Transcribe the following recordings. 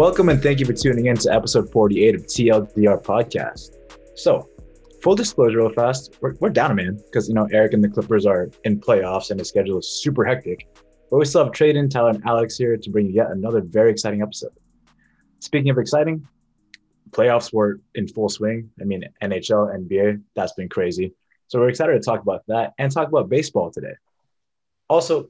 Welcome and thank you for tuning in to episode 48 of TLDR Podcast. So, full disclosure, real fast, we're, we're down a man because, you know, Eric and the Clippers are in playoffs and the schedule is super hectic. But we still have Traden, Tyler, and Alex here to bring you yet another very exciting episode. Speaking of exciting, playoffs were in full swing. I mean, NHL, NBA, that's been crazy. So we're excited to talk about that and talk about baseball today. Also,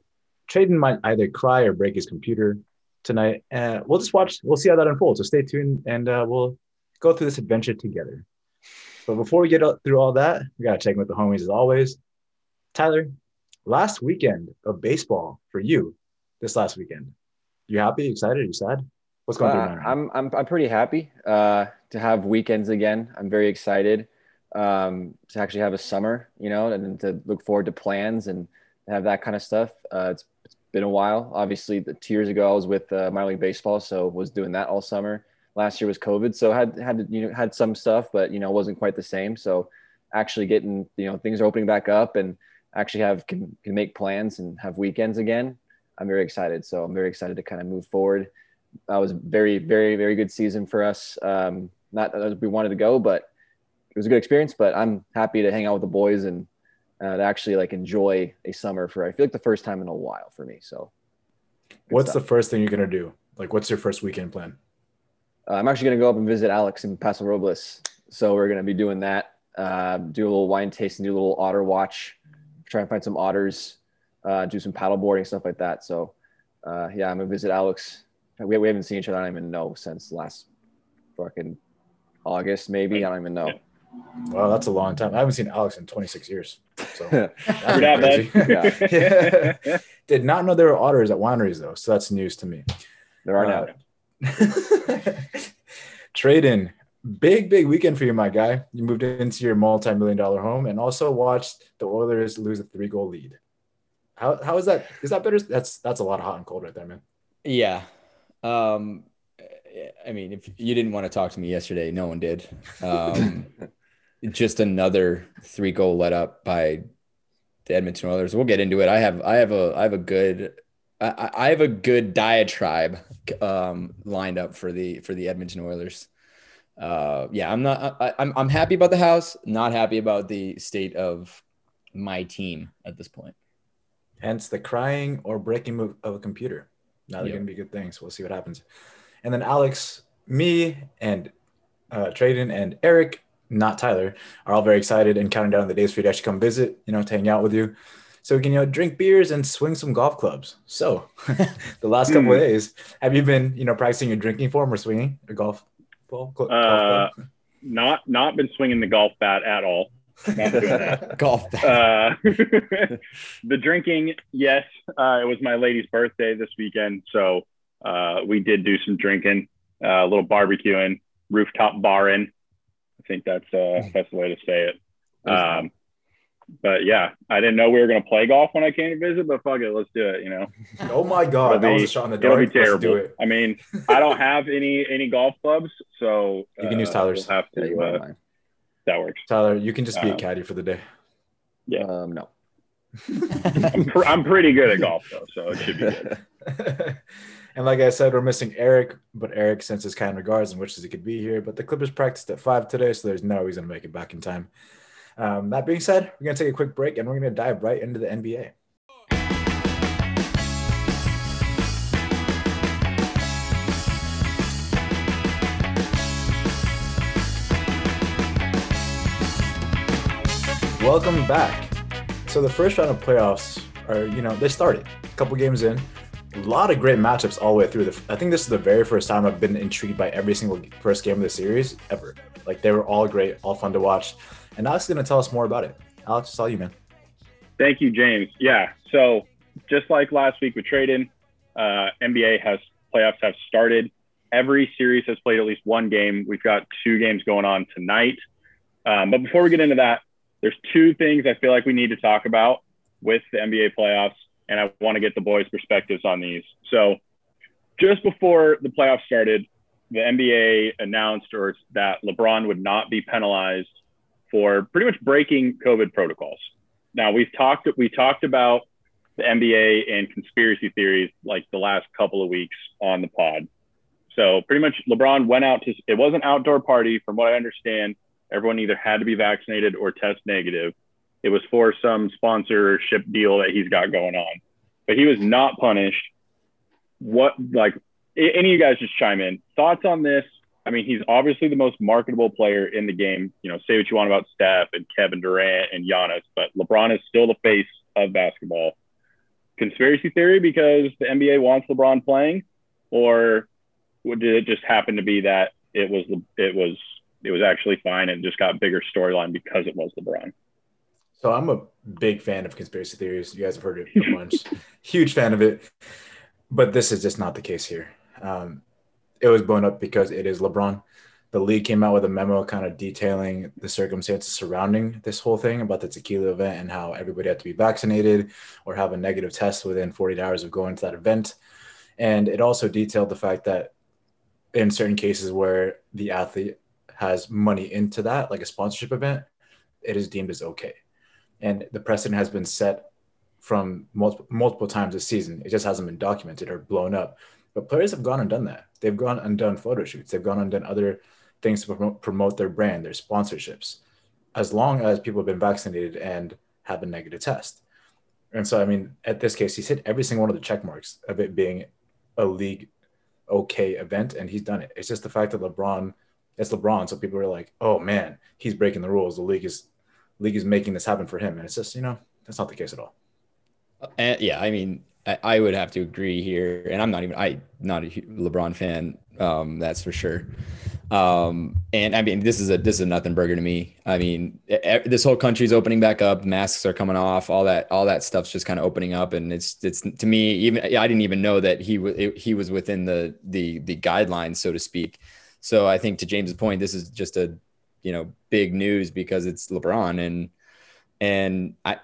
Traden might either cry or break his computer tonight. Uh, we'll just watch. We'll see how that unfolds. So stay tuned, and uh, we'll go through this adventure together. But before we get through all that, we gotta check in with the homies as always. Tyler, last weekend of baseball for you. This last weekend, you happy? Excited? You sad? What's going uh, on? I'm I'm I'm pretty happy uh, to have weekends again. I'm very excited um, to actually have a summer, you know, and to look forward to plans and have that kind of stuff. Uh, it's been a while. Obviously, the two years ago I was with uh, minor league baseball, so was doing that all summer. Last year was COVID, so had had you know had some stuff, but you know wasn't quite the same. So actually getting you know things are opening back up and actually have can, can make plans and have weekends again. I'm very excited. So I'm very excited to kind of move forward. That was very very very good season for us. Um, not as we wanted to go, but it was a good experience. But I'm happy to hang out with the boys and uh, to actually like enjoy a summer for I feel like the first time in a while for me. So, what's stuff. the first thing you're gonna do? Like, what's your first weekend plan? Uh, I'm actually gonna go up and visit Alex in Paso Robles. So we're gonna be doing that. Uh, do a little wine tasting, do a little otter watch, try and find some otters, uh, do some paddle boarding stuff like that. So, uh, yeah, I'm gonna visit Alex. We, we haven't seen each other. I don't even know since last fucking August, maybe. I don't even know. Wow, that's a long time. I haven't seen Alex in 26 years. So that's yeah. yeah. Did not know there were otters at wineries though, so that's news to me. There are now. Uh, Traden. Big, big weekend for you, my guy. You moved into your multi-million dollar home and also watched the Oilers lose a three-goal lead. How how is that? Is that better? That's that's a lot of hot and cold right there, man. Yeah. Um I mean, if you didn't want to talk to me yesterday, no one did. Um, just another three goal let up by the Edmonton Oilers. We'll get into it. I have I have a I have a good I, I have a good diatribe um, lined up for the for the Edmonton Oilers. Uh, yeah, I'm not I, I'm I'm happy about the house, not happy about the state of my team at this point. Hence the crying or breaking of a computer. Now they're yep. gonna be good things. We'll see what happens. And then Alex, me, and uh, Traden and Eric not Tyler, are all very excited and counting down the days for you to actually come visit, you know, to hang out with you. So we can, you know, drink beers and swing some golf clubs. So the last couple of hmm. days, have you been, you know, practicing your drinking form or swinging a golf ball? Golf uh, not, not been swinging the golf bat at all. Not doing that. golf bat. Uh, the drinking, yes. Uh, it was my lady's birthday this weekend. So uh, we did do some drinking, uh, a little barbecuing, rooftop barring. I think that's uh, that's the way to say it. Um, but yeah, I didn't know we were going to play golf when I came to visit, but fuck it, let's do it. You know. Oh my god, it'll that be, was a shot in the dark. It'll be terrible. I mean, I don't have any any golf clubs, so you can use uh, Tyler's. We'll have to. Uh, that works. Tyler, you can just be um, a caddy for the day. Yeah. Um, no. I'm, pr- I'm pretty good at golf though, so it should be good. And like I said, we're missing Eric, but Eric sends his kind regards and wishes he could be here. But the Clippers practiced at five today, so there's no reason to make it back in time. Um, that being said, we're going to take a quick break and we're going to dive right into the NBA. Welcome back. So the first round of playoffs are, you know, they started a couple games in a lot of great matchups all the way through. I think this is the very first time I've been intrigued by every single first game of the series ever. Like they were all great, all fun to watch. And Alex is going to tell us more about it. Alex, it's all you, man. Thank you, James. Yeah. So just like last week with Traden, uh, NBA has playoffs have started. Every series has played at least one game. We've got two games going on tonight. Um, but before we get into that, there's two things I feel like we need to talk about with the NBA playoffs and I want to get the boys' perspectives on these. So, just before the playoffs started, the NBA announced or that LeBron would not be penalized for pretty much breaking COVID protocols. Now we've talked we talked about the NBA and conspiracy theories like the last couple of weeks on the pod. So pretty much LeBron went out to it was an outdoor party from what I understand. Everyone either had to be vaccinated or test negative. It was for some sponsorship deal that he's got going on. But he was not punished. What like any of you guys just chime in. Thoughts on this? I mean, he's obviously the most marketable player in the game. You know, say what you want about Steph and Kevin Durant and Giannis, but LeBron is still the face of basketball. Conspiracy theory because the NBA wants LeBron playing, or did it just happen to be that it was it was it was actually fine and just got bigger storyline because it was LeBron? So I'm a big fan of conspiracy theories. You guys have heard it a bunch. Huge fan of it, but this is just not the case here. Um, it was blown up because it is LeBron. The league came out with a memo kind of detailing the circumstances surrounding this whole thing about the tequila event and how everybody had to be vaccinated or have a negative test within 48 hours of going to that event. And it also detailed the fact that in certain cases where the athlete has money into that, like a sponsorship event, it is deemed as okay. And the precedent has been set from multiple, multiple times this season. It just hasn't been documented or blown up. But players have gone and done that. They've gone and done photo shoots. They've gone and done other things to promote, their brand, their sponsorships, as long as people have been vaccinated and have a negative test. And so, I mean, at this case, he's hit every single one of the check marks of it being a league okay event, and he's done it. It's just the fact that LeBron, it's LeBron, so people are like, "Oh man, he's breaking the rules. The league is, league is making this happen for him," and it's just, you know, that's not the case at all. Uh, yeah, I mean, I, I, would have to agree here, and I'm not even I not a LeBron fan, um, that's for sure. Um, and I mean, this is a this is a nothing burger to me. I mean, this whole country's opening back up, masks are coming off, all that all that stuff's just kind of opening up, and it's it's to me even I didn't even know that he was he was within the the the guidelines, so to speak. So I think to James's point, this is just a you know big news because it's LeBron and and I,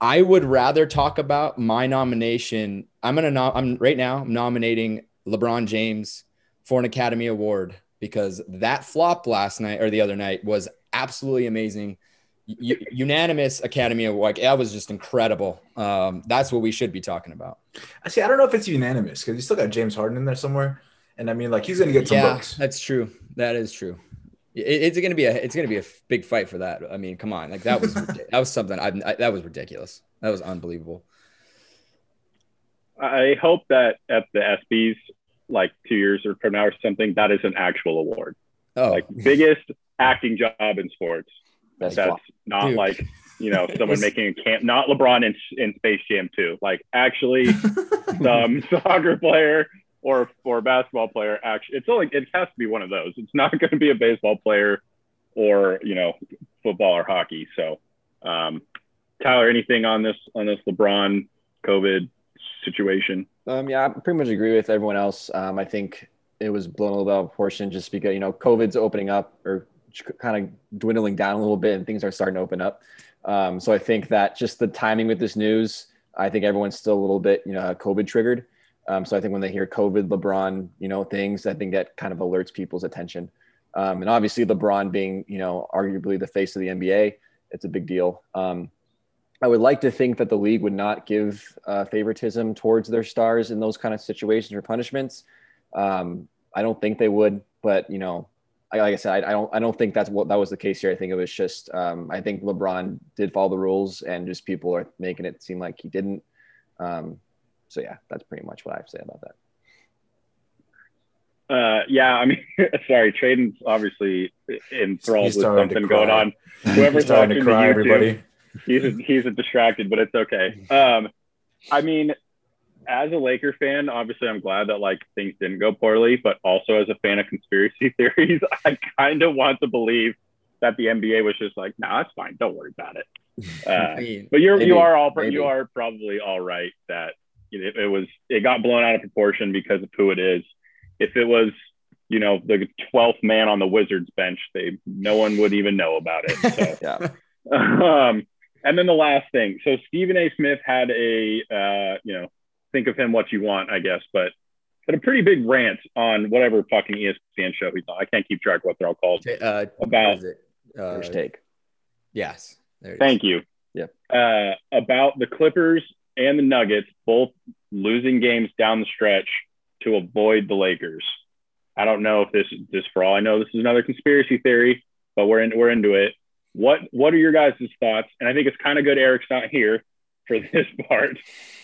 I would rather talk about my nomination. I'm gonna nom- I'm right now I'm nominating LeBron James for an Academy Award because that flop last night or the other night was absolutely amazing. U- unanimous Academy Award. Like, that was just incredible. Um, that's what we should be talking about. I see, I don't know if it's unanimous because you still got James Harden in there somewhere, and I mean, like he's gonna get some yeah. That's true. That is true it's gonna be a it's gonna be a big fight for that. I mean, come on, like that was that was something I, I, that was ridiculous. That was unbelievable. I hope that at the ESPYS, like two years or from now or something, that is an actual award. Oh, like biggest acting job in sports. That's, not Dude. like you know someone making a camp, not LeBron in in Space Jam 2. Like actually, some soccer player or or a basketball player actually it's only it has to be one of those. It's not going to be a baseball player or you know football or hockey. So um, tyler anything on this on this lebron covid situation? Um, yeah i pretty much agree with everyone else. Um, i think it was blown a little bit out of proportion just because you know covid's opening up or kind of dwindling down a little bit and things are starting to open up. Um, so i think that just the timing with this news i think everyone's still a little bit you know covid triggered um, so I think when they hear COVID, LeBron, you know, things, I think that kind of alerts people's attention. Um, and obviously, LeBron being, you know, arguably the face of the NBA, it's a big deal. Um, I would like to think that the league would not give uh, favoritism towards their stars in those kind of situations or punishments. Um, I don't think they would, but you know, I, like I said, I, I, don't, I don't think that's what that was the case here. I think it was just, um, I think LeBron did follow the rules, and just people are making it seem like he didn't. Um, so yeah, that's pretty much what I have to say about that. Uh, yeah, I mean, sorry, Traden's obviously enthralled with something going on. Whoever's watching to cry, the YouTube, everybody. he's a, he's a distracted, but it's okay. Um, I mean, as a Laker fan, obviously I'm glad that like things didn't go poorly, but also as a fan of conspiracy theories, I kind of want to believe that the NBA was just like, nah, it's fine, don't worry about it. Uh, but you're maybe, you are all maybe. you are probably all right that it, it was it got blown out of proportion because of who it is. If it was you know the 12th man on the Wizards bench, they no one would even know about it. So. yeah. Um, and then the last thing. So Stephen A. Smith had a uh, you know think of him what you want, I guess, but had a pretty big rant on whatever fucking ESPN show he's on. I can't keep track of what they're all called. Uh, about it? Uh, First take. Yes. Thank you. Yeah. Uh, about the Clippers and the Nuggets both losing games down the stretch to avoid the Lakers. I don't know if this this for all I know this is another conspiracy theory, but we're in, we're into it. What what are your guys' thoughts? And I think it's kind of good Eric's not here for this part,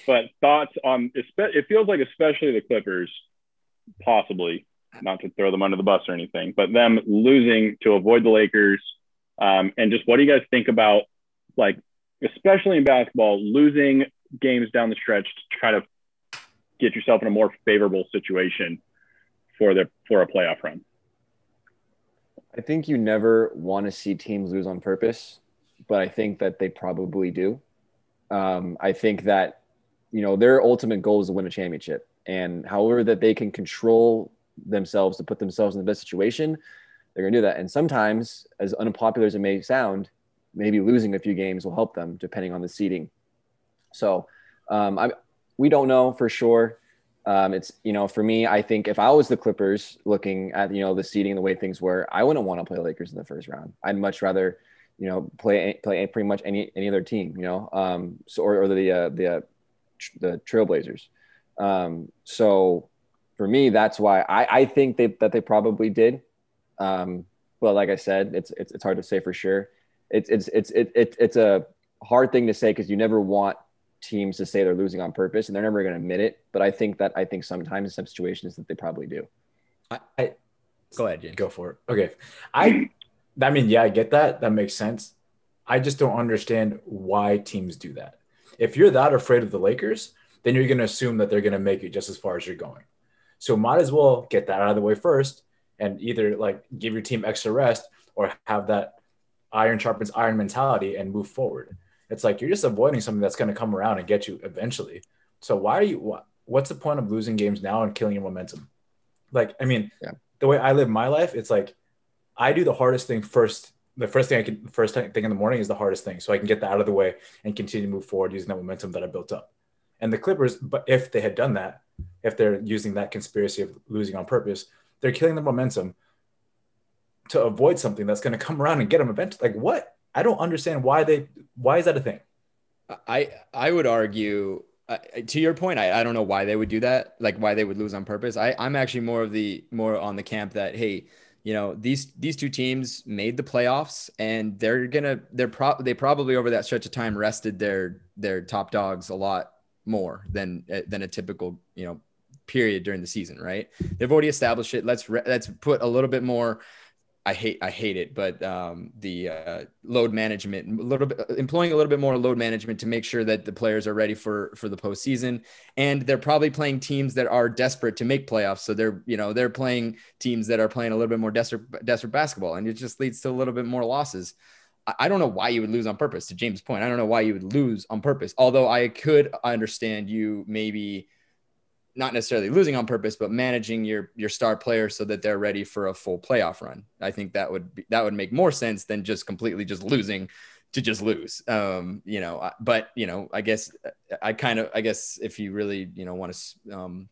but thoughts on it feels like especially the Clippers, possibly not to throw them under the bus or anything, but them losing to avoid the Lakers, um, and just what do you guys think about like especially in basketball losing games down the stretch to try to get yourself in a more favorable situation for the for a playoff run. I think you never want to see teams lose on purpose, but I think that they probably do. Um, I think that you know their ultimate goal is to win a championship, and however that they can control themselves to put themselves in the best situation, they're going to do that. And sometimes, as unpopular as it may sound, maybe losing a few games will help them, depending on the seeding. So, um, I we don't know for sure. Um, it's you know for me, I think if I was the Clippers looking at you know the seating the way things were, I wouldn't want to play Lakers in the first round. I'd much rather you know play play pretty much any any other team. You know, um, so or, or the uh, the uh, the Trailblazers. Um, so for me, that's why I, I think they, that they probably did. Um, but like I said, it's, it's, it's hard to say for sure. It's, it's, it's, it, it, it's a hard thing to say because you never want teams to say they're losing on purpose and they're never going to admit it. But I think that I think sometimes in some situations that they probably do. I, I go ahead, James. Go for it. Okay. I, I mean, yeah, I get that. That makes sense. I just don't understand why teams do that. If you're that afraid of the Lakers, then you're going to assume that they're going to make it just as far as you're going. So might as well get that out of the way first and either like give your team extra rest or have that iron sharpens iron mentality and move forward. It's like you're just avoiding something that's going to come around and get you eventually. So why are you? What's the point of losing games now and killing your momentum? Like, I mean, yeah. the way I live my life, it's like I do the hardest thing first. The first thing I can, first thing in the morning is the hardest thing, so I can get that out of the way and continue to move forward using that momentum that I built up. And the Clippers, but if they had done that, if they're using that conspiracy of losing on purpose, they're killing the momentum to avoid something that's going to come around and get them eventually. Like what? I don't understand why they why is that a thing? I I would argue uh, to your point. I, I don't know why they would do that. Like why they would lose on purpose. I I'm actually more of the more on the camp that hey, you know these these two teams made the playoffs and they're gonna they're pro they probably over that stretch of time rested their their top dogs a lot more than than a typical you know period during the season right they've already established it let's re- let's put a little bit more I hate I hate it, but um, the uh, load management, a little bit employing a little bit more load management to make sure that the players are ready for for the postseason, and they're probably playing teams that are desperate to make playoffs. So they're you know they're playing teams that are playing a little bit more desperate desperate basketball, and it just leads to a little bit more losses. I don't know why you would lose on purpose. To James' point, I don't know why you would lose on purpose. Although I could understand you maybe not necessarily losing on purpose, but managing your your star players so that they're ready for a full playoff run. I think that would be, that would make more sense than just completely just losing to just lose. Um, you know, but you know, I guess I kind of I guess if you really you know want to um,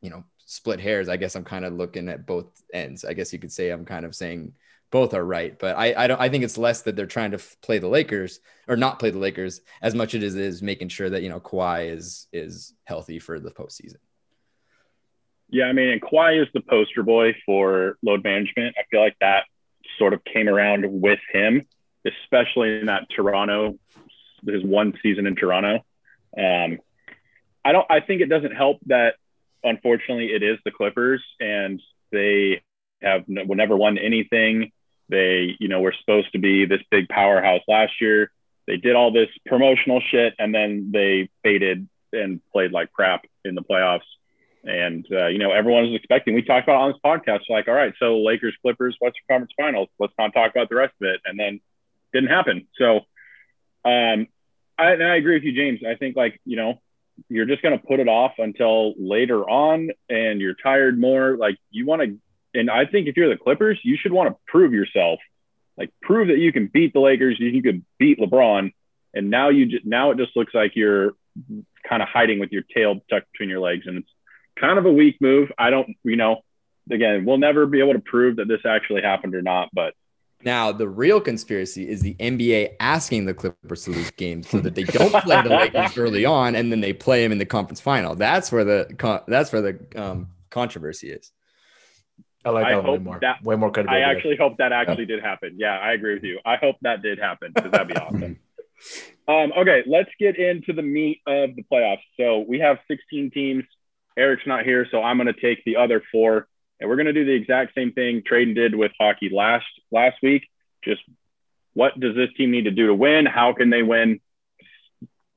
you know split hairs, I guess I'm kind of looking at both ends. I guess you could say I'm kind of saying both are right, but I I don't I think it's less that they're trying to play the Lakers or not play the Lakers as much as it is making sure that you know Kawhi is is healthy for the postseason. Yeah, I mean, and Kawhi is the poster boy for load management. I feel like that sort of came around with him, especially in that Toronto, his one season in Toronto. Um, I don't. I think it doesn't help that, unfortunately, it is the Clippers, and they have never won anything. They, you know, were supposed to be this big powerhouse last year. They did all this promotional shit, and then they faded and played like crap in the playoffs. And uh, you know, everyone was expecting. We talked about on this podcast, like, all right, so Lakers, Clippers, Western Conference Finals. Let's not talk about the rest of it. And then didn't happen. So, um, I, I agree with you, James. I think like you know, you're just to put it off until later on, and you're tired more. Like you want to, and I think if you're the Clippers, you should want to prove yourself, like prove that you can beat the Lakers, you can beat LeBron, and now you just now it just looks like you're kind of hiding with your tail tucked between your legs, and it's kind of a weak move. I don't, you know, again, we'll never be able to prove that this actually happened or not, but now, the real conspiracy is the NBA asking the Clippers to lose games so that they don't play the Lakers early on, and then they play them in the conference final. That's where the that's where the um, controversy is. I like I that one way more. that- way more I actually hope that actually did happen. Yeah, I agree with you. I hope that did happen because that'd be awesome. Um, okay, let's get into the meat of the playoffs. So we have 16 teams. Eric's not here, so I'm going to take the other four, and we're going to do the exact same thing Traden did with hockey last last week. Just what does this team need to do to win? How can they win?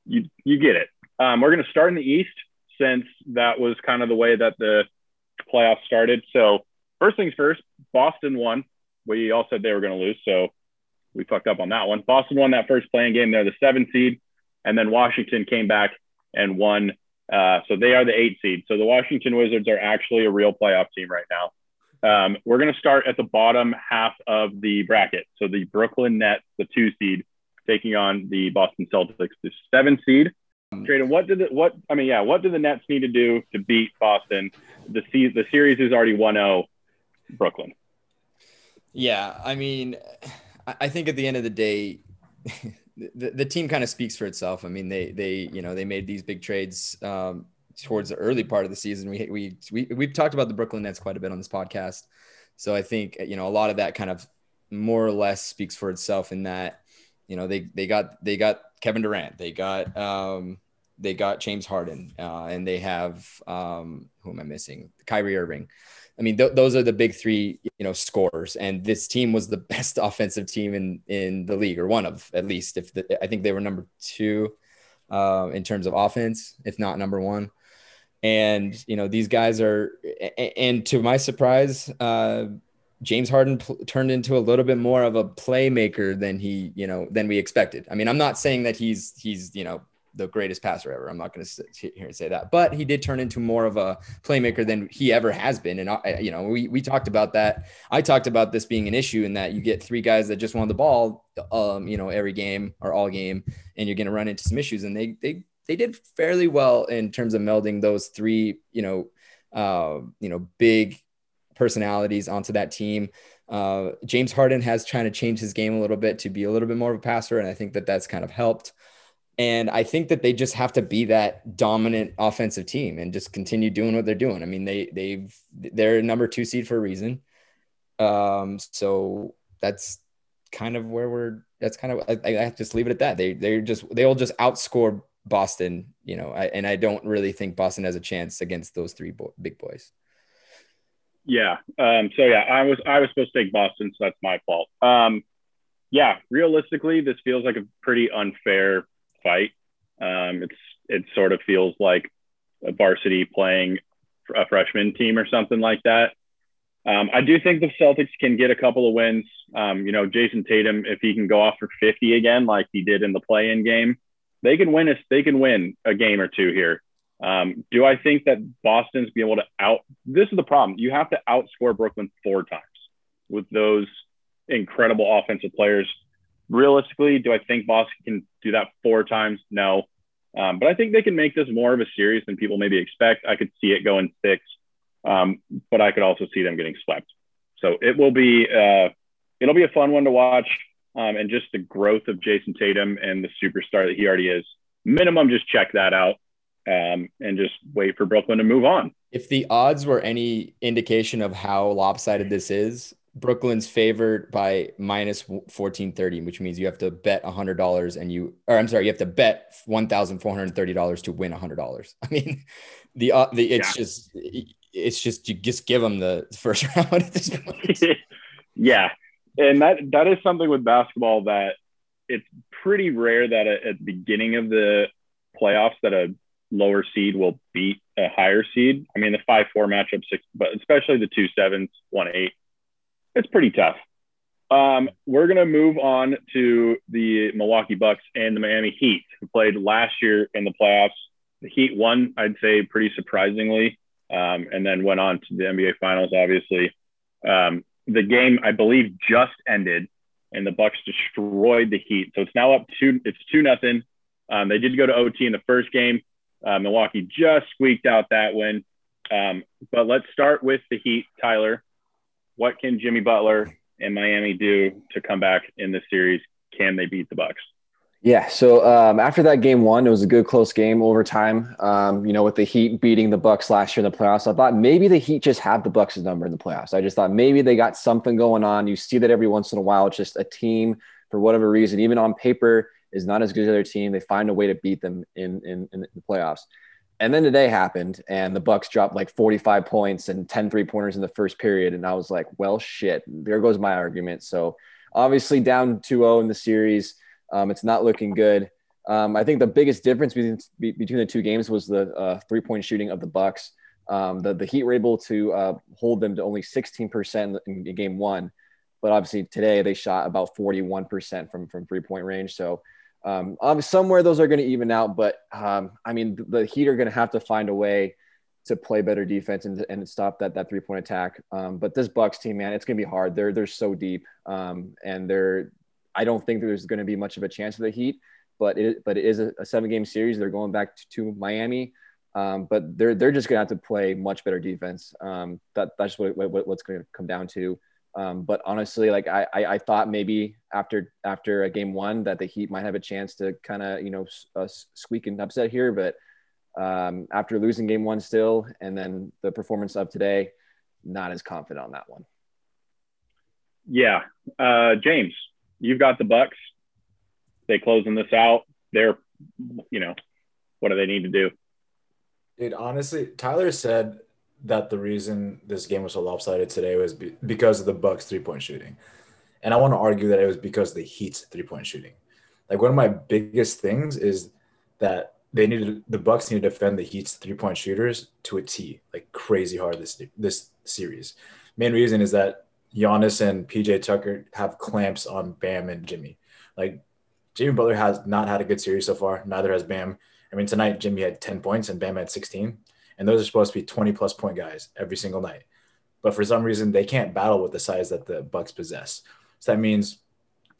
You you get it. Um, we're going to start in the East since that was kind of the way that the playoffs started. So first things first, Boston won. We all said they were going to lose, so we fucked up on that one. Boston won that first play-in game. They're the seven seed, and then Washington came back and won. Uh, so they are the eight seed. So the Washington Wizards are actually a real playoff team right now. Um, we're going to start at the bottom half of the bracket. So the Brooklyn Nets, the two seed, taking on the Boston Celtics, the seven seed. Traden, what did the, what I mean? Yeah, what do the Nets need to do to beat Boston? The the series is already 1-0 Brooklyn. Yeah, I mean, I think at the end of the day, the, the team kind of speaks for itself. I mean, they they you know they made these big trades um, towards the early part of the season. We we we we've talked about the Brooklyn Nets quite a bit on this podcast, so I think you know a lot of that kind of more or less speaks for itself in that you know they they got they got Kevin Durant, they got um, they got James Harden, uh, and they have um, who am I missing? Kyrie Irving. I mean, th- those are the big three, you know, scorers. And this team was the best offensive team in in the league, or one of at least. If the, I think they were number two uh, in terms of offense, if not number one. And you know, these guys are, and to my surprise, uh, James Harden pl- turned into a little bit more of a playmaker than he, you know, than we expected. I mean, I'm not saying that he's he's you know the greatest passer ever. I'm not going to sit here and say that, but he did turn into more of a playmaker than he ever has been. And I, you know, we we talked about that. I talked about this being an issue in that you get three guys that just want the ball, um, you know, every game or all game, and you're going to run into some issues. And they they they did fairly well in terms of melding those three, you know, uh, you know, big personalities onto that team. Uh, James Harden has trying to change his game a little bit to be a little bit more of a passer, and I think that that's kind of helped. And I think that they just have to be that dominant offensive team and just continue doing what they're doing. I mean, they they've they're a number two seed for a reason. Um, so that's kind of where we're. That's kind of I, I just leave it at that. They they're just they'll just outscore Boston, you know. I, and I don't really think Boston has a chance against those three bo- big boys. Yeah. Um, so yeah, I was I was supposed to take Boston, so that's my fault. Um, yeah, realistically, this feels like a pretty unfair fight. Um, it's it sort of feels like a varsity playing a freshman team or something like that. Um, I do think the Celtics can get a couple of wins. Um, you know, Jayson Tatum, if he can go off for 50 again, like he did in the play-in game, they can win. A, they can win a game or two here. Um, do I think that Boston's be able to out? This is the problem. You have to outscore Brooklyn four times with those incredible offensive players. Realistically, do I think Boston can do that four times? No. Um, but I think they can make this more of a series than people maybe expect. I could see it going six, um, but I could also see them getting swept. So it will be uh, it'll be a fun one to watch, um, and just the growth of Jayson Tatum and the superstar that he already is. Minimum, just check that out um, and just wait for Brooklyn to move on. If the odds were any indication of how lopsided this is, Brooklyn's favored by minus 1430, which means you have to bet $100 and you, or I'm sorry, you have to bet $1,430 to win $100. I mean, the, uh, the, it's Yeah. just, it's just, you just give them the first round at this point. yeah, and that that is something with basketball that it's pretty rare that at, at the beginning of the playoffs that a lower seed will beat a higher seed. I mean, the five four matchup six, but especially the two sevens, one eight, it's pretty tough. Um, we're gonna move on to the Milwaukee Bucks and the Miami Heat, who played last year in the playoffs. The Heat won, I'd say, pretty surprisingly, um, and then went on to the NBA Finals. Obviously, um, the game I believe just ended, and the Bucks destroyed the Heat. So it's now up two. It's two nothing. Um, they did go to OT in the first game. Uh, Milwaukee just squeaked out that win. Um, but let's start with the Heat, Tyler. What can Jimmy Butler and Miami do to come back in this series? Can they beat the Bucks? Yeah. So um, after that game one, it was a good close game overtime. Um, you know, with the Heat beating the Bucks last year in the playoffs, I thought maybe the Heat just have the Bucks' number in the playoffs. I just thought maybe they got something going on. You see that every once in a while. It's just a team for whatever reason, even on paper, is not as good as their team. They find a way to beat them in in, in the playoffs. And then today happened, and the Bucks dropped like 45 points and 10 three pointers in the first period. And I was like, well, shit, there goes my argument. So obviously down 2-0 in the series um, it's not looking good. Um, I think the biggest difference between, between the two games was the uh, three point shooting of the Bucks. Um, the, the Heat were able to uh, hold them to only 16% in, in, game one, but obviously today they shot about 41% from, from three point range. So um, somewhere those are going to even out, but um, I mean, the, Heat are going to have to find a way to play better defense and, and stop that, that three point attack. Um, but this Bucks team, man, it's going to be hard. They're, they're so deep um, and they're, I don't think there's going to be much of a chance for the Heat, but it but it is a, a seven game series. They're going back to, to Miami, um, but they're they're just going to have to play much better defense. Um, that that's what, what what's going to come down to. Um, but honestly, like I, I, I thought maybe after after a game one that the Heat might have a chance to kind of you know uh, squeak an upset here, but um, after losing game one still, and then the performance of today, not as confident on that one. Yeah, uh, James, you've got the Bucks. They closing this out. They're, you know, what do they need to do? Dude, honestly, Tyler said that the reason this game was so lopsided today was be- because of the Bucks three point shooting, and I want to argue that it was because the Heat's three point shooting. Like one of my biggest things is that they needed the Bucks need to defend the Heat's three point shooters to a T, like crazy hard this this series. Main reason is that Giannis and PJ Tucker have clamps on Bam and Jimmy. Like Jimmy Butler has not had a good series so far. Neither has Bam. I mean, tonight Jimmy had 10 points and Bam had 16. And those are supposed to be 20 plus point guys every single night. But for some reason, they can't battle with the size that the Bucks possess. So that means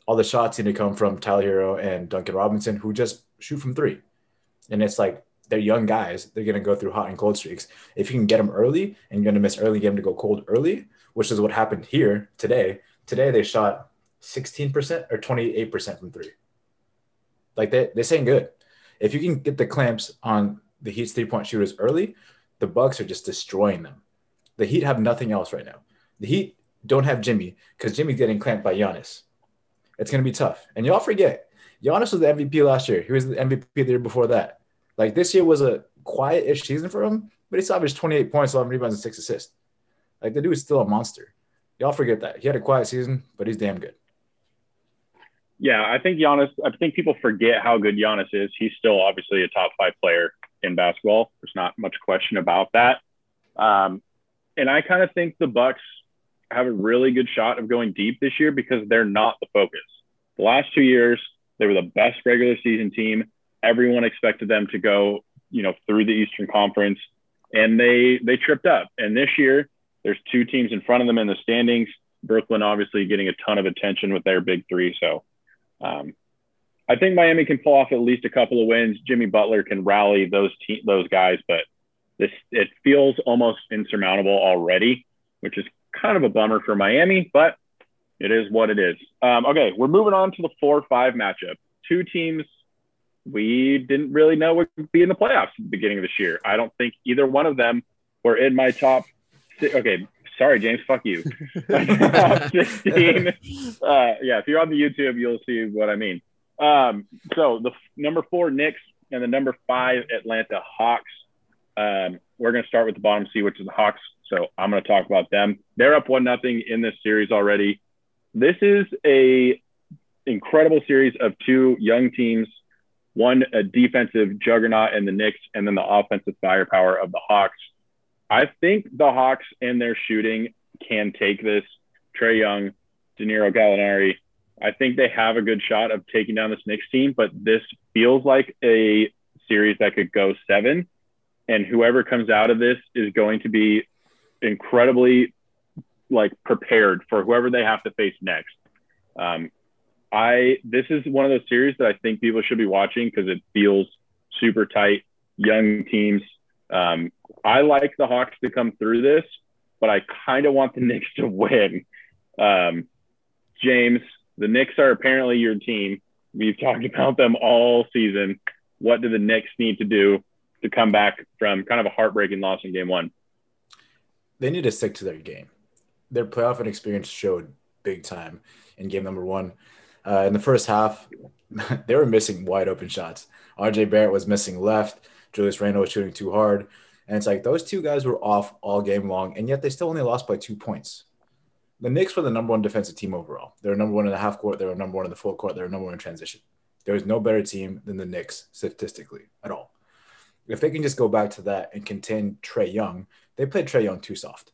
all the shots need to come from Tyler Herro and Duncan Robinson, who just shoot from three. And it's like they're young guys. They're going to go through hot and cold streaks. If you can get them early and you're going to miss early game to go cold early, which is what happened here today. Today they shot 16% or 28% from three. Like they, they saying good. If you can get the clamps on the Heat's three point shooters early, the Bucks are just destroying them. The Heat have nothing else right now. The Heat don't have Jimmy because Jimmy's getting clamped by Giannis. It's going to be tough. And y'all forget, Giannis was the MVP last year. He was the MVP the year before that. Like this year was a quiet-ish season for him, but he averaged 28 points, 11 rebounds, and six assists. Like the dude is still a monster. Y'all forget that. He had a quiet season, but he's damn good. Yeah, I think Giannis, I think people forget how good Giannis is. He's still obviously a top five player in basketball. There's not much question about that. Um, and I kind of think the Bucks have a really good shot of going deep this year because they're not the focus. The last two years, they were the best regular season team. Everyone expected them to go, you know, through the Eastern Conference, and they they tripped up. And this year, there's two teams in front of them in the standings. Brooklyn obviously getting a ton of attention with their big three. So um, I think Miami can pull off at least a couple of wins. Jimmy Butler can rally those te- those guys, but this it feels almost insurmountable already, which is kind of a bummer for Miami, but it is what it is. Um, okay, we're moving on to the four-five matchup. Two teams we didn't really know would be in the playoffs at the beginning of this year. I don't think either one of them were in my top okay, sorry, James, fuck you. 16. Uh, yeah, if you're on the YouTube, you'll see what I mean. Um, so the f- number four Knicks and the number five Atlanta Hawks. Um, we're going to start with the bottom C, which is the Hawks. So I'm going to talk about them. They're up one nothing in this series already. This is a incredible series of two young teams. One a defensive juggernaut in the Knicks, and then the offensive firepower of the Hawks. I think the Hawks and their shooting can take this. Trae Young, Danilo Gallinari. I think they have a good shot of taking down this Knicks team, but this feels like a series that could go seven. And whoever comes out of this is going to be incredibly like prepared for whoever they have to face next. Um, I this is one of those series that I think people should be watching because it feels super tight, young teams. Um, I like the Hawks to come through this, but I kind of want the Knicks to win. Um, James, the Knicks are apparently your team. We've talked about them all season. What do the Knicks need to do to come back from kind of a heartbreaking loss in game one? They need to stick to their game. Their playoff and experience showed big time in game number one. Uh, in the first half, they were missing wide open shots. RJ Barrett was missing left. Julius Randle was shooting too hard. And it's like those two guys were off all game long, and yet they still only lost by two points. The Knicks were the number one defensive team overall. They were number one in the half court. They were number one in the full court. They were number one in transition. There was no better team than the Knicks statistically at all. If they can just go back to that and contain Trae Young, they played Trae Young too soft.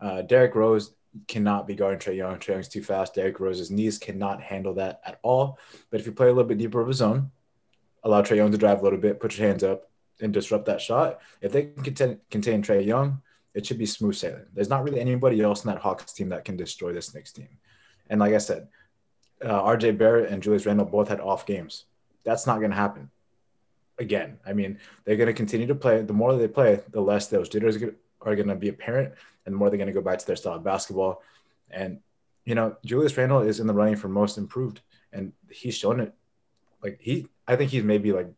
Uh, Derrick Rose cannot be guarding Trae Young. Trae Young's too fast. Derrick Rose's knees cannot handle that at all. But if you play a little bit deeper of a zone, allow Trae Young to drive a little bit, put your hands up, and disrupt that shot. If they can contain, contain Trae Young, it should be smooth sailing. There's not really anybody else in that Hawks team that can destroy this Knicks team. And like I said, uh, RJ Barrett and Julius Randle both had off games. That's not going to happen again. I mean, they're going to continue to play. The more they play, the less those jitters are going to be apparent, and the more they're going to go back to their style of basketball. And you know, Julius Randle is in the running for most improved, and he's shown it. Like he, I think he's maybe like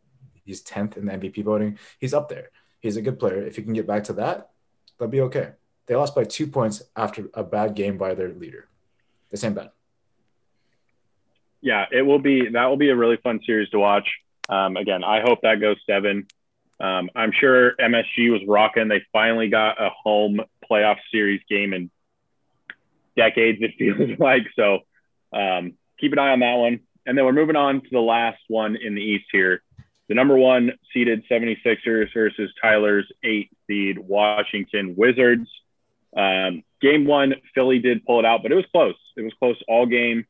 he's tenth in the MVP voting. He's up there. He's a good player. If he can get back to that, they'll be okay. They lost by two points after a bad game by their leader. The same bad. Yeah, it will be. That will be a really fun series to watch. Um, again, I hope that goes seven. Um, I'm sure MSG was rocking. They finally got a home playoff series game in decades, it feels like. So um, keep an eye on that one. And then we're moving on to the last one in the East here. The number one seeded 76ers versus Tyler's eight seed Washington Wizards. Um, game one, Philly did pull it out, but it was close. It was close all game.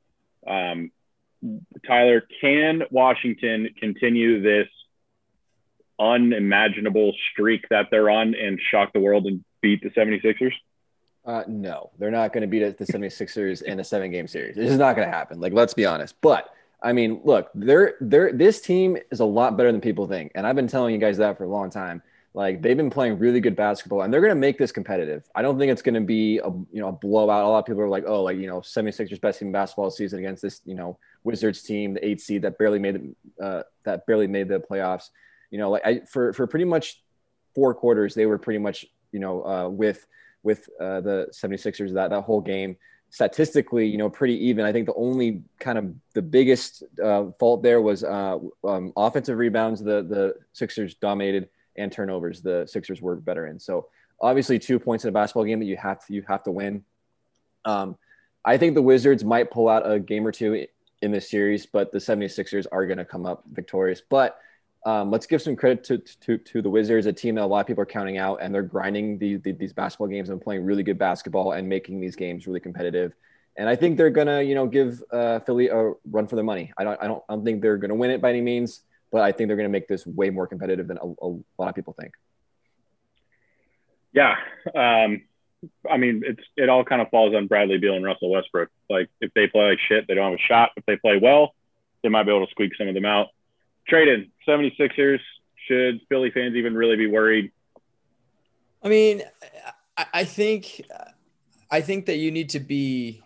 Um, Tyler, can Washington continue this unimaginable streak that they're on and shock the world and beat the 76ers? Uh, no, they're not going to beat the 76ers in a seven game series. This is not going to happen. Like, let's be honest. But I mean, look, they're, they're, this team is a lot better than people think. And I've been telling you guys that for a long time. Like they've been playing really good basketball and they're going to make this competitive. I don't think it's going to be a, you know, a blowout. A lot of people are like, oh, like, you know, 76ers best team basketball season against this, you know, Wizards team, the eight seed that barely made, uh, that barely made the playoffs. You know, like I, for, for pretty much four quarters, they were pretty much, you know, uh, with, with uh, the 76ers that, that whole game statistically, you know, pretty even. I think the only kind of the biggest uh, fault there was uh, um, offensive rebounds. The the Sixers dominated and turnovers. The Sixers were better in. So obviously, two points in a basketball game that you have to you have to win. Um, I think the Wizards might pull out a game or two in this series, but the 76ers are going to come up victorious. But um, let's give some credit to, to, to the Wizards, a team that a lot of people are counting out, and they're grinding these, these basketball games and playing really good basketball and making these games really competitive. And I think they're gonna, you know, give uh, Philly a run for their money. I don't, I don't, I don't think they're gonna win it by any means, but I think they're gonna make this way more competitive than a, a lot of people think. Yeah, um, I mean, it's it all kind of falls on Bradley Beal and Russell Westbrook. Like if they play like shit, they don't have a shot. If they play well, they might be able to squeak some of them out. Traden 76ers. Should Philly fans even really be worried? I mean, I think I think that you need to be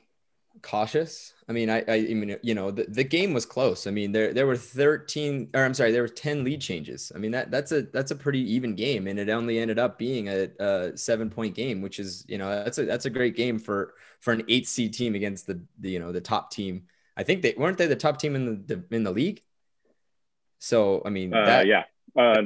cautious. I mean, I, I mean, you know, the, the game was close. I mean, there there were 13 or I'm sorry, there were 10 lead changes. I mean, that that's a that's a pretty even game and it only ended up being a, a 7 point game, which is, you know, that's a that's a great game for for an 8 seed team against the, the you know, the top team. I think they weren't they the top team in the, the in the league? So I mean, uh, that, yeah, uh,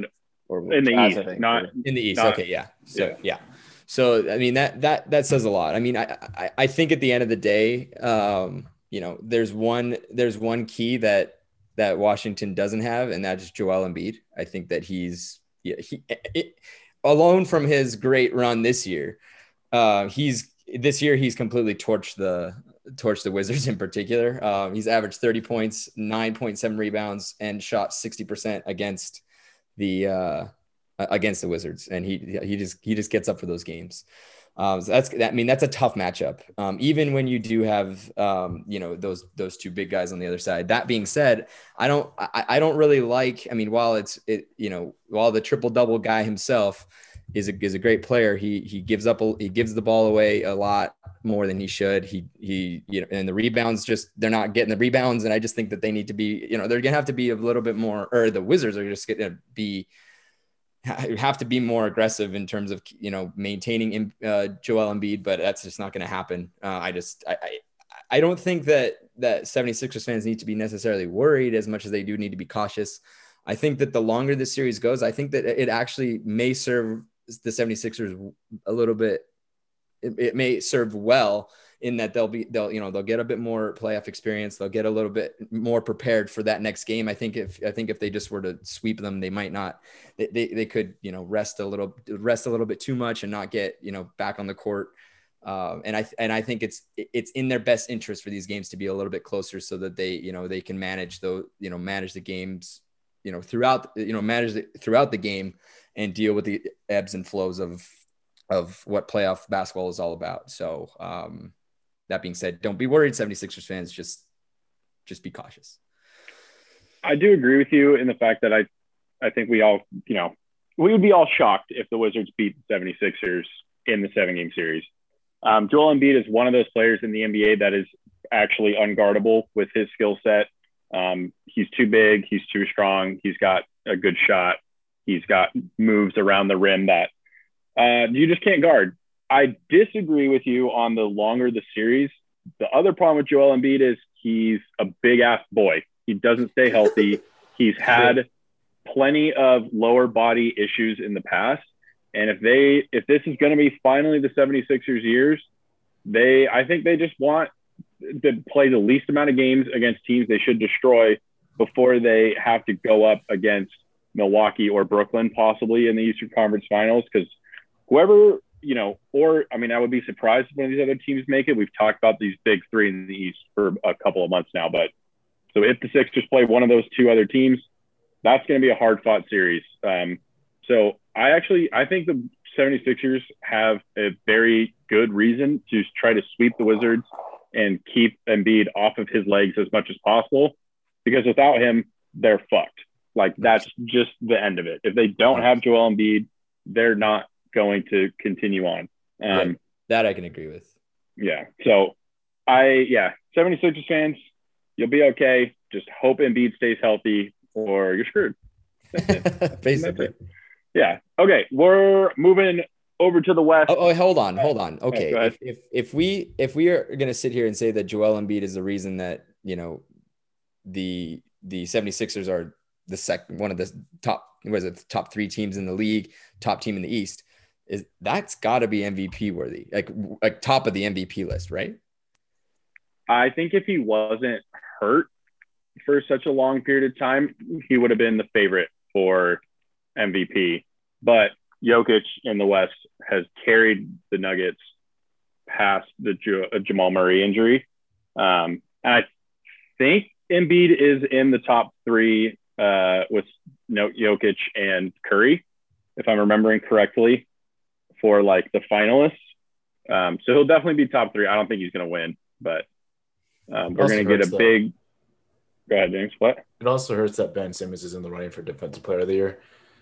or in the East, not in the East. not, okay, yeah. So yeah. yeah. So I mean that that that says a lot. I mean, I I, I think at the end of the day, um, you know, there's one there's one key that that Washington doesn't have, and that's Joel Embiid. I think that he's yeah, he it, alone from his great run this year. Uh, he's this year he's completely torched the torch the Wizards in particular. Um, he's averaged 30 points, 9.7 rebounds, and shot 60% against the uh, against the Wizards. And he he just he just gets up for those games. Um, so that's that. I mean, that's a tough matchup. Um, even when you do have um, you know those those two big guys on the other side. That being said, I don't I, I don't really like. I mean, while it's it you know while the triple double guy himself is a is a great player. He he gives up a, he gives the ball away a lot more than he should. He he you know and the rebounds just they're not getting the rebounds and I just think that they need to be you know they're going to have to be a little bit more or the Wizards are just to be have to be more aggressive in terms of you know maintaining uh, Joel Embiid, but that's just not going to happen. Uh, I just I, I I don't think that that 76ers fans need to be necessarily worried as much as they do need to be cautious. I think that the longer this series goes, I think that it actually may serve the 76ers a little bit it, it, may serve well in that they'll be they'll you know they'll get a bit more playoff experience. They'll get a little bit more prepared for that next game. I think if i think if they just were to sweep them they might not they, they, they could you know rest a little rest a little bit too much and not get you know back on the court. Um, and I and I think it's it's in their best interest for these games to be a little bit closer so that they you know they can manage the you know manage the games you know throughout you know manage the, throughout the game and deal with the ebbs and flows of of what playoff basketball is all about. So um, that being said, don't be worried, 76ers fans. Just just be cautious. I do agree with you in the fact that I I think we all, you know, we would be all shocked if the Wizards beat the 76ers in the seven game series. Um, Joel Embiid is one of those players in the NBA that is actually unguardable with his skill set. Um, he's too big, he's too strong, he's got a good shot. He's got moves around the rim that uh, you just can't guard. I disagree with you on the longer the series. The other problem with Joel Embiid is he's a big ass boy. He doesn't stay healthy. he's had plenty of lower body issues in the past. And if they if this is going to be finally the 76ers years, they I think they just want to play the least amount of games against teams they should destroy before they have to go up against Milwaukee or Brooklyn, possibly in the Eastern Conference Finals, because whoever you know, or I mean, I would be surprised if one of these other teams make it. We've talked about these big three in the East for a couple of months now, but so if the Sixers play one of those two other teams, that's going to be a hard fought series. Um, so I actually I think the 76ers have a very good reason to try to sweep the Wizards and keep Embiid off of his legs as much as possible because without him, they're fucked. Like that's just the end of it. If they don't have Joel Embiid, they're not going to continue on. Um, yeah, that I can agree with. Yeah. So I, yeah, 76ers fans, you'll be okay. Just hope Embiid stays healthy or you're screwed. Basically. Yeah. Okay. We're moving over to the west. Oh, oh hold on, hold on. Okay, if, if if we if we are going to sit here and say that Joel Embiid is the reason that you know the the 76ers are the second one of the top was it top three teams in the league, top team in the East, is that's got to be MVP worthy, like like top of the MVP list, right? I think if he wasn't hurt for such a long period of time, he would have been the favorite for MVP. But Jokic in the West has carried the Nuggets past the Jamal Murray injury. Um, and I think Embiid is in the top three uh, with no Jokic and Curry, if I'm remembering correctly, for like the finalists. Um, so he'll definitely be top three. I don't think he's going to win, but um, we're going to get a though. big. Go ahead, James. What? It also hurts that Ben Simmons is in the running for Defensive Player of the Year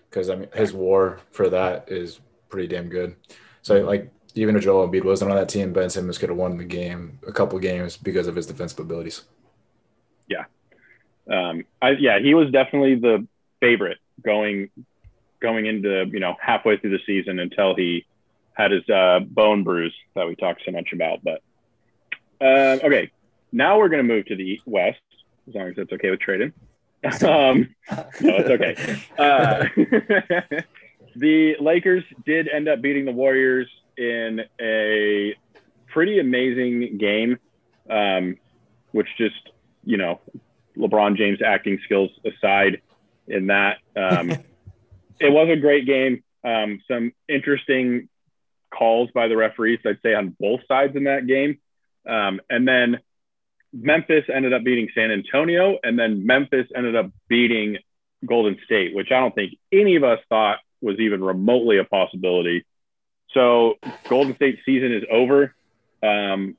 because I mean his WAR for that is pretty damn good. So like even if Joel Embiid wasn't on that team, Ben Simmons could have won the game, a couple games because of his defensive abilities. Yeah, um, I, yeah, he was definitely the favorite going going into you know halfway through the season until he had his uh, bone bruise that we talked so much about. But uh, okay, now we're going to move to the west, as long as that's okay with Traden. Um, no, it's okay. Uh, the Lakers did end up beating the Warriors in a pretty amazing game, um, which just you know LeBron James acting skills aside, in that um, it was a great game. Um, some interesting calls by the referees, I'd say, on both sides in that game. Um, and then Memphis ended up beating San Antonio, and then Memphis ended up beating Golden State, which I don't think any of us thought was even remotely a possibility. So Golden State season is over. Um,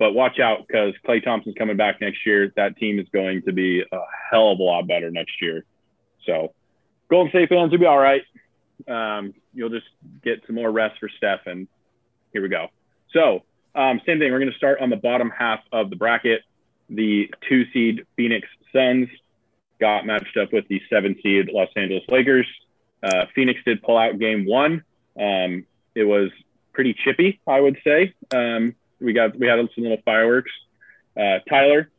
but watch out because Klay Thompson's coming back next year. That team is going to be a hell of a lot better next year. So Golden State fans will be all right. Um, you'll just get some more rest for Steph, and here we go. So, um, same thing. We're going to start on the bottom half of the bracket. The two seed Phoenix Suns got matched up with the seven seed Los Angeles Lakers. Uh, Phoenix did pull out game one. Um, it was pretty chippy, I would say. Um, we got we had some little fireworks. Uh, Tyler,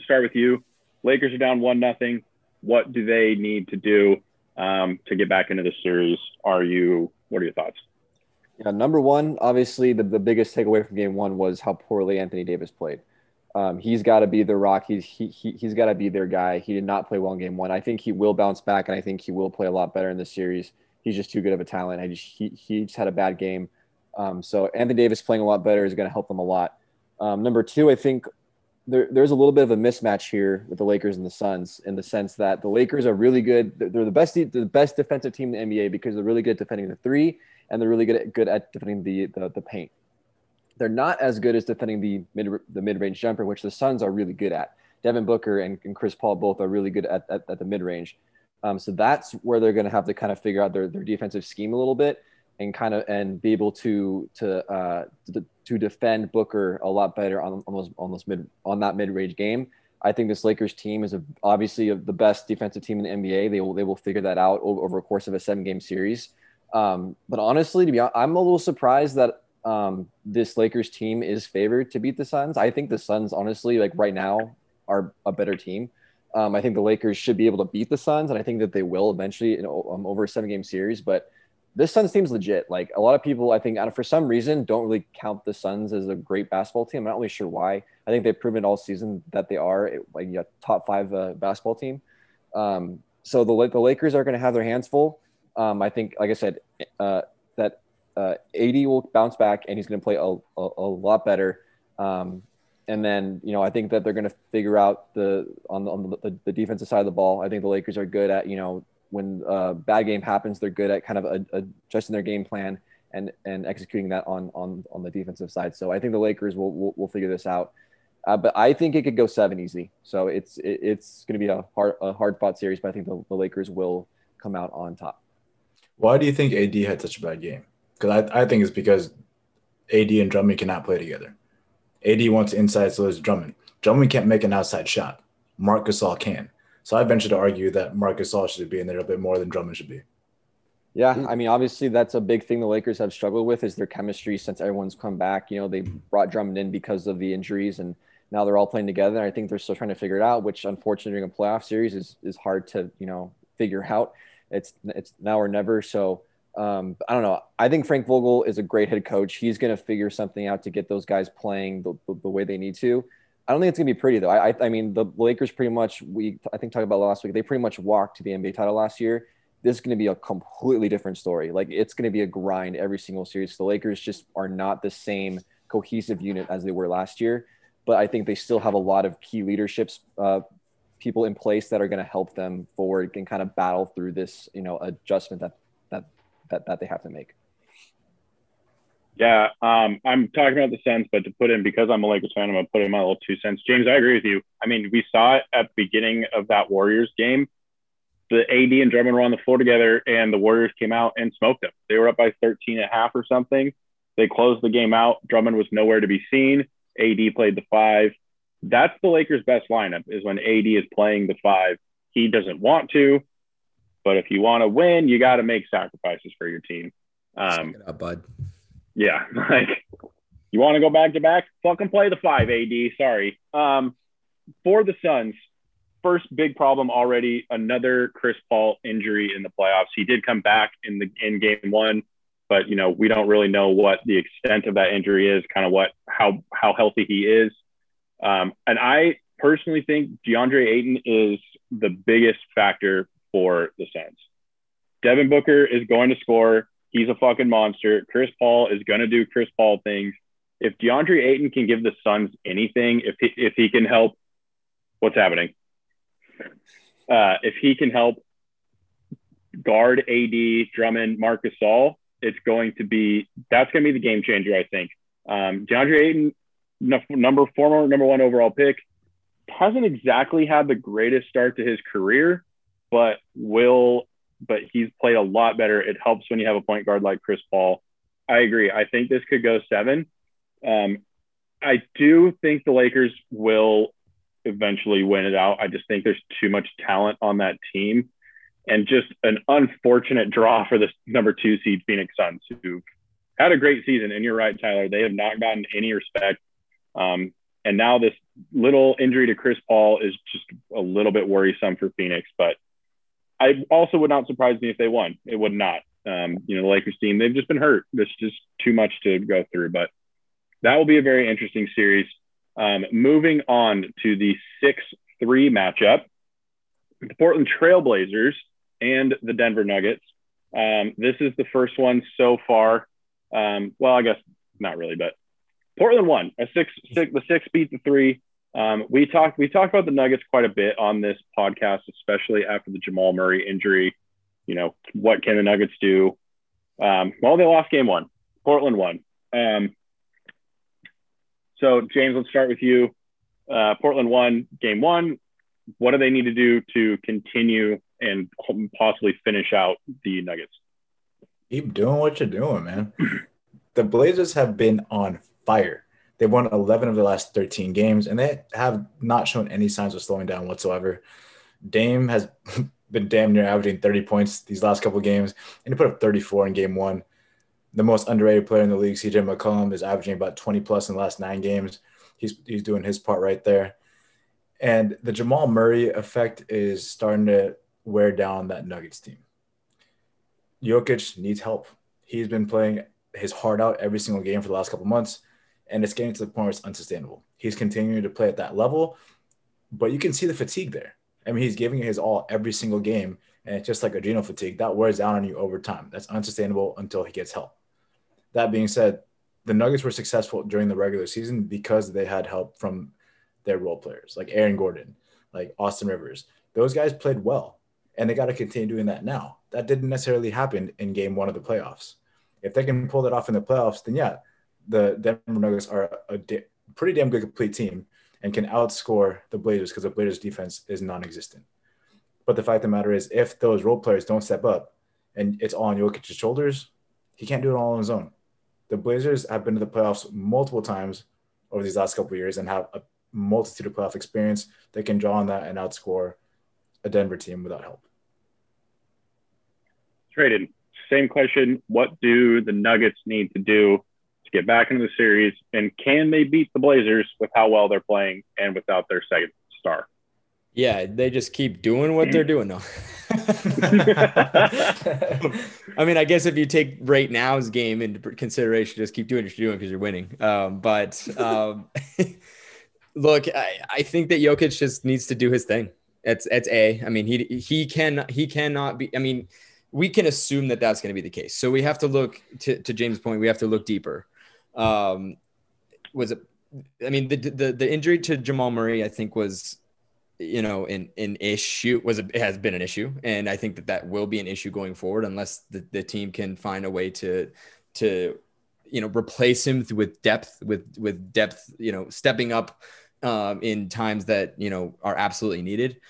start with you. Lakers are down one nothing. What do they need to do um, to get back into the series? Are you? What are your thoughts? Yeah, number one, obviously the, the biggest takeaway from game one was how poorly Anthony Davis played. Um, he's got to be the rock. He's he, he he's got to be their guy. He did not play well in game one. I think he will bounce back, and I think he will play a lot better in this series. He's just too good of a talent. I just he he just had a bad game. Um, so Anthony Davis playing a lot better is going to help them a lot. Um, number two, I think there, there's a little bit of a mismatch here with the Lakers and the Suns in the sense that the Lakers are really good. They're the best the best defensive team in the NBA because they're really good at defending the three and they're really good at, good at defending the, the the paint. They're not as good as defending the mid the mid range jumper, which the Suns are really good at. Devin Booker and, and Chris Paul both are really good at, at, at the mid range. Um, so that's where they're going to have to kind of figure out their, their defensive scheme a little bit and kind of and be able to to uh, to, to defend Booker a lot better on, on those mid on that mid range game. I think this Lakers team is a, obviously a, the best defensive team in the NBA. They will they will figure that out over, over a course of a seven game series. Um, but honestly, to be honest, I'm a little surprised that um, this Lakers team is favored to beat the Suns. I think the Suns, honestly, like right now, are a better team. Um, I think the Lakers should be able to beat the Suns, and I think that they will eventually know, um, over a seven game series. But this Suns team's legit. Like a lot of people, I think, for some reason, don't really count the Suns as a great basketball team. I'm not really sure why. I think they've proven all season that they are like a top five uh, basketball team. Um, so the the Lakers are going to have their hands full. Um, I think, like I said, uh, that uh, AD will bounce back and he's going to play a, a, a, lot better. Um, and then, you know, I think that they're going to figure out the on, the on the, the, defensive side of the ball. I think the Lakers are good at, you know, when a uh, bad game happens, they're good at kind of adjusting their game plan and and executing that on on on the defensive side. So I think the Lakers will will, will figure this out. Uh, but I think it could go seven easy. So it's it, it's going to be a hard a hard fought series. But I think the, the Lakers will come out on top. Why do you think AD had such a bad game? Because I, I think it's because AD and Drummond cannot play together. AD wants inside, so does Drummond. Drummond can't make an outside shot. Marc Gasol can. So I venture to argue that Marcus Gasol should be in there a bit more than Drummond should be. Yeah, I mean, obviously that's a big thing the Lakers have struggled with is their chemistry since everyone's come back. You know, they brought Drummond in because of the injuries, and now they're all playing together. And I think they're still trying to figure it out, which unfortunately during a playoff series is is hard to you know figure out. It's it's now or never. So um, I don't know. I think Frank Vogel is a great head coach. He's going to figure something out to get those guys playing the, the, the, way they need to. I don't think it's to be pretty though. I, I, I mean, the Lakers pretty much we I think talked about last week. They pretty much walked to the NBA title last year. This is to be a completely different story. Like it's to be a grind every single series. The Lakers just are not the same cohesive unit as they were last year. But I think they still have a lot of key leaderships uh, people in place that are to help them forward and kind of battle through this, you know, adjustment that that that, that they have to make. Yeah, um, I'm talking about the Suns, but to put in because I'm a Lakers fan, I'm gonna put in my little two cents. James, I agree with you. I mean, we saw it at the beginning of that Warriors game. The AD and Drummond were on the floor together, and the Warriors came out and smoked them. They were up by 13 and a half or something. They closed the game out. Drummond was nowhere to be seen. AD played the five that's the Lakers' best lineup is when AD is playing the five. He doesn't want to, but if you want to win, you got to make sacrifices for your team. Um, up, bud. Yeah, like you want to go back to back, fucking play the five, AD. Sorry. Um, for the Suns, first big problem already. Another Chris Paul injury in the playoffs. He did come back in the in game one, but you know we don't really know what the extent of that injury is. Kind of what how how healthy he is. Um, and I personally think DeAndre Ayton is the biggest factor for the Suns. Devin Booker is going to score. He's a fucking monster. Chris Paul is going to do Chris Paul things. If DeAndre Ayton can give the Suns anything, if he, if he can help, what's happening? Uh, if he can help guard AD, Drummond, Marcus Gasol, it's going to be that's going to be the game changer. I think um, DeAndre Ayton number former number one overall pick, hasn't exactly had the greatest start to his career, but will but he's played a lot better. It helps when you have a point guard like Chris Paul. I agree. I think this could go seven. Um, I do think the Lakers will eventually win it out. I just think there's too much talent on that team and just an unfortunate draw for the number two seed Phoenix Suns, who had a great season. And you're right, Tyler, they have not gotten any respect. Um, and now this little injury to Chris Paul is just a little bit worrisome for Phoenix. But I also would not surprise me if they won. It would not. Um, you know, the Lakers team, they've just been hurt. There's just too much to go through. But that will be a very interesting series. Um, moving on to the 6 3 matchup, the Portland Trailblazers and the Denver Nuggets. Um, this is the first one so far. Um, well, I guess not really, but Portland won a six, six the six beat the three. Um, we talked we talked about the Nuggets quite a bit on this podcast, especially after the Jamal Murray injury. You know, what can the Nuggets do? Um, well, they lost game one. Portland won. Um, so, James, let's start with you. Uh, Portland won game one. What do they need to do to continue and possibly finish out the Nuggets? Keep doing what you're doing, man. the Blazers have been on fire. They won 11 of the last 13 games, and they have not shown any signs of slowing down whatsoever. Dame has been damn near averaging 30 points these last couple games, and he put up 34 in game one. The most underrated player in the league, CJ McCollum, is averaging about 20 plus in the last nine games. He's, he's doing his part right there. And the Jamal Murray effect is starting to wear down that Nuggets team. Jokic needs help. He's been playing his heart out every single game for the last couple months, and it's getting to the point where it's unsustainable. He's continuing to play at that level, but you can see the fatigue there. I mean, he's giving his all every single game, and it's just like adrenal fatigue that wears down on you over time. That's unsustainable until he gets help. That being said, the Nuggets were successful during the regular season because they had help from their role players like Aaron Gordon, like Austin Rivers. Those guys played well and they got to continue doing that now. That didn't necessarily happen in game one of the playoffs. If they can pull that off in the playoffs, then yeah, the Denver Nuggets are a da- pretty damn good complete team and can outscore the Blazers because the Blazers defense is non-existent. But the fact of the matter is, if those role players don't step up and it's all on Jokic's shoulders, he can't do it all on his own. The Blazers have been to the playoffs multiple times over these last couple years and have a multitude of playoff experience. They can draw on that and outscore a Denver team without help. Traden. Same question. What do the Nuggets need to do to get back into the series? And can they beat the Blazers with how well they're playing and without their second star? Yeah, they just keep doing what they're doing though. I mean, I guess if you take right now's game into consideration, just keep doing what you're doing because you're winning. Um, but um, look, I, I think that Jokic just needs to do his thing. It's it's a. I mean, he he can he cannot be. I mean, we can assume that that's going to be the case. So we have to look to, to James' point. We have to look deeper. Um, was it? I mean, the, the the injury to Jamal Murray, I think, was you know an an issue. Was a, has been an issue, and I think that that will be an issue going forward unless the, the team can find a way to to you know replace him with depth with with depth. You know, stepping up um, in times that you know are absolutely needed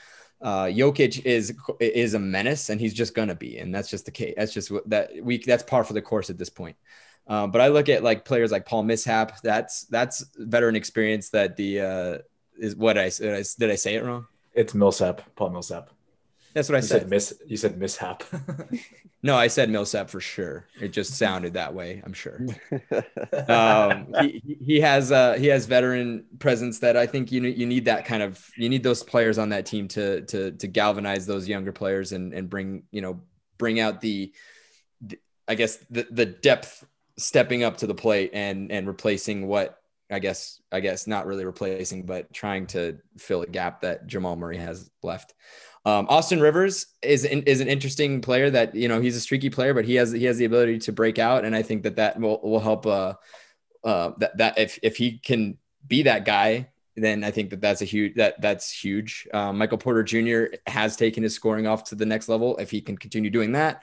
uh, Jokic is is a menace, and he's just gonna be, and that's just the case. That's just what that we that's par for the course at this point. Uh, but I look at like players like Paul Millsap. That's that's veteran experience. That the uh, is what I, did I did I say it wrong? It's Millsap, Paul Millsap. That's what I you said. said miss, you said mishap. no, I said Millsap for sure. It just sounded that way. I'm sure. um, he, he has uh, he has veteran presence that I think you you need that kind of you need those players on that team to to to galvanize those younger players and and bring you know bring out the, the I guess the the depth stepping up to the plate and and replacing what I guess I guess not really replacing, but trying to fill a gap that Jamal Murray has left. Um, Austin Rivers is is an interesting player that you know he's a streaky player, but he has he has the ability to break out, and I think that that will, will help. Uh, uh, that that if if he can be that guy, then I think that that's a huge that that's huge. Um, Michael Porter Jr. has taken his scoring off to the next level. If he can continue doing that,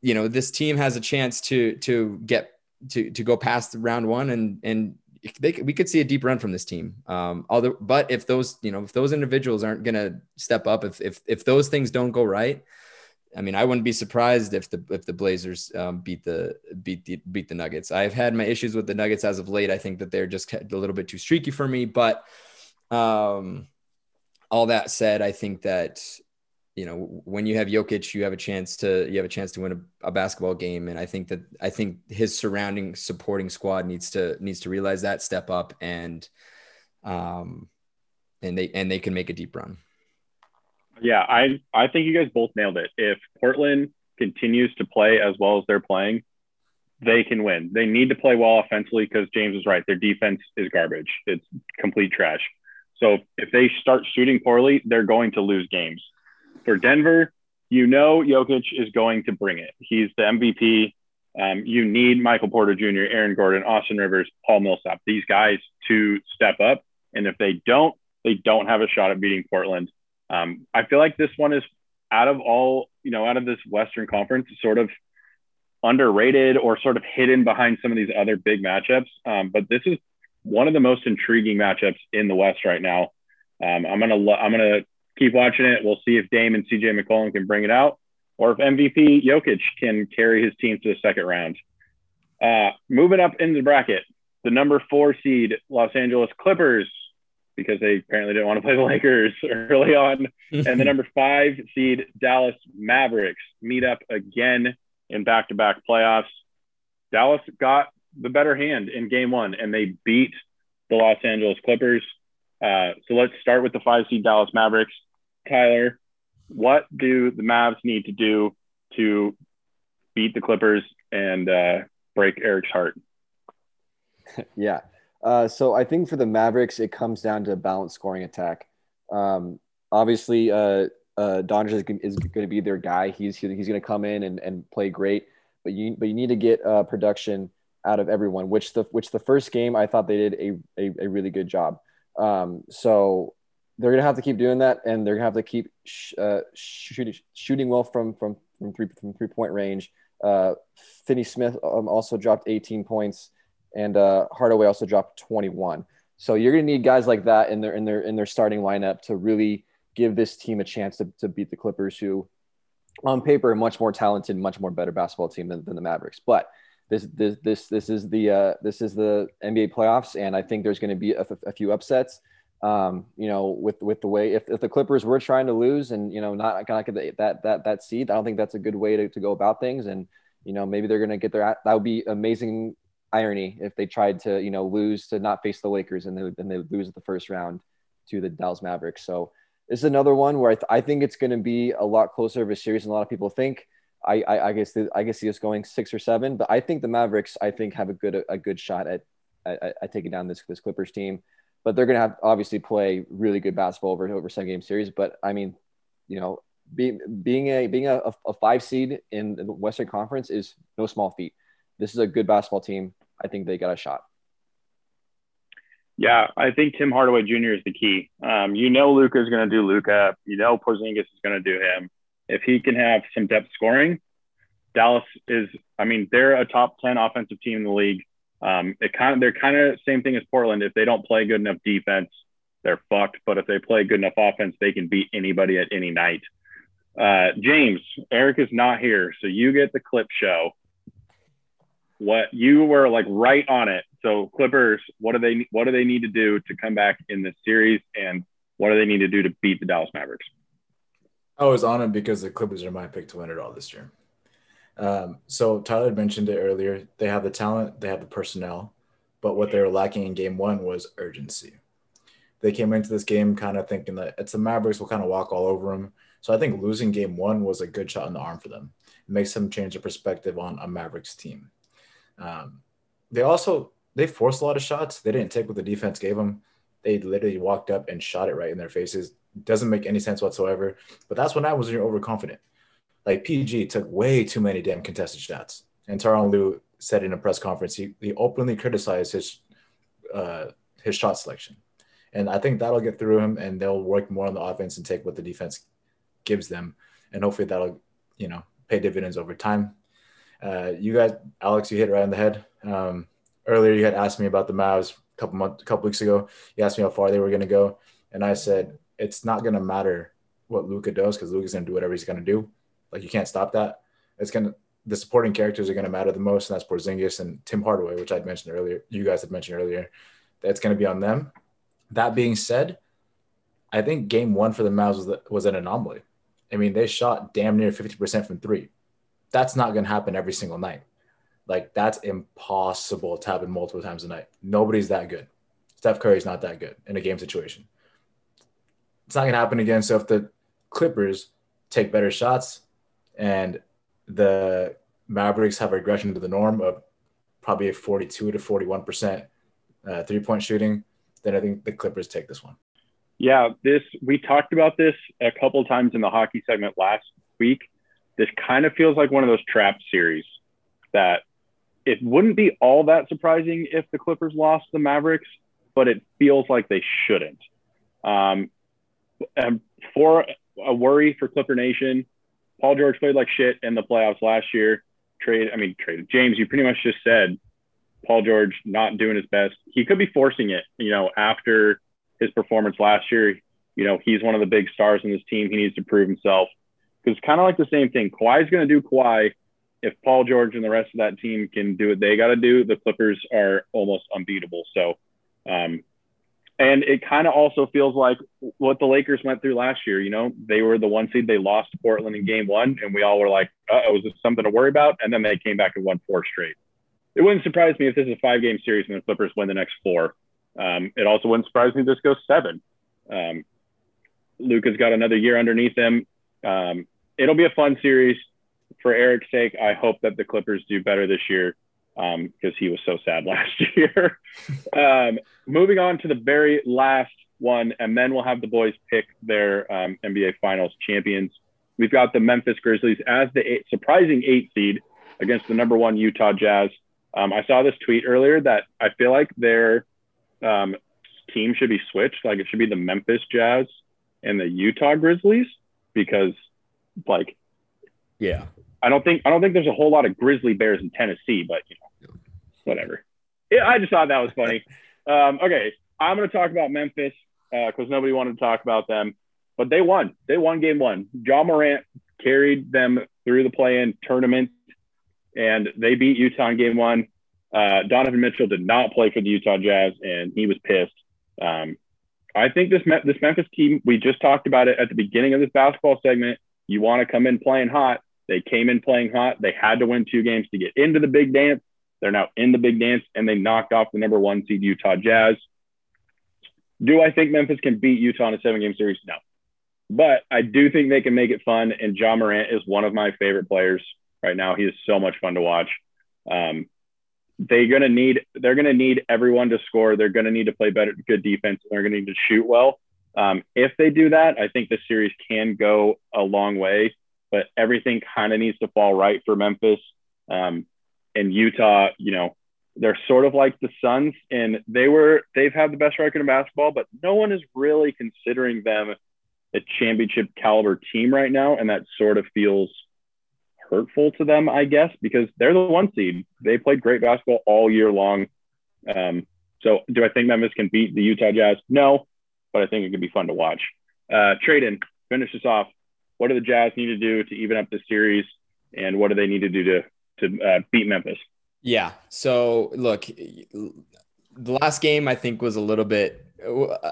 you know this team has a chance to to get to to go past round one and and they, we could see a deep run from this team. Um, although, but if those, you know, if those individuals aren't going to step up, if, if, if those things don't go right, I mean, I wouldn't be surprised if the if the Blazers um, beat the beat the beat the Nuggets. I've had my issues with the Nuggets as of late. I think that they're just a little bit too streaky for me. But um, all that said, I think that you know when you have Jokic, you have a chance to you have a chance to win a, a basketball game. And I think that I think his surrounding supporting squad needs to needs to realize that, step up, and um, and they and they can make a deep run. Yeah, I I think you guys both nailed it. If Portland continues to play as well as they're playing, they can win. They need to play well offensively because James is right. Their defense is garbage. It's complete trash. So if they start shooting poorly, they're going to lose games. For Denver, you know Jokic is going to bring it. He's the MVP. Um, you need Michael Porter Jr., Aaron Gordon, Austin Rivers, Paul Millsap, these guys to step up. And if they don't, they don't have a shot at beating Portland. Um, I feel like this one is out of all, you know, out of this Western Conference, sort of underrated or sort of hidden behind some of these other big matchups. Um, but this is one of the most intriguing matchups in the West right now. Um, I'm gonna lo- I'm gonna keep watching it. We'll see if Dame and CJ McCollum can bring it out, or if MVP Jokic can carry his team to the second round. Uh, moving up in the bracket, the number four seed Los Angeles Clippers because they apparently didn't want to play the Lakers early on. and the number five seed Dallas Mavericks meet up again in back to back playoffs. Dallas got the better hand in game one and they beat the Los Angeles Clippers. Uh, so let's start with the five seed Dallas Mavericks. Tyler, what do the Mavs need to do to beat the Clippers and uh, break Eric's heart? yeah. Uh, so I think for the Mavericks, it comes down to a balanced scoring attack. Um, obviously, uh, uh, is, is going to be their guy. He's he's going to come in and, and play great, but you but you need to get uh, production out of everyone. Which the which the first game I thought they did a a, a really good job. Um, so they're to have to keep doing that, and they're to have to keep sh- uh, shooting shooting well from from from three from three point range. Uh, Finney Smith um, also dropped 18 points and uh, Hardaway also dropped 21. So you're to need guys like that in their in their in their starting lineup to really give this team a chance to, to beat the Clippers, who on paper are much more talented, much more better basketball team than, than the Mavericks. But this this this this is the uh, this is the NBA playoffs, and I think there's going to be a, a few upsets. Um, you know, with with the way if, if the Clippers were trying to lose and you know not kind of get that that that seed, I don't think that's a good way to, to go about things. And you know maybe they're going to get their that would be amazing irony if they tried to you know lose to not face the Lakers and they and they lose the first round to the Dallas Mavericks. So this is another one where I, th- I think it's going to be a lot closer of a series than a lot of people think. I, I, I guess the, I guess see us going six or seven, but I think the Mavericks I think have a good a good shot at at, at taking down this this Clippers team. But they're going to have obviously play really good basketball over over seven game series. But I mean, you know, being being a being a, a five seed in the Western Conference is no small feat. This is a good basketball team. I think they got a shot. Yeah, I think Tim Hardaway Jr. is the key. Um, you know, Luka is going to do Luka. You know, Porzingis is going to do him. If he can have some depth scoring, Dallas is. I mean, they're a top ten offensive team in the league. Um, it kind of they're kind of same thing as Portland. If they don't play good enough defense, they're fucked. But if they play good enough offense, they can beat anybody at any night. Uh, James, Eric is not here, so you get the clip show what you were like right on it. So Clippers, what do they what do they need to do to come back in this series, and what do they need to do to beat the Dallas Mavericks? I was on it because the Clippers are my pick to win it all this year. Um, so Tyler mentioned it earlier. They have the talent, they have the personnel, but what they were lacking in Game One was urgency. They came into this game kind of thinking that it's the Mavericks will kind of walk all over them. So I think losing Game One was a good shot in the arm for them. It makes them change their perspective on a Mavericks team. Um, they also they forced a lot of shots. They didn't take what the defense gave them. They literally walked up and shot it right in their faces. Doesn't make any sense whatsoever. But that's when I was you're overconfident. Like PG took way too many damn contested shots. And Tyronn Lue said in a press conference he, he openly criticized his uh, his shot selection. And I think that'll get through him and they'll work more on the offense and take what the defense gives them. And hopefully that'll, you know, pay dividends over time. Uh, you guys, Alex, you hit it right on the head. Um, earlier, you had asked me about the Mavs a couple months, a couple weeks ago. You asked me how far they were going to go, and I said it's not going to matter what Luka does because Luka's going to do whatever he's going to do. Like you can't stop that. It's gonna the supporting characters are gonna matter the most, and that's Porzingis and Tim Hardaway, which I'd mentioned earlier. You guys had mentioned earlier. That's gonna be on them. That being said, I think game one for the Mavs was, was an anomaly. I mean, they shot damn near 50% from three. That's not going to happen every single night. Like, that's impossible to happen multiple times a night. Nobody's that good. Steph Curry's not that good in a game situation. It's not going to happen again. So, if the Clippers take better shots and the Mavericks have a regression to the norm of probably a 42 to 41% uh, three point shooting, then I think the Clippers take this one. Yeah, this we talked about this a couple times in the hockey segment last week. This kind of feels like one of those trap series that it wouldn't be all that surprising if the Clippers lost the Mavericks, but it feels like they shouldn't. Um, for a worry for Clipper Nation, Paul George played like shit in the playoffs last year. Trade, I mean, trade James, you pretty much just said Paul George not doing his best. He could be forcing it, you know, after his performance last year. You know, he's one of the big stars in this team. He needs to prove himself. Because it's kind of like the same thing. Kawhi's going to do Kawhi. If Paul George and the rest of that team can do what they got to do, the Clippers are almost unbeatable. So, um, and it kind of also feels like what the Lakers went through last year. You know, they were the one seed. They lost Portland in game one, and we all were like, oh, is this something to worry about? And then they came back and won four straight. It wouldn't surprise me if this is a five game series and the Clippers win the next four. Um, it also wouldn't surprise me if this goes seven. Um, Luka's got another year underneath him. Um, it'll be a fun series. For Eric's sake, I hope that the Clippers do better this year because um, he was so sad last year. um, moving on to the very last one, and then we'll have the boys pick their um, NBA Finals champions. We've got the Memphis Grizzlies as the eight, surprising eight seed against the number one Utah Jazz. Um, I saw this tweet earlier that I feel like their um, team should be switched. Like it should be the Memphis Jazz and the Utah Grizzlies because, like, yeah, I don't think I don't think there's a whole lot of Grizzly Bears in Tennessee, but you know, whatever. Yeah, I just thought that was funny. um, okay, I'm going to talk about Memphis because uh, nobody wanted to talk about them, but they won. They won game one. Ja Morant carried them through the play-in tournament, and they beat Utah in game one. Uh, Donovan Mitchell did not play for the Utah Jazz, and he was pissed. Um, I think this this Memphis team, we just talked about it at the beginning of this basketball segment. You want to come in playing hot. They came in playing hot. They had to win two games to get into the big dance. They're now in the big dance, and they knocked off the number one seed Utah Jazz. Do I think Memphis can beat Utah in a seven game series? No. But I do think they can make it fun. And Ja Morant is one of my favorite players right now. He is so much fun to watch. Um, they're gonna need they're gonna need everyone to score. They're gonna need to play better, good defense. They're gonna need to shoot well. Um, if they do that, I think the series can go a long way. But everything kind of needs to fall right for Memphis um, and Utah. You know, they're sort of like the Suns, and they were they've had the best record in basketball, but no one is really considering them a championship caliber team right now, and that sort of feels hurtful to them, I guess, because they're the one seed. They played great basketball all year long. Um, so, do I think Memphis can beat the Utah Jazz? No, but I think it could be fun to watch. Uh, Traden, finish this off. What do the Jazz need to do to even up the series, and what do they need to do to to uh, beat Memphis? Yeah. So, look, the last game I think was a little bit.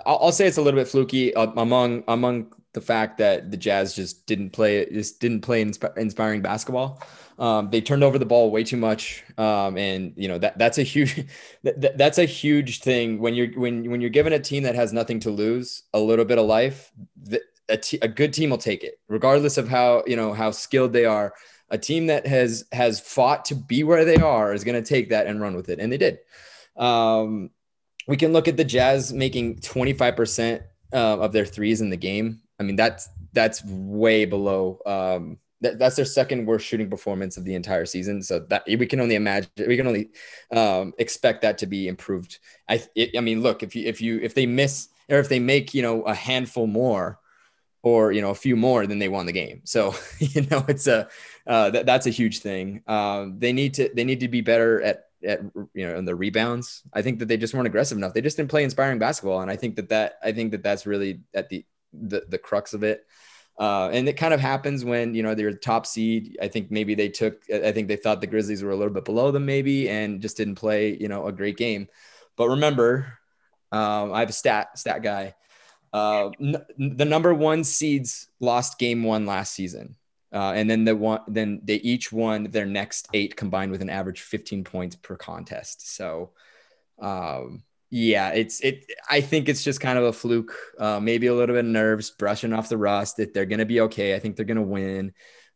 I'll say it's a little bit fluky uh, among among the fact that the Jazz just didn't play just didn't play insp- inspiring basketball. Um, they turned over the ball way too much, um, and you know that that's a huge that, that's a huge thing when you're when when you're given a team that has nothing to lose a little bit of life. The, a, t- a good team will take it, regardless of how you know how skilled they are. A team that has has fought to be where they are is going to take that and run with it, and they did. Um, we can look at the Jazz making 25% uh, of their threes in the game. I mean, that's that's way below. Um, that, that's their second worst shooting performance of the entire season. So that we can only imagine, we can only um, expect that to be improved. I, it, I mean, look, if you if you if they miss or if they make you know a handful more, or you know a few more, then they won the game. So you know it's a uh, that, that's a huge thing. Um, they need to they need to be better at at you know in the rebounds. I think that they just weren't aggressive enough. They just didn't play inspiring basketball, and I think that that I think that that's really at the the the crux of it. Uh, and it kind of happens when you know they're top seed. I think maybe they took. I think they thought the Grizzlies were a little bit below them, maybe, and just didn't play you know a great game. But remember, um, I have a stat stat guy. Uh, n- the number one seeds lost game one last season, uh, and then the one then they each won their next eight combined with an average 15 points per contest. So, um, yeah, it's it. I think it's just kind of a fluke. Uh, maybe a little bit of nerves, brushing off the rust. That they're to be okay. I think they're to win,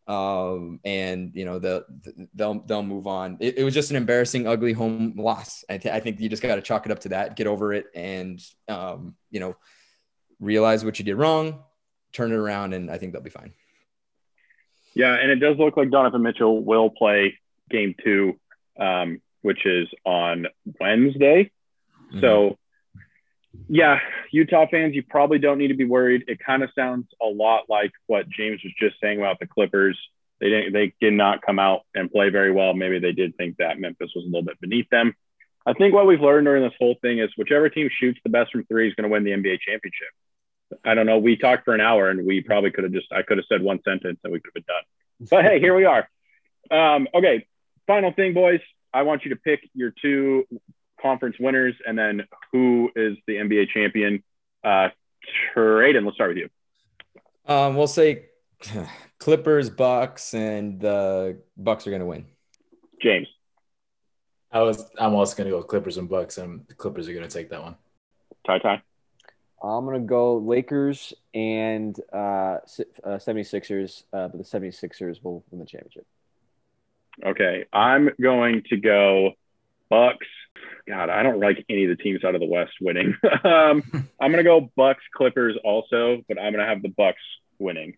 um, and you know the, the, they'll they'll move on. It, it, was just an embarrassing, ugly home loss. I, th- I think you just got to chalk it up to that, get over it, and um, you know realize what you did wrong, turn it around, and I think they'll be fine. Yeah, and it does look like Donovan Mitchell will play game two, um, which is on Wednesday. Mm-hmm. So, yeah, Utah fans, you probably don't need to be worried. It kind of sounds a lot like what James was just saying about the Clippers. They didn't, they did not come out and play very well. Maybe they did think that Memphis was a little bit beneath them. I think what we've learned during this whole thing is whichever team shoots the best from three is going to win the NBA championship. I don't know. We talked for an hour and we probably could have just, I could have said one sentence and we could have been done. But hey, here we are. Um, okay. Final thing, boys. I want you to pick your two conference winners, and then who is the NBA champion? Uh, Traden, let's start with you. Um, we'll say Clippers, Bucks, and the Bucks are going to win. James. I was. I'm also going to go Clippers and Bucks, and the Clippers are going to take that one. Tie, Ty. I'm going to go Lakers and uh, uh, 76ers, uh, but the 76ers will win the championship. Okay. I'm going to go Bucks. God, I don't like any of the teams out of the West winning. um, I'm gonna go Bucks Clippers also, but I'm gonna have the Bucks winning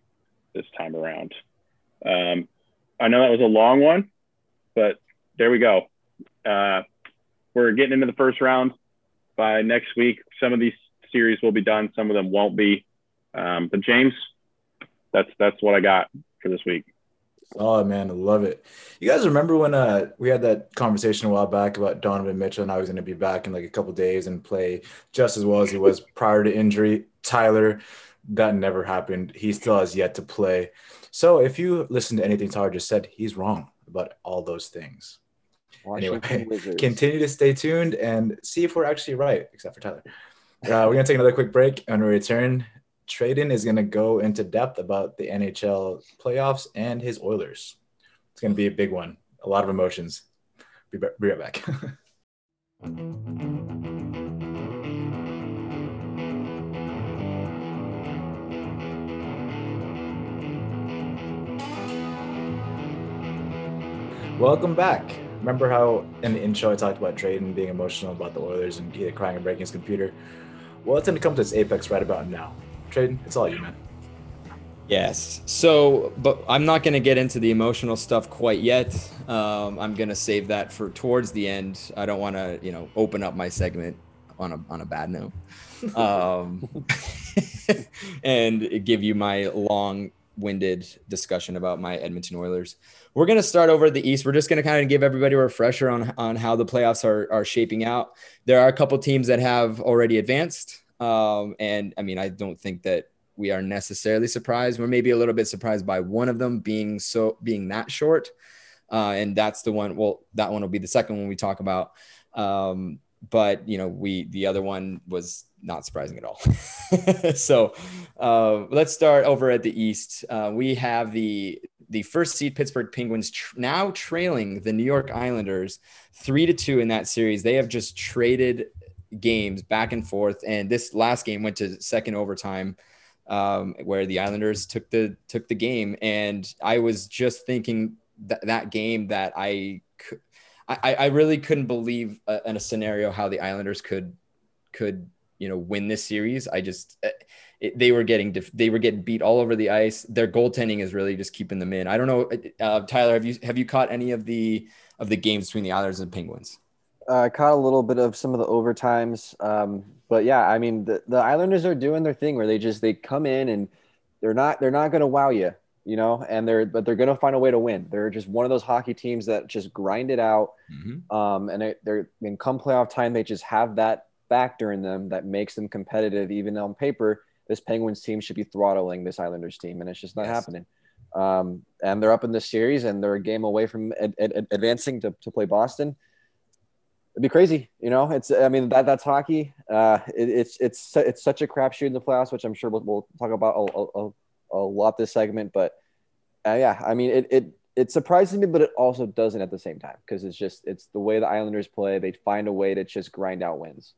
this time around. Um, I know that was a long one, but there we go. Uh, we're getting into the first round. By next week, some of these series will be done. Some of them won't be. Um, but James, that's that's what I got for this week. Oh man, I love it. You guys remember when uh we had that conversation a while back about Donovan Mitchell and I was going to be back in like a couple days and play just as well as he was prior to injury. Tyler, that never happened. He still has yet to play. So if you listen to anything Tyler just said, he's wrong about all those things. Washington anyway, Wizards. continue to stay tuned and see if we're actually right, except for Tyler. Uh, we're gonna take another quick break and return. Traden is going to go into depth about the NHL playoffs and his Oilers. It's going to be a big one. A lot of emotions. Be, be right back. Welcome back. Remember how in the intro I talked about Traden being emotional about the Oilers and crying and breaking his computer? Well, it's going to come to its apex right about now. Traden, it's all you, man. Yes. So, but I'm not going to get into the emotional stuff quite yet. Um, I'm going to save that for towards the end. I don't want to, you know, open up my segment on a on a bad note, um, and give you my long-winded discussion about my Edmonton Oilers. We're going to start over at the East. We're just going to kind of give everybody a refresher on on how the playoffs are are shaping out. There are a couple teams that have already advanced. Um, and I mean, I don't think that we are necessarily surprised. We're maybe a little bit surprised by one of them being so being that short. Uh, and that's the one. Well, that one will be the second one we talk about. Um, but you know, we the other one was not surprising at all. so uh, let's start over at the East. Uh, we have the the first seed Pittsburgh Penguins tr- now trailing the New York Islanders three to two in that series. They have just traded games back and forth. And this last game went to second overtime, um, where the Islanders took the took the game. And I was just thinking that that game that I I, I really couldn't believe a, in a scenario how the Islanders could could you know win this series. I just eh, it, they were getting they were getting beat all over the ice. Their goaltending is really just keeping them in. I don't know, uh, Tyler. Have you have you caught any of the of the games between the Islanders and Penguins? I uh, caught a little bit of some of the overtimes, um, but yeah, I mean the, the Islanders are doing their thing where they just they come in and they're not they're not going to wow you, you know, and they're but they're going to find a way to win. They're just one of those hockey teams that just grind it out, mm-hmm. um, and they, they're in come playoff time they just have that factor in them that makes them competitive even on paper. this Penguins team should be throttling this Islanders team, and it's just not Yes. happening. Um, and they're up in this series, and they're a game away from ad- ad- advancing to, to play Boston. It'd be crazy, you know. It's I mean that that's hockey. Uh, it, it's it's it's such a crapshoot in the playoffs, which I'm sure we'll, we'll talk about a, a, a lot this segment. But uh, yeah, I mean it it it surprises me, but it also doesn't at the same time because it's just it's the way the Islanders play. They find a way to just grind out wins.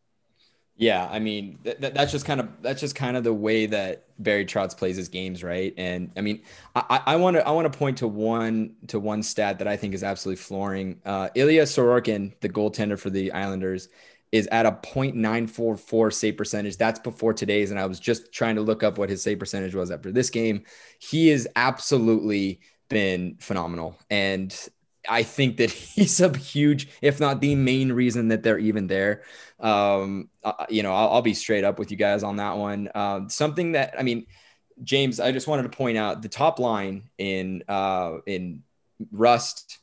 Yeah, I mean th- th- that's just kind of that's just kind of the way that Barry Trotz plays his games, right? And I mean, I want to I want to point to one to one stat that I think is absolutely flooring. Uh, Ilya Sorokin, the goaltender for the Islanders, is at a .944 save percentage. That's before today's, and I was just trying to look up what his save percentage was after this game. He has absolutely been phenomenal, and I think that he's a huge, if not the main reason that they're even there. Um, uh, you know, I'll, I'll, be straight up with you guys on that one. Um, something that I mean, James, I just wanted to point out the top line in uh, in Rust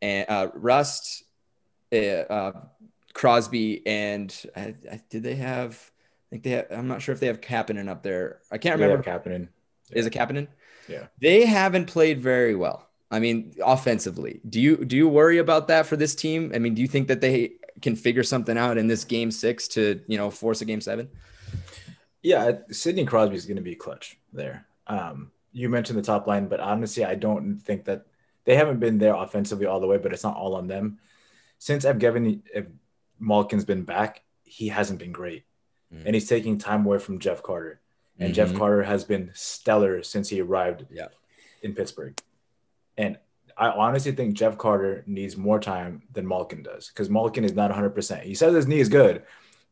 and uh, Rust, uh, Crosby, and uh, did they have? I think they have. I'm not sure if they have Kapanen up there. I can't remember. Kapanen. Yeah. Is it Kapanen? Yeah. They haven't played very well. I mean, offensively, do you do you worry about that for this team? I mean, do you think that they can figure something out in this game six to you know force a game seven? Yeah, Sidney Crosby is going to be clutch there. Um, you mentioned the top line, but honestly, I don't think that they haven't been there offensively all the way. But it's not all on them. Since Evgeny if Malkin's been back, he hasn't been great, mm-hmm. and he's taking time away from Jeff Carter. And mm-hmm. Jeff Carter has been stellar since he arrived yeah. in Pittsburgh. And I honestly think Jeff Carter needs more time than Malkin does because Malkin is not 100%. He says his knee is good,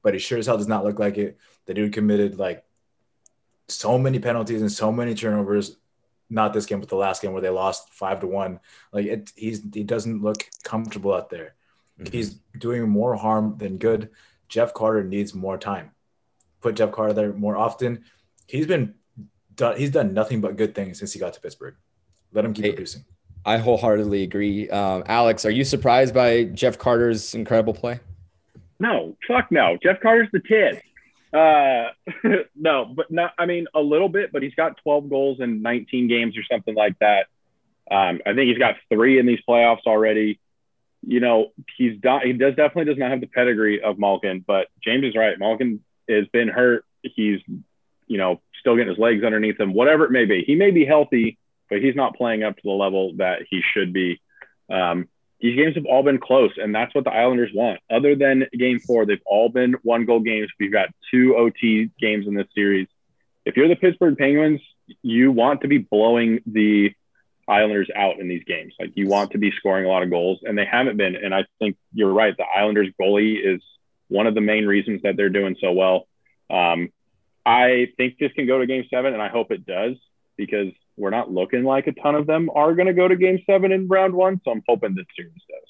but he sure as hell does not look like it. The dude committed like so many penalties and so many turnovers. Not this game, but the last game where they lost five to one. Like it, he's he doesn't look comfortable out there. Mm-hmm. He's doing more harm than good. Jeff Carter needs more time. Put Jeff Carter there more often. He's been done. He's done nothing but good things since he got to Pittsburgh. Let him keep hey, producing. I wholeheartedly agree. Um, Alex, are you surprised by Jeff Carter's incredible play? No, fuck no. Jeff Carter's the kid. Uh, no, but not. I mean, a little bit, but he's got 12 goals in 19 games or something like that. Um, I think he's got three in these playoffs already. You know, he's done. He does definitely does not have the pedigree of Malkin, but James is right. Malkin has been hurt. He's, you know, still getting his legs underneath him. Whatever it may be, he may be healthy but he's not playing up to the level that he should be. Um, these games have all been close, and that's what the Islanders want. Other than game four, they've all been one goal games. We've got two OT games in this series. If you're the Pittsburgh Penguins, you want to be blowing the Islanders out in these games. Like you want to be scoring a lot of goals, and they haven't been. And I think you're right. The Islanders goalie is one of the main reasons that they're doing so well. Um, I think this can go to game seven, and I hope it does because we're not looking like a ton of them are going to go to game seven in round one. So I'm hoping this series does.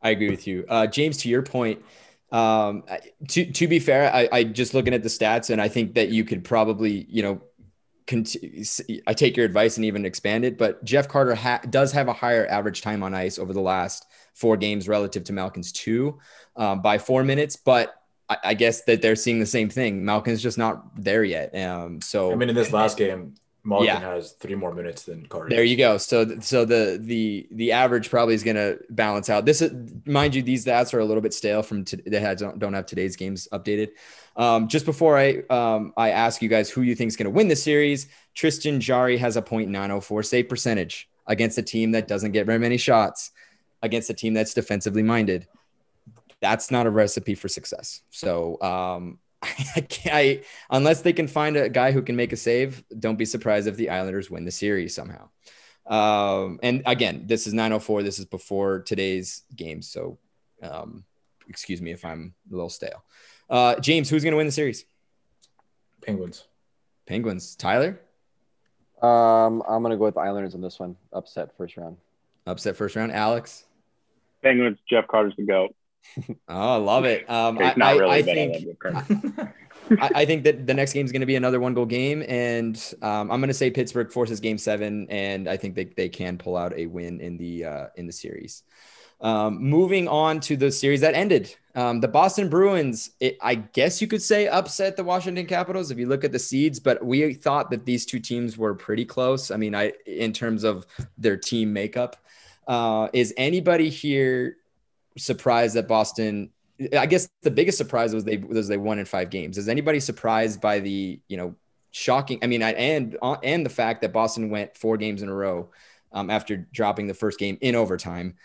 I agree with you. Uh, James, to your point, um, to, to be fair, I, I just looking at the stats and I think that you could probably, you know, continue, I take your advice and even expand it, but Jeff Carter ha- does have a higher average time on ice over the last four games relative to Malkin's two um, by four minutes. But I, I, guess that they're seeing the same thing. Malkin's just not there yet. Um, so I mean, in this last game, Malkin yeah. has three more minutes than Carter. There you go. So so the the the average probably is going to balance out. This is mind you, these stats are a little bit stale from to, they don't, don't have today's games updated. Um, just before I um, I ask you guys who you think is going to win the series, Tristan Jarry has a .904 save percentage against a team that doesn't get very many shots, against a team that's defensively minded. That's not a recipe for success. So um, I, I, unless they can find a guy who can make a save, don't be surprised if the Islanders win the series somehow. Um, and again, this is 904. This is before today's game. So, um, excuse me if I'm a little stale. Uh, James, who's going to win the series? Penguins. Penguins. Tyler? Um, I'm going to go with the Islanders on this one. Upset first round. Upset first round. Alex? Penguins. Jeff Carter's the GOAT. Oh, I love it. Um, I, not really, I think I Cream. I, I think that the next game is going to be another one goal game, and um, I'm going to say Pittsburgh forces Game Seven, and I think they, they can pull out a win in the uh, in the series. Um, moving on to the series that ended, um, the Boston Bruins. It, I guess you could say upset the Washington Capitals if you look at the seeds, but we thought that these two teams were pretty close. I mean, I in terms of their team makeup. Uh, is anybody here surprised that Boston I guess the biggest surprise was they was they won in five games. Is anybody surprised by the you know shocking? I mean, I, and and the fact that Boston went four games in a row um, after dropping the first game in overtime.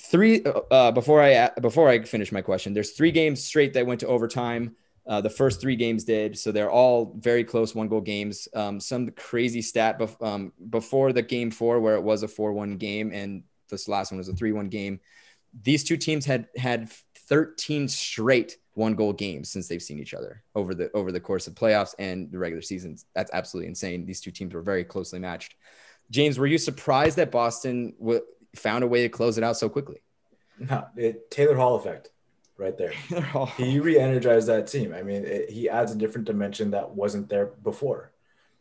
Three uh, before I before I finish my question, there's three games straight that went to overtime. Uh, the first three games did, so they're all very close one goal games. Um, some crazy stat bef- um, before the game four where it was a four one game, and this last one was a three one game. These two teams had had 13 straight one goal games since they've seen each other over the over the course of playoffs and the regular seasons. That's absolutely insane. These two teams were very closely matched. James, were you surprised that Boston w- found a way to close it out so quickly? No, it, Taylor Hall effect, right there. He re-energized that team. I mean, it, he adds a different dimension that wasn't there before.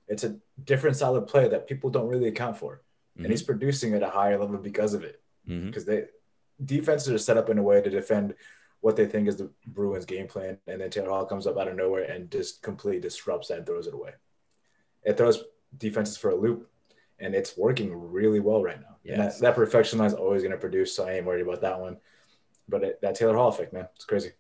It's a different style of play that people don't really account for, and mm-hmm. he's producing at a higher level because of it. Mm-hmm. Because they defenses are set up in a way to defend what they think is the Bruins game plan, and then Taylor Hall comes up out of nowhere and just completely disrupts that and throws it away. It throws defenses for a loop, and it's working really well right now. Yes. that, that perfection line is always going to produce, so I ain't worried about that one. But it, that Taylor Hall effect, man, it's crazy.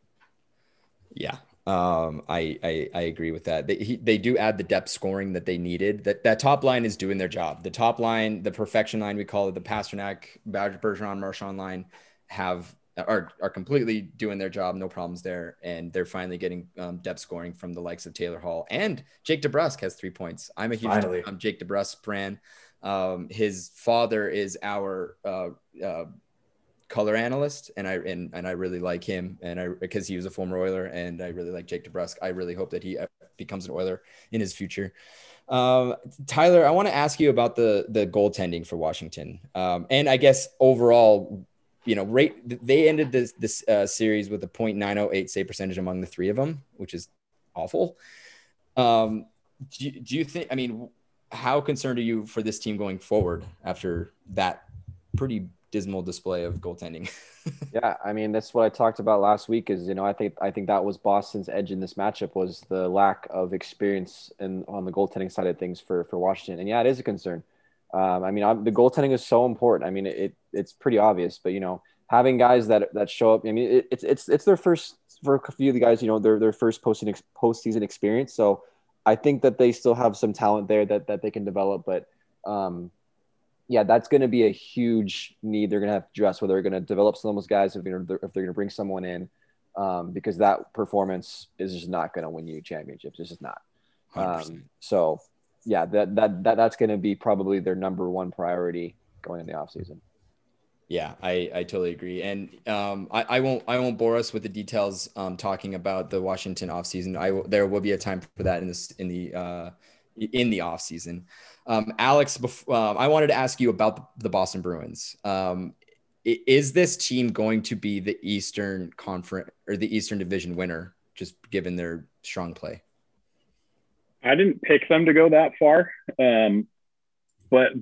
Yeah. Um, I, I I agree with that. They he, they do add the depth scoring that they needed. That that top line is doing their job. The top line, the perfection line, we call it the Pastrnak, Badger, Bergeron, Marchand line, have are are completely doing their job. No problems there, and they're finally getting um, depth scoring from the likes of Taylor Hall and Jake DeBrusk has three points. I'm a huge um, Jake DeBrusk fan. Um, his father is our uh, uh, color analyst, and I and, and I really like him, and I because he was a former Oiler, and I really like Jake DeBrusk. I really hope that he uh, becomes an Oiler in his future. Um, Tyler, I want to ask you about the the goaltending for Washington, um, and I guess overall, you know, rate they ended this this uh, series with a .908 save percentage among the three of them, which is awful. Um, do, do you think? I mean, how concerned are you for this team going forward after that pretty dismal display of goaltending? Yeah, I mean that's what I talked about last week. Is you know I think I think that was Boston's edge in this matchup was the lack of experience in on the goaltending side of things for for Washington. And yeah, it is a concern. Um, I mean I'm, the goaltending is so important. I mean it, it's pretty obvious, but you know having guys that that show up. I mean it, it's it's it's their first for a few of the guys. You know their their first postseason ex- postseason experience. So I think that they still have some talent there that that they can develop, but. Um, yeah, that's going to be a huge need. They're going to have to address whether they're going to develop some of those guys, if they're, if they're going to bring someone in, um, because that performance is just not going to win you championships. It's just not. Um, so, yeah, that that, that that's going to be probably their number one priority going in the offseason. Yeah, I, I totally agree. And um, I, I won't I won't bore us with the details um, talking about the Washington offseason. I there will be a time for that in this in the uh, in the offseason. Um, Alex, um, I wanted to ask you about the, Boston Bruins. Um, is this team going to be the Eastern Conference or the Eastern Division winner, just given their strong play? I didn't pick them to go that far, um, but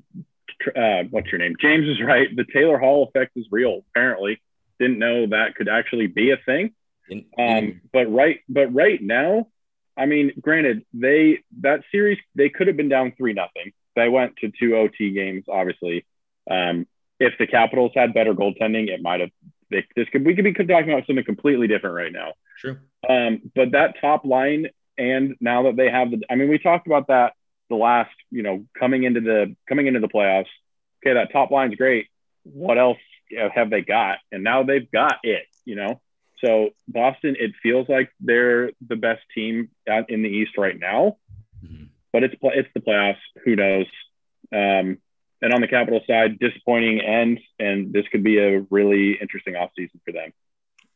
uh, what's your name? James is right. The Taylor Hall effect is real. Apparently, didn't know that could actually be a thing. In, Um, but right, but right now, I mean, granted, they that series they could have been down three nothing. They went to two OT games. Obviously, um, if the Capitals had better goaltending, it might have. They, this could we could be talking about something completely different right now. true. Um, but that top line, and now that they have the, I mean, we talked about that the last, you know, coming into the coming into the playoffs. Okay, that top line's great. What else have they got? And now they've got it. You know, so Boston, it feels like they're the best team out in the East right now. Mhm. But it's it's the playoffs. Who knows? Um, and on the Capital side, disappointing end, and this could be a really interesting offseason for them.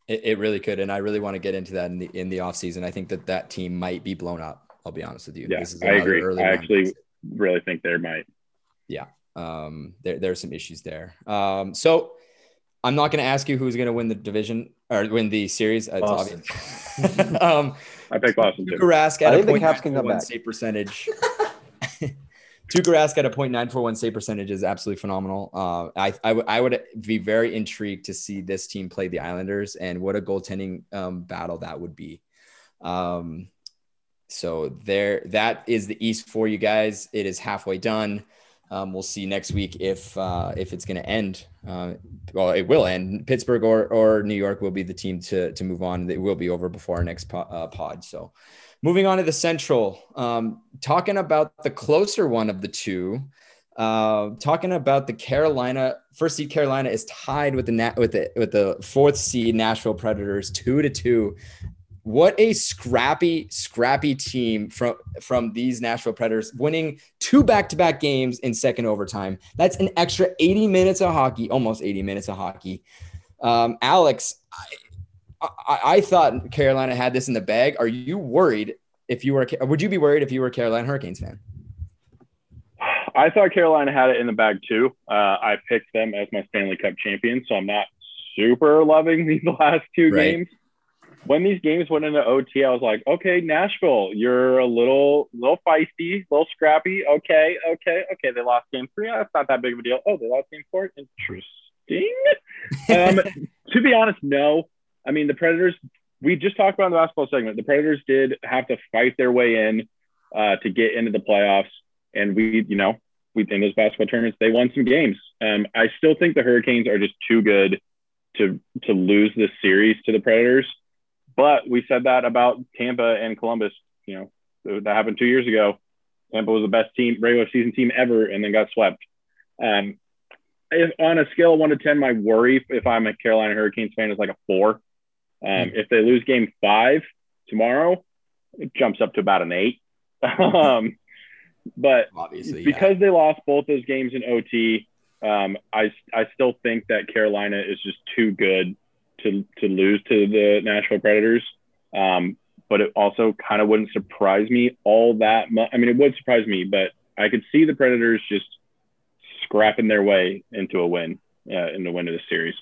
It, it really could, and I really want to get into that in the in the offseason. I think that that team might be blown up. I'll be honest with you. Yeah, This is I agree. early I actually really think there might. Yeah, um, there, there are some issues there. Um, so I'm not going to ask you who's going to win the division or win the series. It's Boston. obvious. um, I picked Boston too. Tuukka Rask I at a think the Caps can come one back. save percentage. Tuukka Rask at a point nine four one save percentage is absolutely phenomenal. Uh, I I would- would be very intrigued to see this team play the Islanders and what a goaltending um, battle that would be. Um, so there, that is the East for you guys. It is halfway done. Um, we'll see next week if uh, if it's going to end. Uh, well, it will end. Pittsburgh or, or New York will be the team to to move on. It will be over before our next po- uh, pod. So, moving on to the Central, um, talking about the closer one of the two. Uh, talking about the Carolina first seed Carolina is tied with the with the with the fourth seed Nashville Predators two to two. What a scrappy, scrappy team from from these Nashville Predators, winning two back-to-back games in second overtime. That's an extra 80 minutes of hockey, almost 80 minutes of hockey. Um, Alex, I, I, I thought Carolina had this in the bag. Are you worried if you were? Would you be worried if you were a Carolina Hurricanes fan? I thought Carolina had it in the bag too. Uh, I picked them as my Stanley Cup champion, so I'm not super loving these last two Right. games. When these games went into OT, I was like, okay, Nashville, you're a little, little feisty, a little scrappy. Okay, okay, okay. They lost game three. That's not that big of a deal. Oh, they lost game four. Interesting. Um, to be honest, no. I mean, the Predators. We just talked about in the basketball segment. The Predators did have to fight their way in uh, to get into the playoffs, and we, you know, we in those basketball tournaments they won some games. Um, I still think the Hurricanes are just too good to to lose this series to the Predators. But we said that about Tampa and Columbus. You know, that happened two years ago. Tampa was the best team, regular season team ever, and then got swept. Um, if on a scale of one to ten, my worry if I'm a Carolina Hurricanes fan is like a four. Um, If they lose Game Five tomorrow, it jumps up to about an eight. um, but Obviously, yeah. because they lost both those games in OT, um, I I still think that Carolina is just too good to to lose to the Nashville Predators. Um, but it also kind of wouldn't surprise me all that much. I mean, it would surprise me, but I could see the Predators just scrapping their way into a win uh, in the win of the series.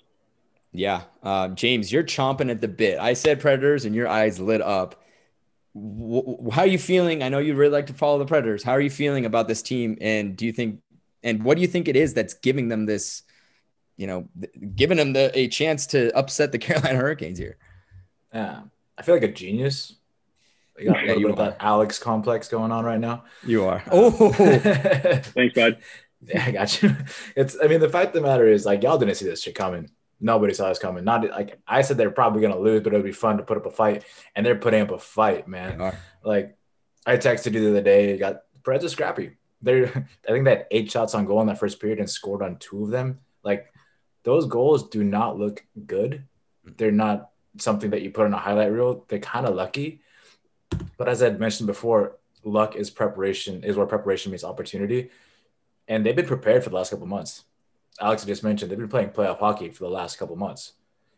Yeah. Uh, James, you're chomping at the bit. I said Predators and your eyes lit up. W- how are you feeling? I know you really like to follow the Predators. How are you feeling about this team? And do you think, and what do you think it is that's giving them this, you know, th- giving them the, a chance to upset the Carolina Hurricanes here? Yeah, I feel like a genius. I got a Yeah, little you bit of that Alex complex going on right now. You are. Uh, oh, Thanks, bud. yeah, I got you. It's. I mean, the fact of the matter is, like, y'all didn't see this shit coming. Nobody saw this coming. Not like I said, they're probably gonna lose, but it'll be fun to put up a fight, and they're putting up a fight, man. Like, I texted you the other day. Got Preds are scrappy. They're. I think they had eight shots on goal in that first period and scored on two of them. Like, those goals do not look good. They're not something that you put on a highlight reel. They're kind of lucky. But as I had mentioned before, luck is preparation, is where preparation meets opportunity. And they've been prepared for the last couple months. Alex just mentioned they've been playing playoff hockey for the last couple months.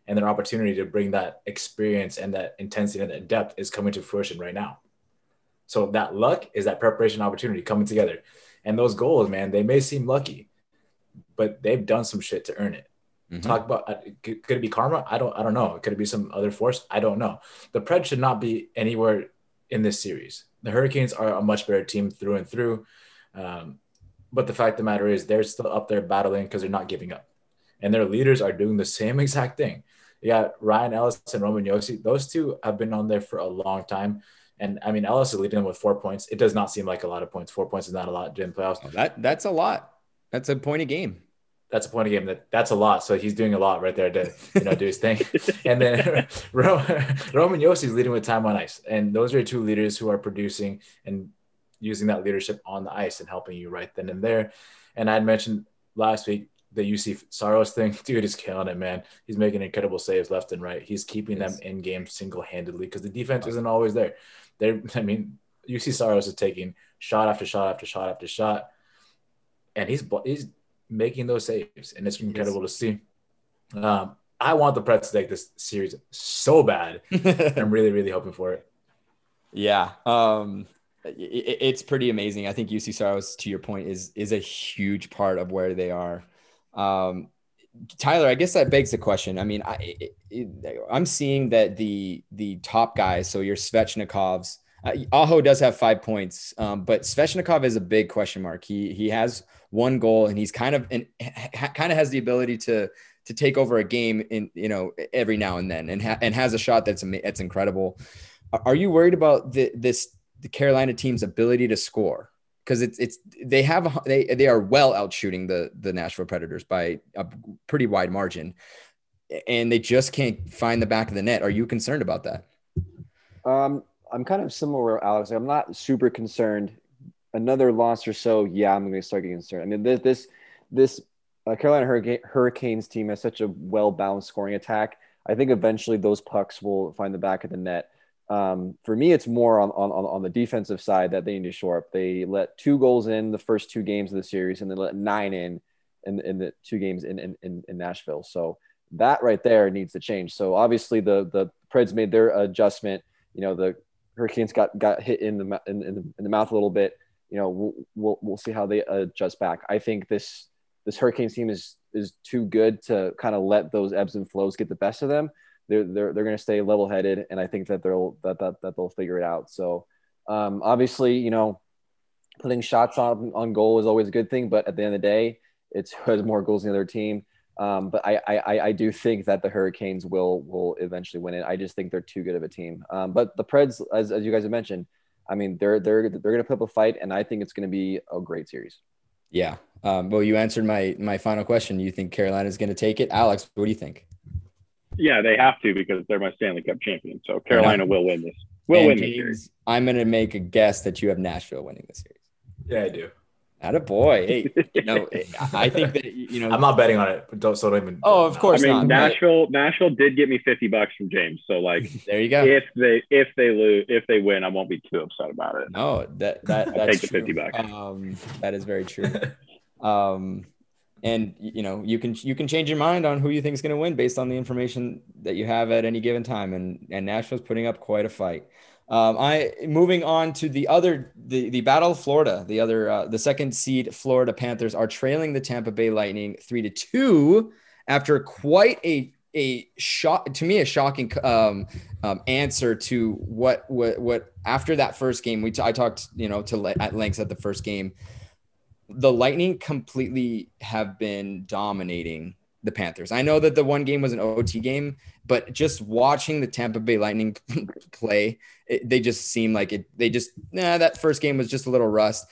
And their opportunity to bring that experience and that intensity and that depth is coming to fruition right now. So that luck is that preparation opportunity coming together. And those goals, man, they may seem lucky, but they've done some shit to earn it Mhm. talk about uh, could, could it be karma? I don't i don't know. Could it be some other force? I don't know. The pred should not be anywhere in this series. The hurricanes are a much better team through and through um, but the fact of the matter is they're still up there battling because they're not giving up. And their leaders are doing the same exact thing. You got ryan ellis and roman josi. Those two have been on there for a long time. And i mean ellis is leading them with four points. It does not seem like a lot of points. Four points is not a lot in playoffs. Oh, that that's a lot. That's a point a game. That's a point of game that that's a lot. So he's doing a lot right there to you know do his thing. and then Roman Josi is leading with time on ice, and those are two leaders who are producing and using that leadership on the ice and helping you right then and there. And I had mentioned last week the Juuse Saros thing. Dude is killing it, man. He's making incredible saves left and right. He's keeping Yes. them in game single handedly because the defense isn't always there. They're, I mean, Juuse Saros is taking shot after shot after shot after shot, and he's he's making those saves, and it's incredible to see. Um, I want the Preds to take this series so bad. I'm really, really hoping for it. Yeah. Um, i- i- it's pretty amazing. I think Juuse Saros, to your point, is is a huge part of where they are. Um, Tyler, I guess that begs the question. I mean, I, it, I'm seeing that the the top guys, so your Svechnikovs, uh, Aho does have five points, um, but Svechnikov is a big question mark. He he has one goal, and he's kind of and ha, kind of has the ability to to take over a game in you know every now and then, and ha, and has a shot that's that's incredible. Are you worried about the, this the Carolina team's ability to score? Because it's it's they have they they are well out shooting the the Nashville Predators by a pretty wide margin, and they just can't find the back of the net. Are you concerned about that? Um, I'm kind of similar, Alex. I'm not super concerned. Another loss or so, yeah, I'm going to start getting concerned. I mean, this this this uh, Carolina Hurricane, Hurricanes team has such a well balanced scoring attack. I think eventually those pucks will find the back of the net. Um, for me, it's more on, on, on the defensive side that they need to shore up. They let two goals in the first two games of the series, and they let nine in in, in the two games in, in, in Nashville. So that right there needs to change. So obviously the the Preds made their adjustment. You know the Hurricanes got got hit in the in, in the, in the mouth a little bit. You know we'll, we'll we'll see how they adjust back. I think this this Hurricanes team is is too good to kind of let those ebbs and flows get the best of them they're they're, they're going to stay level headed, and I think that they'll that, that that they'll figure it out. So um, obviously, you know, putting shots on on goal is always a good thing, but at the end of the day, it's has more goals than the other team. Um, but I, I I do think that the Hurricanes will will eventually win it. I just think they're too good of a team. Um, but the Preds, as, as you guys have mentioned, I mean they're they're they're going to put up a fight, and I think it's going to be a great series. Yeah. Um, well, you answered my my final question. You think Carolina is going to take it, Alex? What do you think? Yeah, they have to because they're my Stanley Cup champion. So Carolina will win this. Will and win James, this series. I'm going to make a guess that you have Nashville winning this series. Yeah, I do. Not a boy. Hey, you know, I think that you know. I'm not betting on it. Don't so don't even. Oh, of course I mean, not. Nashville. Nashville did get me 50 bucks from James. So like, there you go. If they if they lose if they win, I won't be too upset about it. No, that that I'll take the 50 bucks. Um, that is very true. um, and you know you can you can change your mind on who you think is going to win based on the information that you have at any given time and and Nashville's putting up quite a fight um, I moving on to the other the the battle of Florida the other uh, the second seed Florida Panthers are trailing the Tampa Bay Lightning 3 to 2 after quite a a shock to me a shocking um, um, answer to what what what after that first game we t- I talked you know to at length at the first game the Lightning completely have been dominating the Panthers. I know that the one game was an OT game, but just watching the Tampa Bay Lightning play, it, they just seem like it. They just nah. That first game was just a little rust.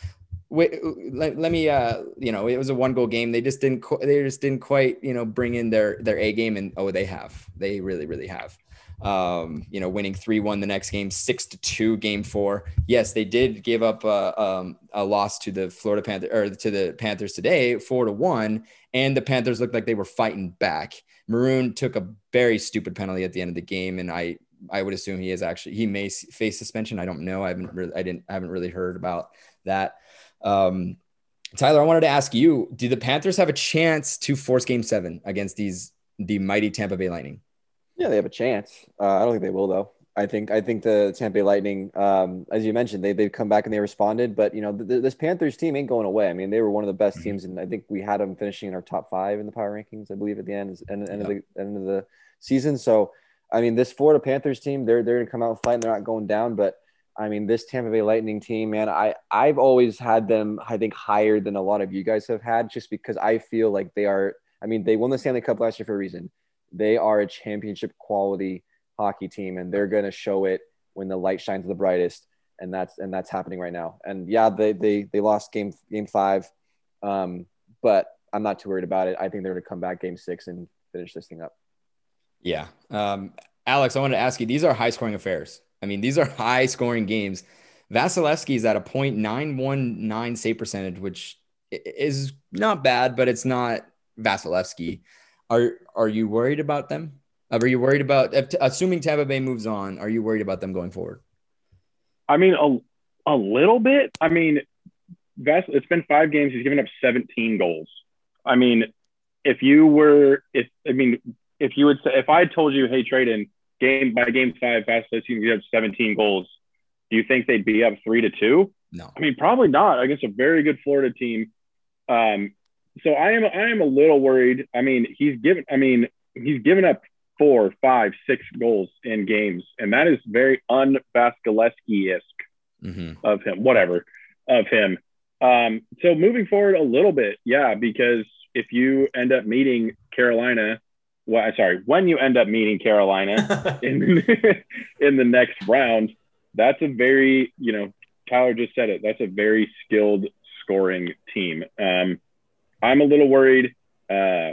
Wait, let, let me uh you know it was a one goal game they just didn't they just didn't quite you know bring in their their a game and oh they have they really really have um, you know, winning 3 1 the next game, 6 to 2 game four. Yes, they did give up a, um, a loss to the Florida Panthers or to the Panthers today, 4 to 1. And the Panthers looked like they were fighting back. Maroon took a very stupid penalty at the end of the game. And I, I would assume he is actually, he may face suspension. I don't know. I haven't really, I didn't, I haven't really heard about that. Um, Tyler, I wanted to ask you, do the Panthers have a chance to force game seven against these, the mighty Tampa Bay Lightning? Yeah, they have a chance. Uh, I don't think they will though. I think I think the Tampa Bay Lightning, um, as you mentioned, they they've come back and they responded. But you know, th- this Panthers team ain't going away. I mean, they were one of the best mm-hmm. teams, and I think we had them finishing in our top five in the power rankings. I believe at the end end, end of the end of the season. So, I mean, this Florida Panthers team, they're they're gonna come out and fight. And they're not going down, but I mean, this Tampa Bay Lightning team, man, I I've always had them, I think, higher than a lot of you guys have had, just because I feel like they are. I mean, they won the Stanley Cup last year for a reason they are a championship quality hockey team, and they're going to show it when the light shines the brightest. And that's and that's happening right now. And yeah, they they they lost game game five, um, but I'm not too worried about it. I think they're going to come back game six and finish this thing up. Yeah, um, Alex, I wanted to ask you. These are high scoring affairs. I mean, these are high scoring games. Vasilevskiy is at a .919 save percentage, which is not bad, but it's not Vasilevskiy. Are are you worried about them? Are you worried about assuming Tampa Bay moves on? Are you worried about them going forward? I mean, a, a little bit. I mean, Ves, it's been five games. He's given up 17 goals. I mean, if you were, if I mean, if you would say, if I told you, hey, Traden, game by game five, Vasilevskiy you have 17 goals, do you think they'd be up three to two? No. I mean, probably not against a very good Florida team. Um, so I am I am a little worried. I mean, he's given I mean, he's given up four, five, six goals in games, and that is very un Vasilevskiy esque Mm-hmm. of him, whatever of him. Um, so moving forward a little bit, yeah, because if you end up meeting Carolina, well, sorry, when you end up meeting Carolina in in the next round, that's a very, you know, Tyler just said it. That's a very skilled scoring team. Um, I'm a little worried, uh,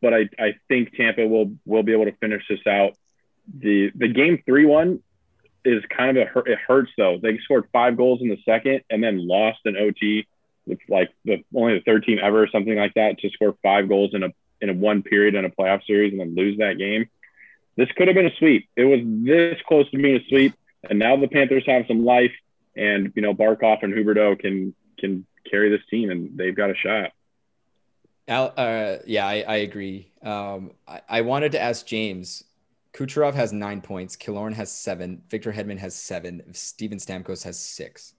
but I, I think Tampa will will be able to finish this out. The the game three one is kind of a it hurts though. They scored five goals in the second and then lost an OT It's like the only the third team ever, or something like that, to score five goals in a in a one period in a playoff series and then lose that game. This could have been a sweep. It was this close to being a sweep, and now the Panthers have some life, and you know Barkov and Huberdeau can can carry this team, and they've got a shot. Al, uh, yeah, I, I agree. Um, I, I wanted to ask James. Kucherov has nine points. Killorn has seven. Victor Hedman has seven. Steven Stamkos has six.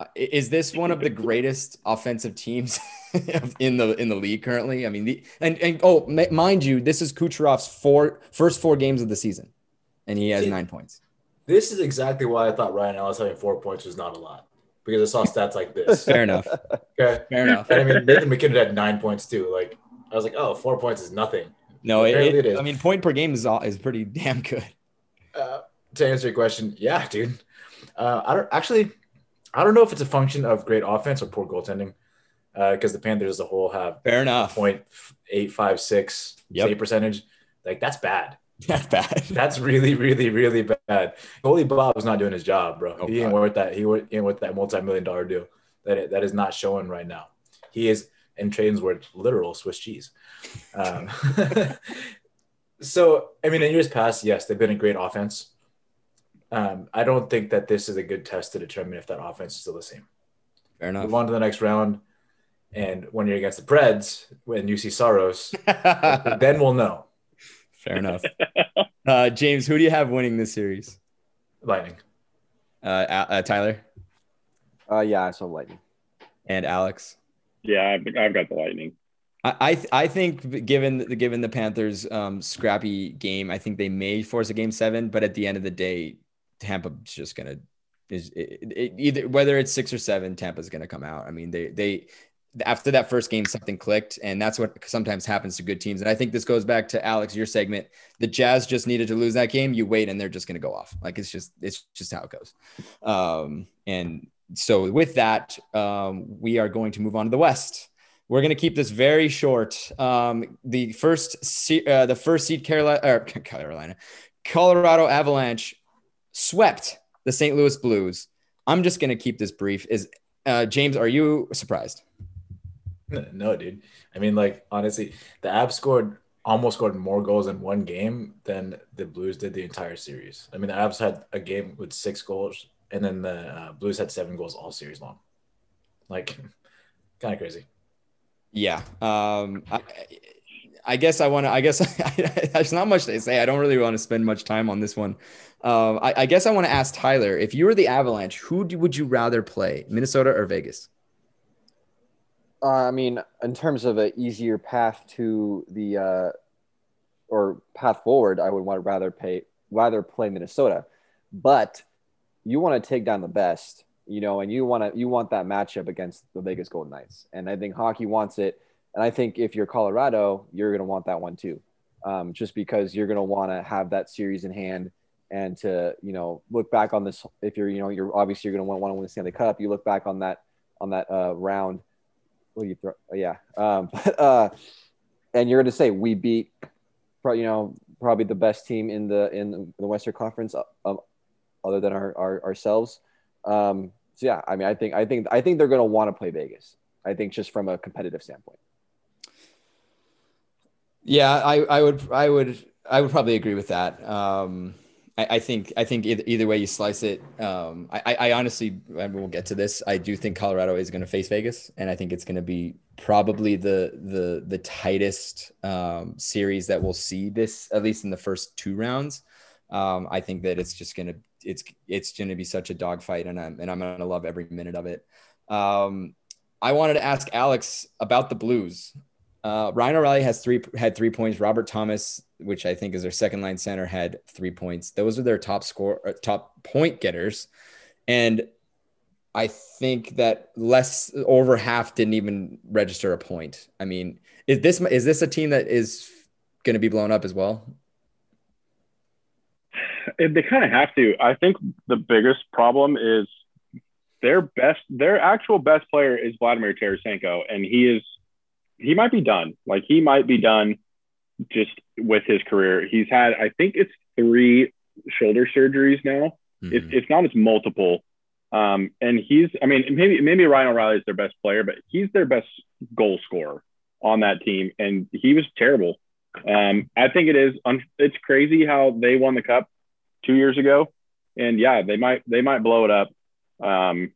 Uh, is this one of the greatest offensive teams in the in the league currently? I mean, the and and oh, m- mind you, this is Kucherov's four first four games of the season, and he has See- nine points. This is exactly why I thought Ryan Ellis having four points was not a lot because I saw stats like this. Fair enough. Okay. Fair enough. And I mean, Nathan MacKinnon had nine points too. Like, I was like, oh, four points is nothing. No, it, it- it is. I mean, point per game is all, is pretty damn good. Uh, to answer your question, yeah, dude. Uh, I don't actually, I don't know if it's a function of great offense or poor goaltending, because the Panthers as a whole have Fair enough. point eight five six Yep. save percentage. Like that's bad. Not bad. That's really, really, really bad. Goalie was not doing his job, bro. Oh, he ain't God. worth that. He ain't worth that multi-million dollar deal. That that is not showing right now. He is, in Traden's word, literal Swiss cheese. Um, so, I mean, in years past, yes, they've been a great offense. Um, I don't think that this is a good test to determine if that offense is still the same. Fair enough. Move on to the next round, and when you're against the Preds, when you see Saros, then we'll know. Fair enough. Uh, James, who do you have winning this series? Lightning. Uh, uh, Tyler Uh, yeah, I saw lightning. and Alex. Yeah, I've, I've got the Lightning. I I, th- I think given the given the Panthers' um, scrappy game, I think they may force a game seven. But at the end of the day, Tampa's just gonna is it, it, either whether it's six or seven, Tampa's gonna come out. I mean, they they after that first game, something clicked, and that's what sometimes happens to good teams. And I think this goes back to Alex, your segment. The Jazz just needed to lose that game. You wait, and they're just gonna go off. Like it's just it's just how it goes. Um, and so with that, um, we are going to move on to the West. We're going to keep this very short. Um, the first, uh, the first seed Carolina, or Carolina, Colorado Avalanche swept the St. Louis Blues. I'm just going to keep this brief. Is uh, James? Are you surprised? No, dude. I mean, like honestly, the Avs scored almost scored more goals in one game than the Blues did the entire series. I mean, the Avs had a game with six goals, and then the uh, Blues had seven goals all series long. Like, kind of crazy. Yeah. Um, I, I guess I want to. I guess there's not much to say. I don't really want to spend much time on this one. Um, I, I guess I want to ask Tyler if you were the Avalanche, who do, would you rather play, Minnesota or Vegas? Uh, I mean, in terms of an easier path to the uh, or path forward, I would want to rather pay rather play Minnesota, but you want to take down the best, you know, and you want to you want that matchup against the Vegas Golden Knights, and I think hockey wants it, and I think if you're Colorado, you're going to want that one too, um, just because you're going to want to have that series in hand and to you know look back on this. If you're you know you're obviously you're going to want to win the Stanley Cup, you look back on that on that uh, round do you throw? Yeah. Um, but, uh, and you're going to say we beat, you know, probably the best team in the in the Western Conference, uh, um, other than our, our ourselves. Um, so yeah, I mean, I think I think I think they're going to want to play Vegas. I think just from a competitive standpoint. Yeah, I, I would, I would, I would probably agree with that. Um, I, I think, I think either, either way you slice it, um, I, I honestly, and we'll get to this. I do think Colorado is going to face Vegas, and I think it's going to be probably the the the tightest um, series that we'll see this, at least in the first two rounds. Um, I think that it's just gonna, it's it's gonna be such a dogfight, and I'm and I'm gonna love every minute of it. Um, I wanted to ask Alex about the Blues. Uh, Ryan O'Reilly has three had three points. Robert Thomas, which I think is their second line center, had three points. Those are their top score, uh, top point getters, and I think that less over half didn't even register a point. I mean, is this is this a team that is going to be blown up as well? They kind of have to. I think the biggest problem is their best, their actual best player is Vladimir Tarasenko, and he is he might be done. Like he might be done just with his career. He's had, I think it's three shoulder surgeries now. Mm-hmm. It's, it's not as multiple. Um, and he's, I mean, maybe maybe Ryan O'Reilly is their best player, but he's their best goal scorer on that team, and he was terrible. Um, I think it is. It's crazy how they won the cup two years ago, and yeah, they might they might blow it up. Um,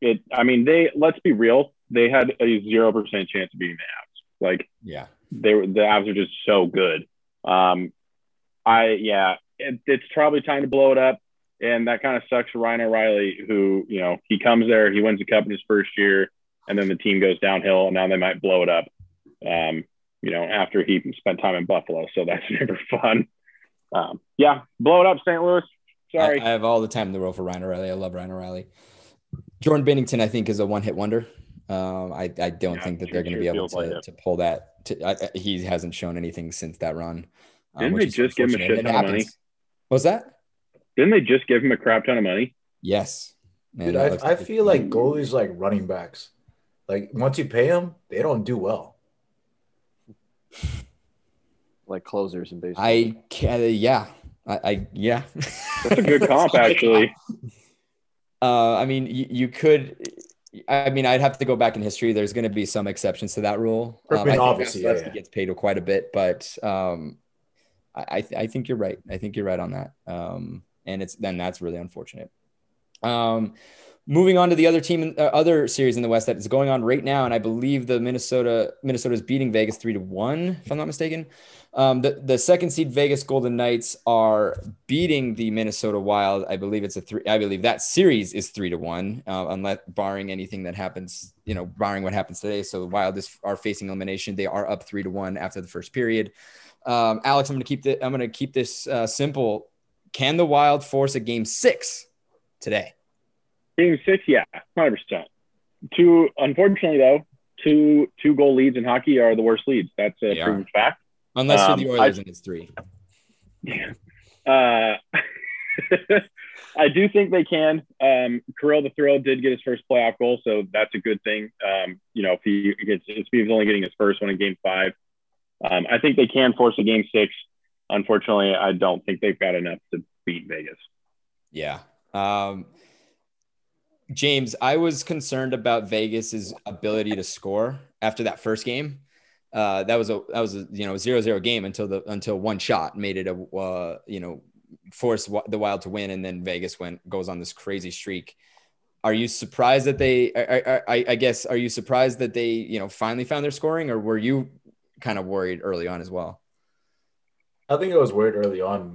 it. I mean, they. Let's be real. They had a zero percent chance of beating the Avs. Like, yeah, they the Avs are just so good. Um, I yeah, it, it's probably time to blow it up. And that kind of sucks for Ryan O'Reilly, who, you know, he comes there, he wins the cup in his first year, and then the team goes downhill, and now they might blow it up, um, you know, after he spent time in Buffalo. So that's never fun. Um, yeah, blow it up, St. Louis. Sorry. I, I, have all the time in the world for Ryan O'Reilly. I love Ryan O'Reilly. Jordan Binnington, I think, is a one hit wonder. Um, I, I don't yeah, think that they're going to be able to, like to pull that. To, I, he hasn't shown anything since that run. Um, Didn't they just give him a shit ton of money? What's that? Didn't they just give him a crap ton of money? Yes. Man, Dude, I, I feel like goalies like running backs. Like once you pay them, they don't do well. Like closers in baseball. I can, yeah, I, I yeah. That's a good comp, actually. Uh, I mean, you, you, could. I mean, I'd have to go back in history. There's going to be some exceptions to that rule. Um, I mean, obviously, yeah, yeah. gets paid quite a bit, but um, I, I think you're right. I think you're right on that. Um, and it's then that's really unfortunate. Um, moving on to the other team, uh, other series in the West that is going on right now, and I believe the Minnesota Minnesota is beating Vegas three to one, if I'm not mistaken. Um, the the second seed Vegas Golden Knights are beating the Minnesota Wild. I believe it's a three. I believe that series is three to one, uh, unless barring anything that happens, you know, barring what happens today. So the Wild is, are facing elimination. They are up three to one after the first period. Um, Alex, I'm going to keep the, I'm to keep this uh, simple. Can the Wild force a game six today? Game six, yeah, hundred percent. Two, unfortunately though, two two goal leads in hockey are the worst leads. That's a they proven are. fact. Unless um, you're the Oilers I, and it's three. Yeah. Uh, I do think they can. Um, Kirill the Thrill did get his first playoff goal, so that's a good thing. Um, you know, if he gets, if he's only getting his first one in Game Five, um, I think they can force a Game Six. Unfortunately, I don't think they've got enough to beat Vegas. Yeah. Um, James, I was concerned about Vegas's ability to score after that first game. Uh, that was a that was a you know zero zero game until the until one shot made it a uh, you know forced the Wild to win, and then Vegas went goes on this crazy streak. Are you surprised that they? I, I, I guess are you surprised that they you know finally found their scoring, or were you kind of worried early on as well? I think I was worried early on,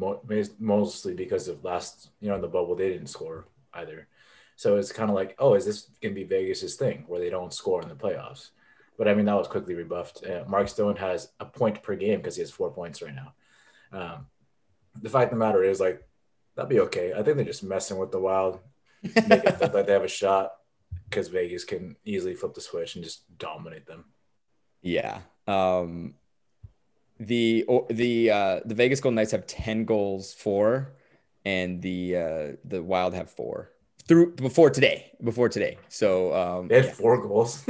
mostly because of last, you know, in the bubble they didn't score either. So it's kind of like, oh, is this going to be Vegas's thing where they don't score in the playoffs? But I mean, that was quickly rebuffed. Uh, Mark Stone has a point per game because he has four points right now. Um, the fact of the matter is, like, that'd be okay. I think they're just messing with the Wild, make it like they have a shot because Vegas can easily flip the switch and just dominate them. Yeah. Um, the the uh, the Vegas Golden Knights have ten goals for, and the uh, the Wild have four through before today. Before today, so um, they had yeah. four goals.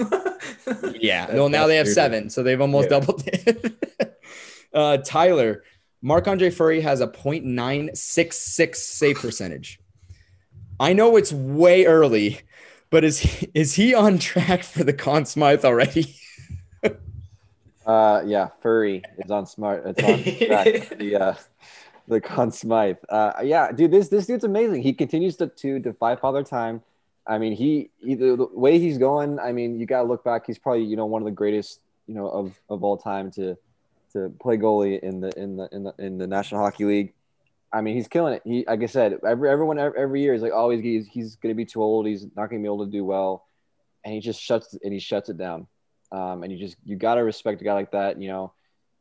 yeah, well now they have seven, so they've almost yeah. doubled it. uh, Tyler, Marc Andre Fleury has a .966 save percentage. I know it's way early, but is is he on track for the Conn Smythe already? uh, yeah, Fleury is on smart. It's on track. the uh, the Conn Smythe. Uh, yeah, dude, this this dude's amazing. He continues to to defy father time. I mean, he, he the, the way he's going. I mean, you gotta look back. He's probably you know one of the greatest you know of of all time to to play goalie in the in the in the in the National Hockey League. I mean, he's killing it. He, like I said, every everyone every year is like, oh, he's he's, going to be too old. He's not going to be able to do well. and he just shuts and he shuts it down. Um, and you just you gotta respect a guy like that. You know,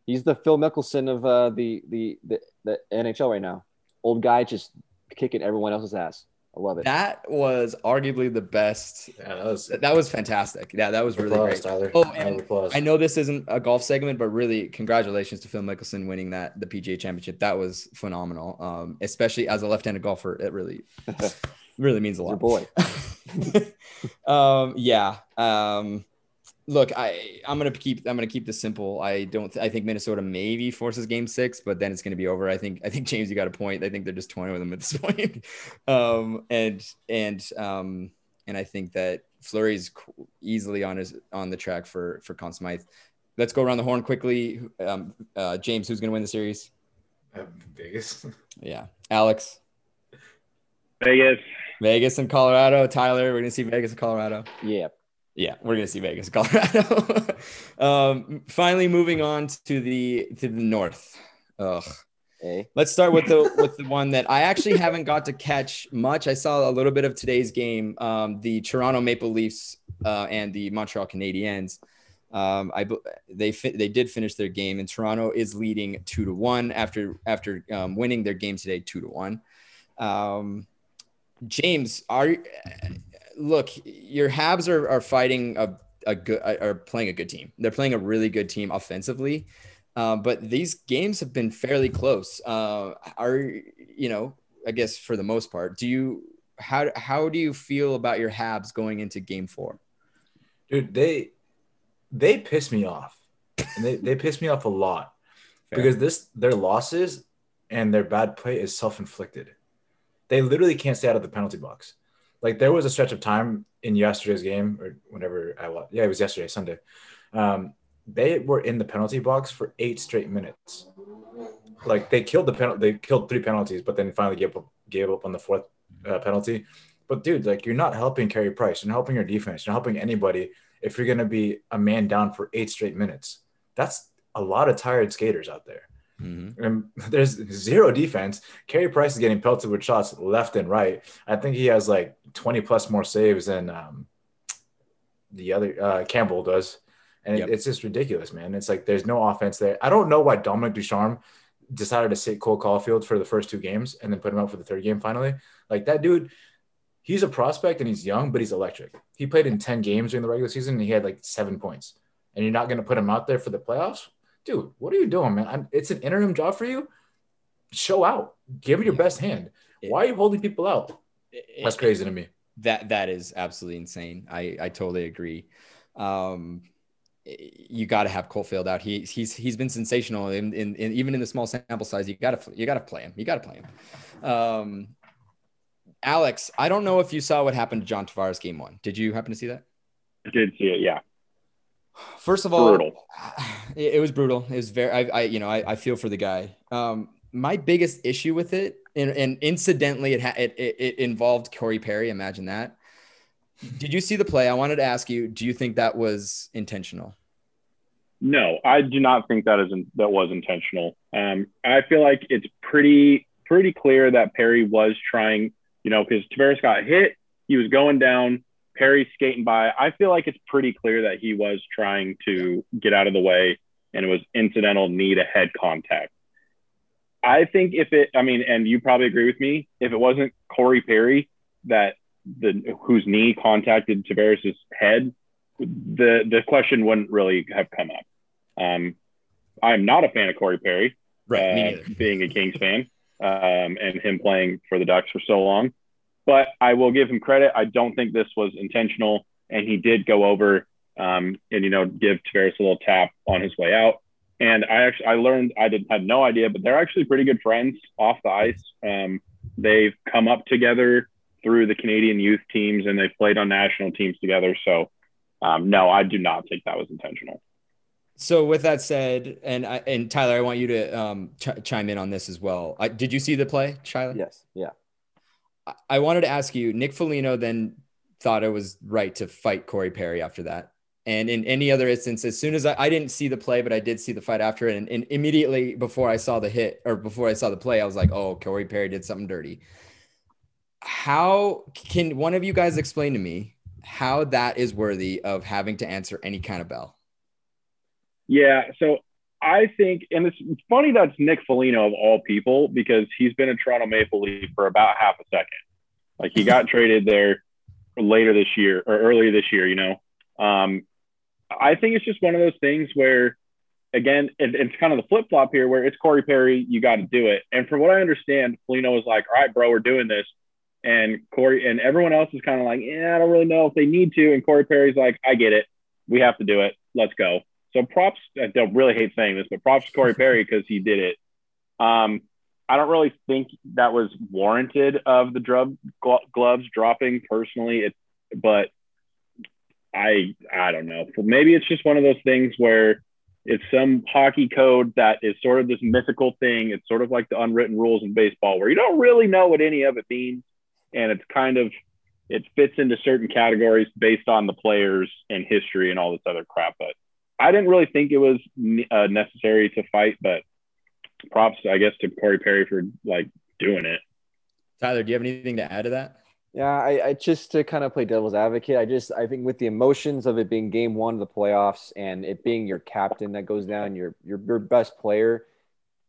he's the Phil Mickelson of uh, the, the the the NHL right now. Old guy just kicking everyone else's ass. I love it. That was arguably the best. Yeah, that was That was fantastic. Yeah, that was really applause, great. Tyler. Oh, and applause. I know this isn't a golf segment, but really, congratulations to Phil Mickelson winning that the PGA Championship. That was phenomenal. Um, especially as a left-handed golfer, it really, really means a lot. Your lot. boy. um, yeah. Um, look, I I'm gonna keep I'm gonna keep this simple. I don't th- I think Minnesota maybe forces Game Six, but then it's gonna be over. I think I think James, you got a point. I think they're just toying with them at this point. um, and and um, and I think that Fleury's easily on his on the track for for Conn Smythe. Let's go around the horn quickly. Um, uh, James, who's gonna win the series? Uh, Vegas. Yeah, Alex. Vegas. Vegas and Colorado. Tyler, we're gonna see Vegas and Colorado. Yeah. Yeah, we're gonna see Vegas, Colorado. um, finally, moving on to the to the north. Ugh. Hey. Let's start with the with the one that I actually haven't got to catch much. I saw a little bit of today's game, um, the Toronto Maple Leafs uh, and the Montreal Canadiens. Um, I they fi- they did finish their game, and Toronto is leading two to one after after um, winning their game today, two to one. Um, James, are look, your Habs are, are fighting a, a good are playing a good team. They're playing a really good team offensively. Uh, but these games have been fairly close. Uh, are you know, I guess for the most part, do you how how do you feel about your Habs going into game four? Dude, they they piss me off. And they, they piss me off a lot. Fair. Because this their losses and their bad play is self-inflicted. They literally can't stay out of the penalty box. Like there was a stretch of time in yesterday's game or whenever I was yeah, it was yesterday, Sunday. Um, they were in the penalty box for eight straight minutes. Like they killed the penalty, they killed three penalties, but then finally gave up gave up on the fourth uh, penalty. But dude, like you're not helping Carey Price, you're helping your defense, you're helping anybody if you're gonna be a man down for eight straight minutes. That's a lot of tired skaters out there. Mhm. And there's zero defense. Carey Price is getting pelted with shots left and right. I think he has like 20 plus more saves than um, the other uh, Campbell does. And Yep. it's just ridiculous, man. It's like there's no offense there. I don't know why Dominic Ducharme decided to sit Cole Caufield for the first two games and then put him out for the third game finally. Like that dude, he's a prospect and he's young, but he's electric. He played in 10 games during the regular season and he had like seven points. And you're not going to put him out there for the playoffs? Dude, what are you doing, man? I'm, it's an interim job for you. Show out. Give your Yeah. best hand. Why are you holding people out? That's crazy to me. That that is absolutely insane. I I totally agree. Um, you got to have Caufield out. He he's he's been sensational in, in, in even in the small sample size. You got to you got to play him. You got to play him. Um, Alex, I don't know if you saw what happened to John Tavares game one. Did you happen to see that? I did see it. Yeah. First of all, Brutal. It, it was brutal. It was very, I, I you know, I, I feel for the guy. Um, my biggest issue with it, and, and incidentally, it, ha- it, it it involved Corey Perry. Imagine that. Did you see the play? I wanted to ask you. Do you think that was intentional? No, I do not think that is that was intentional. Um, I feel like it's pretty pretty clear that Perry was trying, you know, because Tavares got hit, he was going down, Perry skating by. I feel like it's pretty clear that he was trying to get out of the way, and it was incidental knee to head contact. I think if it, I mean, and you probably agree with me, if it wasn't Corey Perry that the whose knee contacted Tavares' head, the the question wouldn't really have come up. Um, I'm not a fan of Corey Perry, me uh, being a Kings fan, um, and him playing for the Ducks for so long. But I will give him credit. I don't think this was intentional, and he did go over um, and you know give Tavares a little tap on his way out. And I actually I learned I didn't had no idea, but they're actually pretty good friends off the ice. Um, they've come up together through the Canadian youth teams, and they've played on national teams together. So um, no, I do not think that was intentional. So with that said, and I, and Tyler, I want you to um, ch- chime in on this as well. I, did you see the play, Tyler? Yes. Yeah. I- wanted to ask you. Nick Foligno then thought it was right to fight Corey Perry after that. And in any other instance, as soon as I, I didn't see the play, but I did see the fight after it, and, and immediately before I saw the hit or before I saw the play, I was like, "Oh, Corey Perry did something dirty." How can one of you guys explain to me how that is worthy of having to answer any kind of bell. Yeah. So I think, and it's funny that's Nick Foligno of all people because he's been a Toronto Maple Leaf for about half a second. Like he got traded there later this year or earlier this year, you know. Um, I think it's just one of those things where, again, it, it's kind of the flip flop here where it's Corey Perry, you got to do it. And from what I understand, Foligno was like, all right, bro, we're doing this. And Corey and everyone else is kind of like, yeah, I don't really know if they need to. And Corey Perry's like, I get it. We have to do it. Let's go. So props, I don't really hate saying this, but props to Corey Perry because he did it. Um, I don't really think that was warranted of the drug gloves dropping personally. It, but I I don't know. Maybe it's just one of those things where it's some hockey code that is sort of this mythical thing. It's sort of like the unwritten rules in baseball where you don't really know what any of it means, and it's kind of it fits into certain categories based on the players and history and all this other crap. But I didn't really think it was uh, necessary to fight, but props, I guess, to Corey Perry for like doing it. Tyler, do you have anything to add to that? Yeah, I, I, just to kind of play devil's advocate. I just I think with the emotions of it being game one of the playoffs and it being your captain that goes down, your your your best player,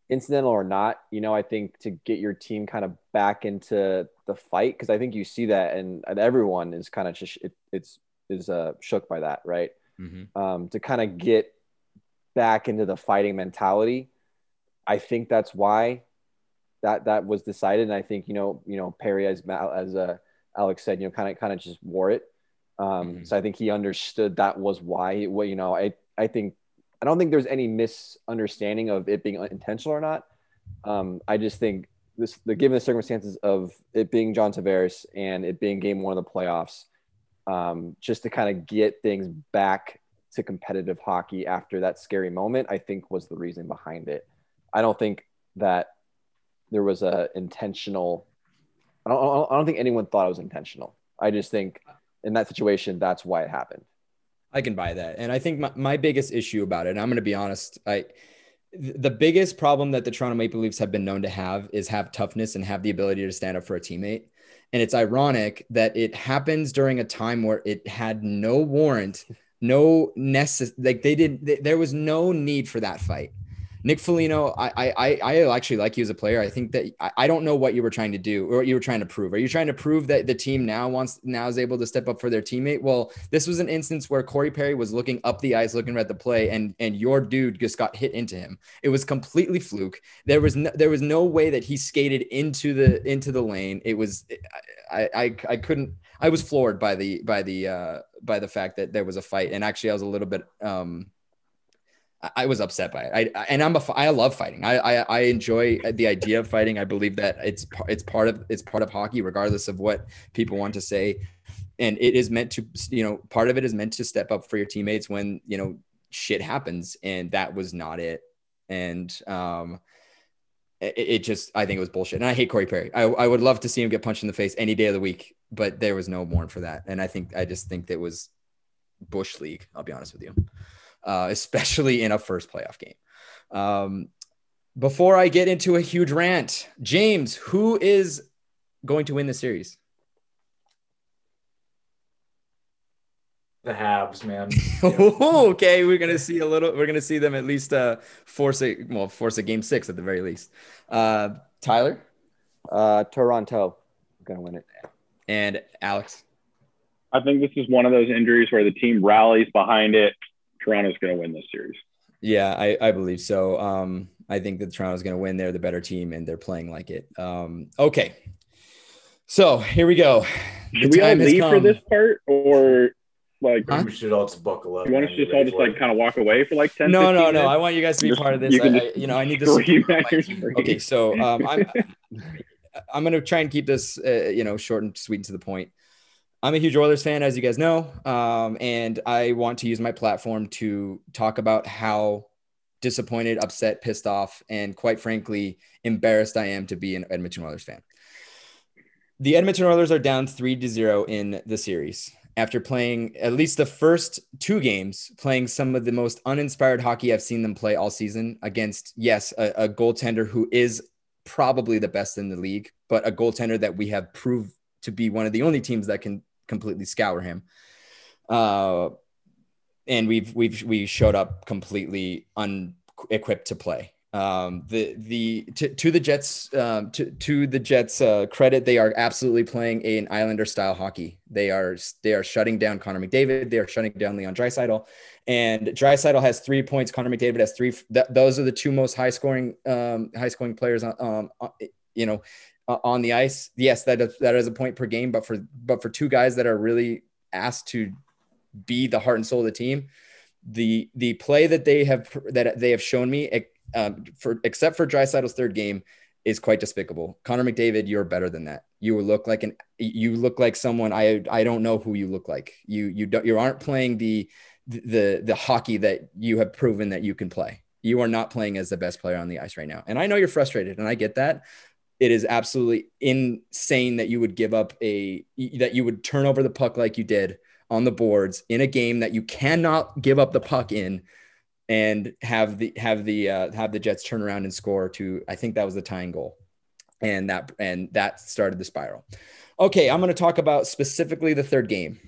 incidental or not, you know, I think to get your team kind of back into the fight because I think you see that and, and everyone is kind of just it, it's is uh, shook by that, right? Mm-hmm. Um, to kind of get back into the fighting mentality I think that's why that that was decided. And I think you know you know Perry as as uh, Alex said, you know, kind of kind of just wore it. Um, mm-hmm. So I think he understood that was why. Well, you know, I I think I don't think there's any misunderstanding of it being intentional or not. Um, I just think this, the given the circumstances of it being John Tavares and it being game one of the playoffs, um, just to kind of get things back to competitive hockey after that scary moment, I think was the reason behind it. I don't think that there was a intentional. I don't, I don't think anyone thought it was intentional. I just think in that situation, that's why it happened. I can buy that. And I think my, my biggest issue about it, and I'm going to be honest, I the biggest problem that the Toronto Maple Leafs have been known to have is have toughness and have the ability to stand up for a teammate. And it's ironic that it happens during a time where it had no warrant, no necess like they did there was no need for that fight. Nick Foligno, I, I, I actually like you as a player. I think that I, I don't know what you were trying to do or what you were trying to prove. Are you trying to prove that the team now wants now is able to step up for their teammate? Well, this was an instance where Corey Perry was looking up the ice, looking at the play, and and your dude just got hit into him. It was completely fluke. There was no, there was no way that he skated into the into the lane. It was I I, I couldn't. I was floored by the by the uh, by the fact that there was a fight, and actually I was a little bit um, I was upset by it. I, and I'm a I love fighting. I, I, I enjoy the idea of fighting. I believe that it's it's part of it's part of hockey, regardless of what people want to say. And it is meant to you know part of it is meant to step up for your teammates when you know shit happens, and that was not it. And um, it, it just I think it was bullshit. And I hate Corey Perry. I I would love to see him get punched in the face any day of the week, but there was no warrant for that. And I think I just think that was bush league. I'll be honest with you uh, especially in a first playoff game. Um, before I get into a huge rant, James, who is going to win the series? The Habs, man. okay, we're gonna see a little. We're gonna see them at least uh, force a well, force a game six at the very least. Uh, Tyler, uh, Toronto, gonna win it. And Alex, I think this is one of those injuries where the team rallies behind it Toronto's going to win this series. Yeah, I, I believe so. Um, I think that Toronto's going to win. They're the better team and they're playing like it. Um, okay. So here we go. Should we all leave for this part or like huh? we should all just buckle up? You want us to just all just like kind of walk away for like 10 No, no, minutes? no. I want you guys to be just, part of this. You, I, I, you know, I need this. Okay, so um, I'm I'm going to try and keep this uh, you know short and sweet and to the point. I'm a huge Oilers fan, as you guys know, um, and I want to use my platform to talk about how disappointed, upset, pissed off, and quite frankly, embarrassed I am to be an Edmonton Oilers fan. The Edmonton Oilers are down three to zero in the series after playing at least the first two games, playing some of the most uninspired hockey I've seen them play all season against, yes, a, a goaltender who is probably the best in the league, but a goaltender that we have proved to be one of the only teams that can completely scour him. Uh, and we've we've we showed up completely unequipped to play. Um, the the to, to the Jets um, to to the Jets uh, credit, they are absolutely playing an Islander style hockey. They are they are shutting down Connor McDavid. They are shutting down Leon Draisaitl, and Draisaitl has three points. Connor McDavid has three. Th- those are the two most high scoring um, high scoring players. on, Um, you know, on the ice. Yes, that is, that is a point per game, but for but for two guys that are really asked to be the heart and soul of the team, the the play that they have that they have shown me um, for except for Draisaitl's third game is quite despicable. Connor McDavid, you're better than that. You look like an you look like someone I I don't know who you look like. You you don't you aren't playing the the the hockey that you have proven that you can play. You are not playing as the best player on the ice right now. And I know you're frustrated and I get that. It is absolutely insane that you would give up a that you would turn over the puck like you did on the boards in a game that you cannot give up the puck in and have the have the uh, have the Jets turn around and score to I think that was the tying goal, and that and that started the spiral. Okay, I'm going to talk about specifically the third game.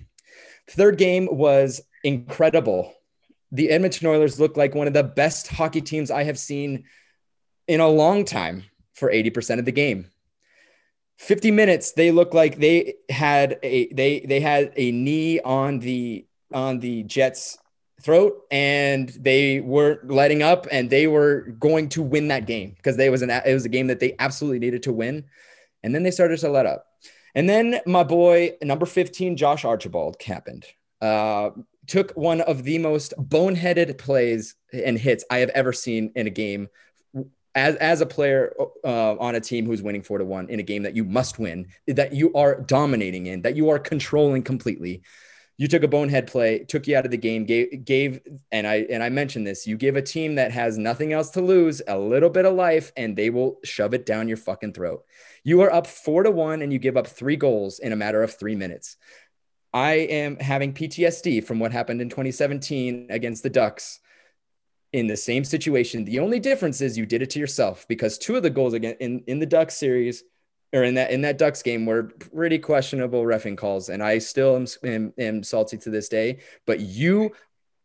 Third game was incredible. The Edmonton Oilers looked like one of the best hockey teams I have seen in a long time for 80% of the game. 50 minutes they looked like they had a they they had a knee on the on the Jets throat and they weren't letting up and they were going to win that game because they was an it was a game that they absolutely needed to win and then they started to let up and then my boy number 15 josh archibald happened uh, took one of the most boneheaded plays and hits i have ever seen in a game as, as a player uh, on a team who's winning four to one in a game that you must win that you are dominating in that you are controlling completely you took a bonehead play, took you out of the game, gave gave and I and I mentioned this, you give a team that has nothing else to lose a little bit of life and they will shove it down your fucking throat. You are up 4 to 1 and you give up 3 goals in a matter of 3 minutes. I am having PTSD from what happened in 2017 against the Ducks in the same situation. The only difference is you did it to yourself because two of the goals again in, in the Ducks series or in that in that Ducks game were pretty questionable refing calls, and I still am, am, am salty to this day. But you,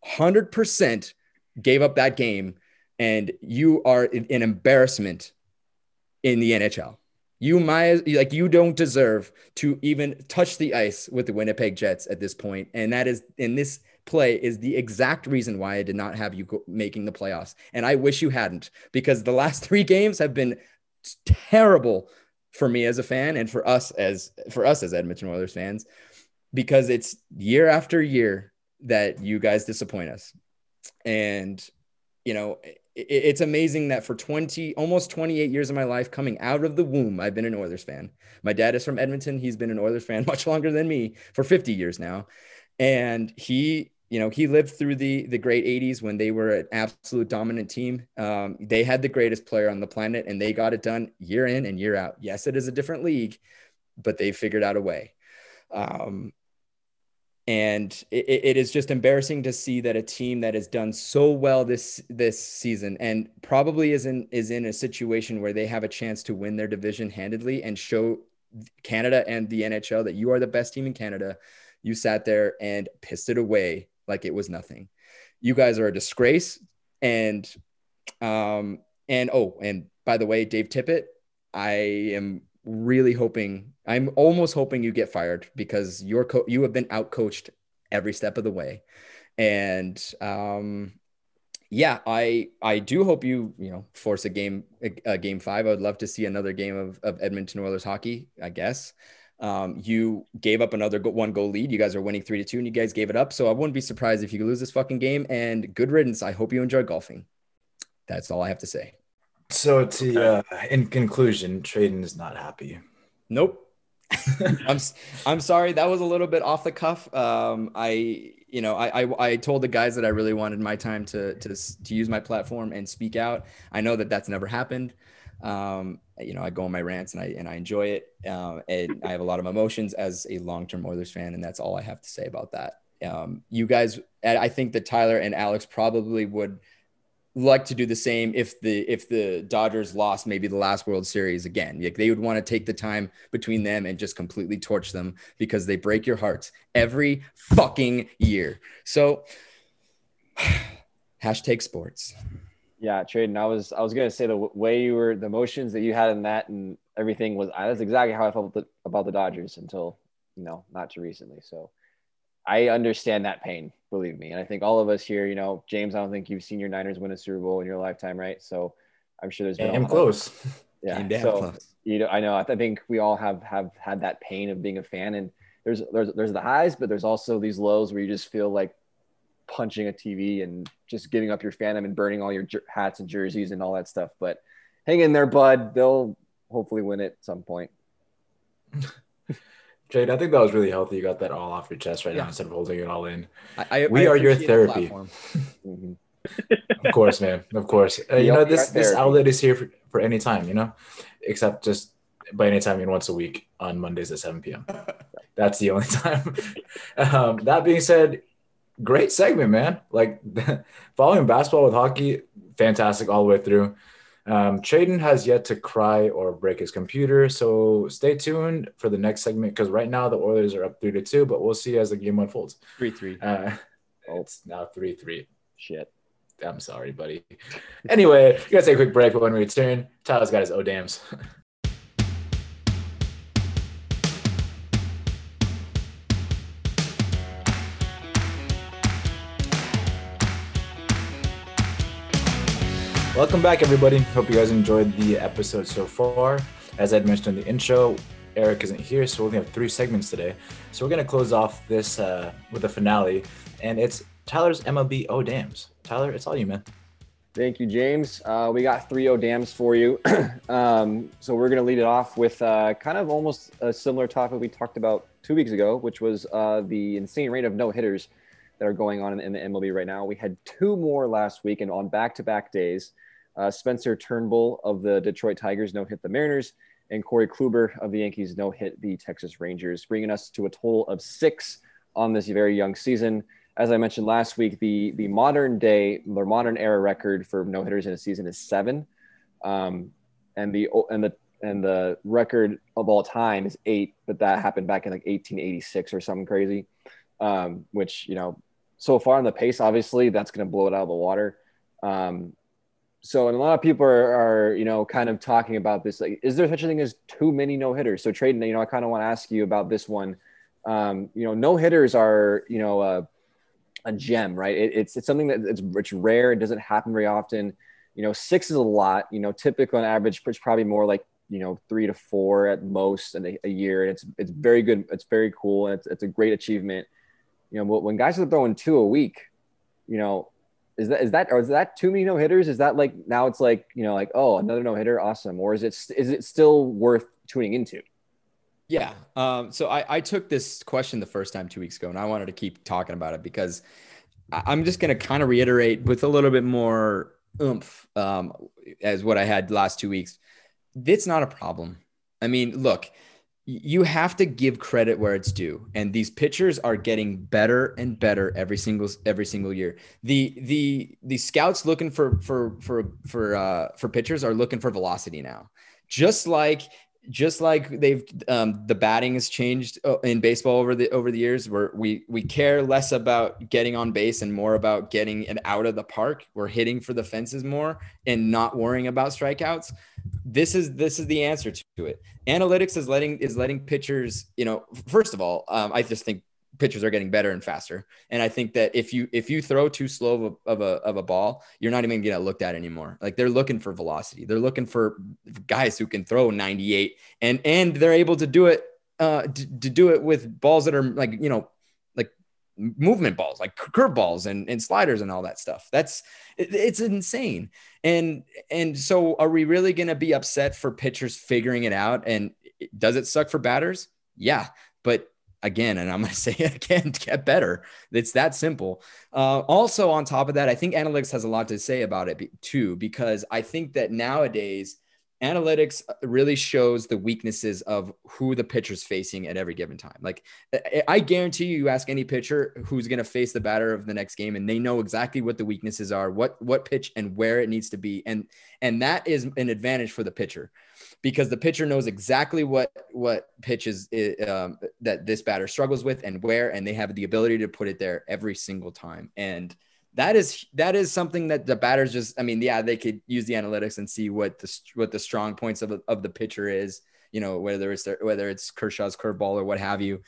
hundred percent, gave up that game, and you are an embarrassment in the NHL. You might like you don't deserve to even touch the ice with the Winnipeg Jets at this point, and that is in this play is the exact reason why I did not have you making the playoffs. And I wish you hadn't because the last three games have been terrible for me as a fan and for us as for us as Edmonton Oilers fans because it's year after year that you guys disappoint us. And you know, it, it's amazing that for 20 almost 28 years of my life coming out of the womb, I've been an Oilers fan. My dad is from Edmonton. He's been an Oilers fan much longer than me for 50 years now. And he you know, he lived through the the great 80s when they were an absolute dominant team. Um, they had the greatest player on the planet and they got it done year in and year out. Yes, it is a different league, but they figured out a way. Um, and it, it is just embarrassing to see that a team that has done so well this this season and probably is in is in a situation where they have a chance to win their division handedly and show Canada and the NHL that you are the best team in Canada. You sat there and pissed it away like it was nothing. You guys are a disgrace. And, um, and oh, and by the way, Dave Tippett, I am really hoping, I'm almost hoping you get fired because you're co- you have been outcoached every step of the way. And, um, yeah, I I do hope you you know force a game a, a game five. I would love to see another game of, of Edmonton Oilers hockey. I guess, um, you gave up another go- one goal lead. You guys are winning three to two, and you guys gave it up. So I wouldn't be surprised if you lose this fucking game. And good riddance. I hope you enjoy golfing. That's all I have to say. So to uh, in conclusion, Traden is not happy. Nope. I'm I'm sorry. That was a little bit off the cuff. Um, I you know I, I, I told the guys that I really wanted my time to to to use my platform and speak out. I know that that's never happened. Um, you know, I go on my rants and I and I enjoy it. Um, and I have a lot of emotions as a long-term Oilers fan, and that's all I have to say about that. Um, you guys, I think that Tyler and Alex probably would like to do the same if the if the Dodgers lost maybe the last World Series again. Like they would want to take the time between them and just completely torch them because they break your hearts every fucking year. So hashtag sports. Yeah, Traden. I was I was gonna say the way you were, the emotions that you had in that, and everything was. That's exactly how I felt about the Dodgers until you know not too recently. So I understand that pain, believe me. And I think all of us here, you know, James, I don't think you've seen your Niners win a Super Bowl in your lifetime, right? So I'm sure there's been damn close. Of, yeah. So close. you know, I know. I think we all have have had that pain of being a fan, and there's there's there's the highs, but there's also these lows where you just feel like punching a TV and just giving up your fandom and burning all your jer- hats and jerseys and all that stuff. But hang in there, bud. They'll hopefully win it at some point. Jade, I think that was really healthy. You got that all off your chest right yeah. now instead of holding it all in. I, I, we I are your therapy. mm-hmm. of course, man. Of course. Uh, you know this this outlet is here for, for any time. You know, except just by any time, you know, once a week on Mondays at 7 p.m. That's the only time. um, that being said, great segment, man. Like following basketball with hockey, fantastic all the way through. Um, Traden has yet to cry or break his computer, so stay tuned for the next segment because right now the Oilers are up three to two, but we'll see as the game unfolds. Three three. Uh, oh. It's now three three. Shit. I'm sorry, buddy. Anyway, we gotta take a quick break, but when we return, Tyler's got his oh dams. Welcome back, everybody. Hope you guys enjoyed the episode so far. As I'd mentioned in the intro, Eric isn't here, so we only have three segments today. So we're going to close off this uh, with a finale, and it's Tyler's MLB O Dams. Tyler, it's all you, man. Thank you, James. Uh, we got three O Dams for you. um, so we're going to lead it off with uh, kind of almost a similar topic we talked about two weeks ago, which was uh, the insane rate of no hitters that are going on in, in the MLB right now. We had two more last week and on back to back days. Uh, Spencer Turnbull of the Detroit Tigers no hit the Mariners, and Corey Kluber of the Yankees no hit the Texas Rangers, bringing us to a total of six on this very young season. As I mentioned last week, the the modern day, the modern era record for no hitters in a season is seven, um, and the and the and the record of all time is eight, but that happened back in like 1886 or something crazy. Um, which you know, so far in the pace, obviously that's going to blow it out of the water. Um, so and a lot of people are, are, you know kind of talking about this like is there such a thing as too many no hitters? So Traden you know i kind of want to ask you about this one. Um, you know no hitters are you know a, a gem right? It, it's it's something that it's, it's rare. It doesn't happen very often. You know six is a lot. You know typically on average it's probably more like you know three to four at most in a, a year. And it's it's very good. It's very cool. And it's, it's a great achievement. You know when guys are throwing two a week you know is that is that or is that too many no hitters? Is that like now it's like you know like oh another no hitter awesome or is it is it still worth tuning into? Yeah. Um, so I, I took this question the first time two weeks ago and I wanted to keep talking about it because I'm just going to kind of reiterate with a little bit more oomph um, as what I had last two weeks. It's not a problem. I mean, look, you have to give credit where it's due. And these pitchers are getting better and better every single every single year. The the the scouts looking for for for for uh for pitchers are looking for velocity now. Just like just like they've um, the batting has changed uh, in baseball over the over the years where we we care less about getting on base and more about getting it out of the park. We're hitting for the fences more and not worrying about strikeouts. This is this is the answer to it. Analytics is letting is letting pitchers you know first of all um, i just think pitchers are getting better and faster. And i think that if you if you throw too slow of a, of a, of a ball you're not even going to looked at anymore. Like they're looking for velocity. They're looking for guys who can throw 98 and and they're able to do it uh to, to do it with balls that are like you know like movement balls like curve balls and, and sliders and all that stuff. That's it, it's insane. And and so are we really going to be upset for pitchers figuring it out? And does it suck for batters? Yeah. But again, and I'm going to say it again, get better. It's that simple. Uh, also, on top of that, I think analytics has a lot to say about it too, because I think that nowadays analytics uh, really shows the weaknesses of who the pitcher's facing at every given time. Like uh, uh, I guarantee you, you ask any pitcher who's going to face the batter of the next game, and they know exactly what the weaknesses are, what what pitch and where it needs to be, and and that is an advantage for the pitcher because the pitcher knows exactly what what pitches um, that this batter struggles with and where, and they have the ability to put it there every single time. And that is that is something that the batters just. I mean, yeah, they could use the analytics and see what the what the strong points of of the pitcher is. You know, whether it's whether it's Kershaw's curveball or what have you,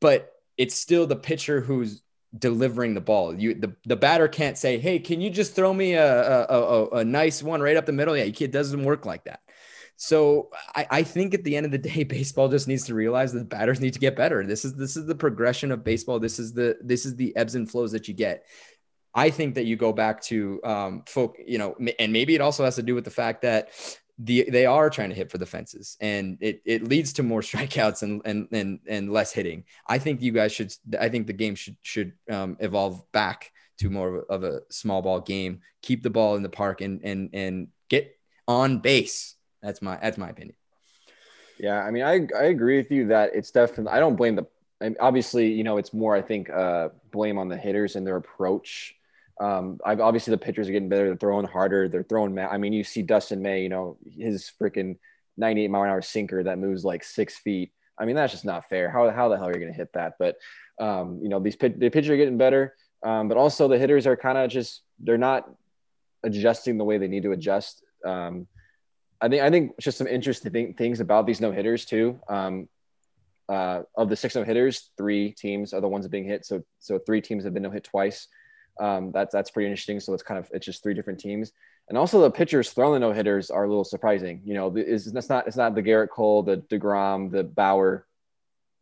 but it's still the pitcher who's delivering the ball. You the, the batter can't say, "Hey, can you just throw me a a, a, a nice one right up the middle?" Yeah, it doesn't work like that. So I, I think at the end of the day, baseball just needs to realize that the batters need to get better. This is this is the progression of baseball. This is the this is the ebbs and flows that you get. I think that you go back to um, folk, you know, and maybe it also has to do with the fact that the they are trying to hit for the fences, and it it leads to more strikeouts and and and and less hitting. I think you guys should. I think the game should should um, evolve back to more of a, small ball game. Keep the ball in the park and and and get on base. That's my that's my opinion. Yeah, I mean, I I agree with you that it's definitely. I don't blame the. Obviously, you know, it's more. I think uh, blame on the hitters and their approach um, I've obviously the pitchers are getting better. They're throwing harder. They're throwing. I mean, you see Dustin May. You know his freaking 98 mile an hour sinker that moves like six feet. I mean, that's just not fair. How how the hell are you going to hit that? But um, you know these the pitchers are getting better, um, but also the hitters are kind of just they're not adjusting the way they need to adjust. Um, I think I think just some interesting things about these no hitters too. Um, uh, of the six no hitters, three teams are the ones being hit. So so three teams have been no hit twice. Um, that's that's pretty interesting. So it's kind of it's just three different teams, and also the pitchers throwing the no hitters are a little surprising. You know, it's, it's not it's not the Gerrit Cole, the Degrom, the Bauer.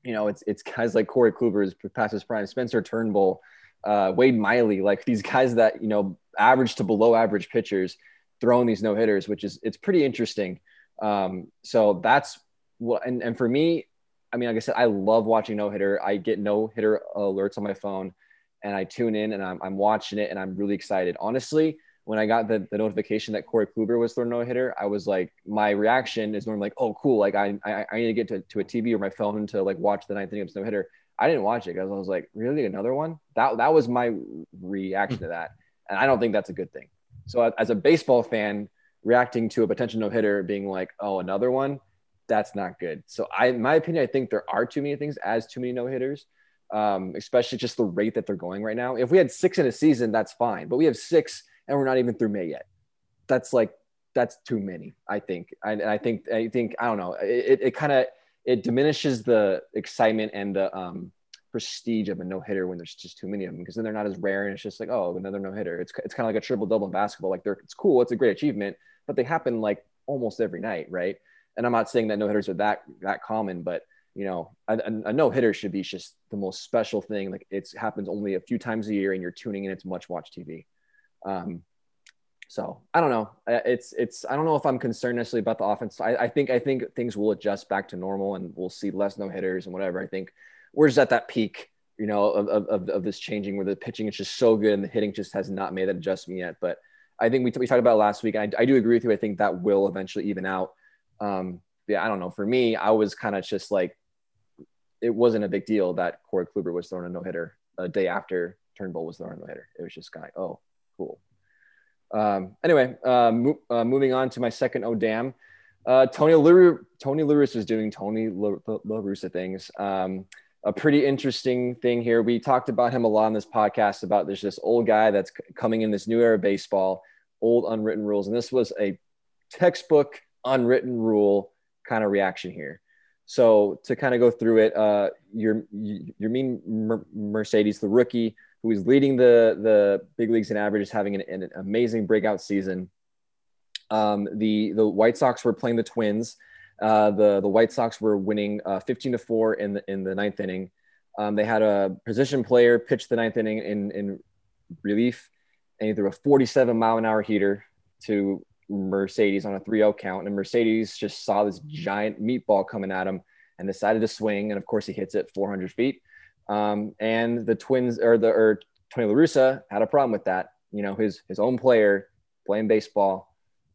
You know, it's it's guys like Corey Kluber's past his prime, Spencer Turnbull, uh, Wade Miley, like these guys that you know average to below average pitchers throwing these no hitters, which is it's pretty interesting. Um, so that's what and and for me, I mean, like I said, I love watching no hitter. I get no hitter alerts on my phone and I tune in and I'm, I'm watching it and I'm really excited. Honestly, when I got the, the notification that Corey Kluber was throwing no hitter, I was like, my reaction is normally like, oh, cool. Like I, I, I need to get to, to a TV or my phone to like watch the ninth inning of no hitter. I didn't watch it because I was like, really another one? That, that was my reaction to that. And I don't think that's a good thing. So as a baseball fan reacting to a potential no hitter being like, oh, another one, that's not good. So I, in my opinion, I think there are too many things as too many no hitters um, especially just the rate that they're going right now. If we had six in a season, that's fine, but we have six and we're not even through May yet. That's like that's too many. I think. I, I think. I think. I don't know. It, it kind of it diminishes the excitement and the um, prestige of a no hitter when there's just too many of them because then they're not as rare and it's just like oh another no hitter. It's it's kind of like a triple double in basketball. Like they're it's cool. It's a great achievement, but they happen like almost every night, right? And I'm not saying that no hitters are that that common, but you know, a, a no hitter should be just the most special thing. Like it happens only a few times a year, and you're tuning in It's much watch TV. Um, so I don't know. It's it's I don't know if I'm concerned necessarily about the offense. I, I think I think things will adjust back to normal, and we'll see less no hitters and whatever. I think we're just at that peak, you know, of, of, of this changing where the pitching is just so good and the hitting just has not made that adjustment yet. But I think we, t- we talked about last week. I, I do agree with you. I think that will eventually even out. Um, yeah, I don't know. For me, I was kind of just like it wasn't a big deal that Corey Kluber was throwing a no hitter a day after Turnbull was throwing a no hitter. It was just kind of oh cool. Um, anyway, uh, mo- uh, moving on to my second oh damn. Uh, Tony Lur- Tony was doing Tony La Russa things. Um, a pretty interesting thing here. We talked about him a lot on this podcast about there's this old guy that's c- coming in this new era of baseball, old unwritten rules, and this was a textbook unwritten rule kind of reaction here. So to kind of go through it, uh, your Yermin Mercedes, the rookie who is leading the the big leagues in average, is having an, an amazing breakout season. Um, the the White Sox were playing the Twins. Uh, the the White Sox were winning uh, 15 to four in the in the ninth inning. Um, they had a position player pitch the ninth inning in in relief, and he threw a 47 mile an hour heater to Mercedes on a 3-0 count, and Mercedes just saw this giant meatball coming at him and decided to swing. And of course, he hits it 400 feet. Um, and the Twins or the or Tony La Russa had a problem with that. You know, his his own player playing baseball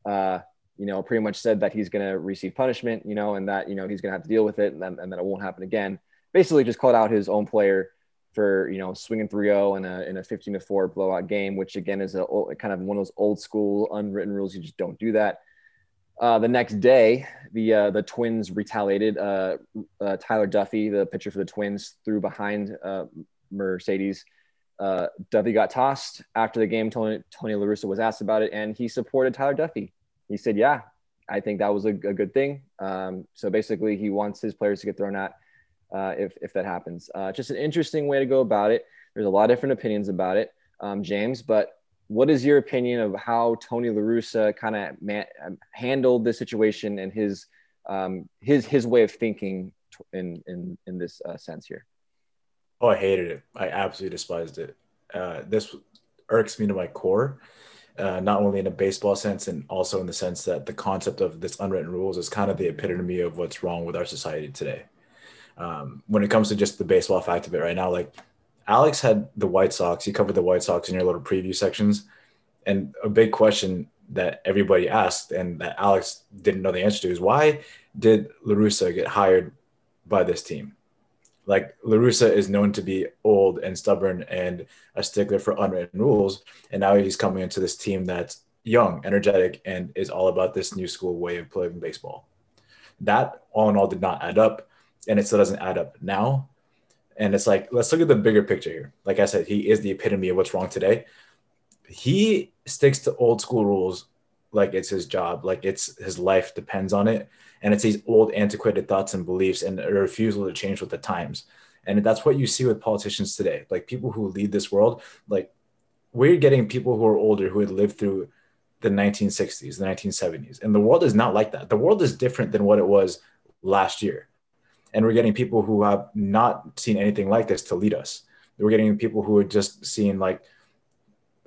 uh, you know, pretty much said that he's going to receive punishment, you know, and that, you know, he's going to have to deal with it and then, and then it won't happen again. Basically just called out his own player for, you know, swinging 3-0 in a, in a 15 to 4 blowout game, which again is a kind of one of those old school unwritten rules. You just don't do that. Uh, the next day, the uh, the Twins retaliated. Uh, uh Tyler Duffey, the pitcher for the Twins, threw behind uh, Mercedes. Uh, Duffey got tossed after the game. Tony Tony La Russa was asked about it, and he supported Tyler Duffey. he said, "Yeah, I think that was a, a good thing." Um, so basically, he wants his players to get thrown at uh, if if that happens. Uh, just an interesting way to go about it. There's a lot of different opinions about it, um, James. But what is your opinion of how Tony La Russa kind of um, handled the situation and his um, his his way of thinking in in in this uh, sense here? Oh, I hated it. I absolutely despised it. Uh, this irks me to my core uh, not only in a baseball sense and also in the sense that the concept of this unwritten rules is kind of the epitome of what's wrong with our society today. Um, when it comes to just the baseball fact of it right now, like Alex had the White Sox, he covered the White Sox in your little preview sections. And a big question that everybody asked and that Alex didn't know the answer to is why did La Russa get hired by this team? like La Russa is known to be old and stubborn and a stickler for unwritten rules. And now he's coming into this team that's young, energetic, and is all about this new school way of playing baseball. That all in all did not add up. And it still doesn't add up now. And it's like, let's look at the bigger picture here. Like I said, he is the epitome of what's wrong today. He sticks to old school rules like it's his job, like it's his life depends on it and it's these old antiquated thoughts and beliefs and a refusal to change with the times and that's what you see with politicians today like people who lead this world like we're getting people who are older who had lived through the 1960s the 1970s and the world is not like that the world is different than what it was last year and we're getting people who have not seen anything like this to lead us. We're getting people who are just seeing like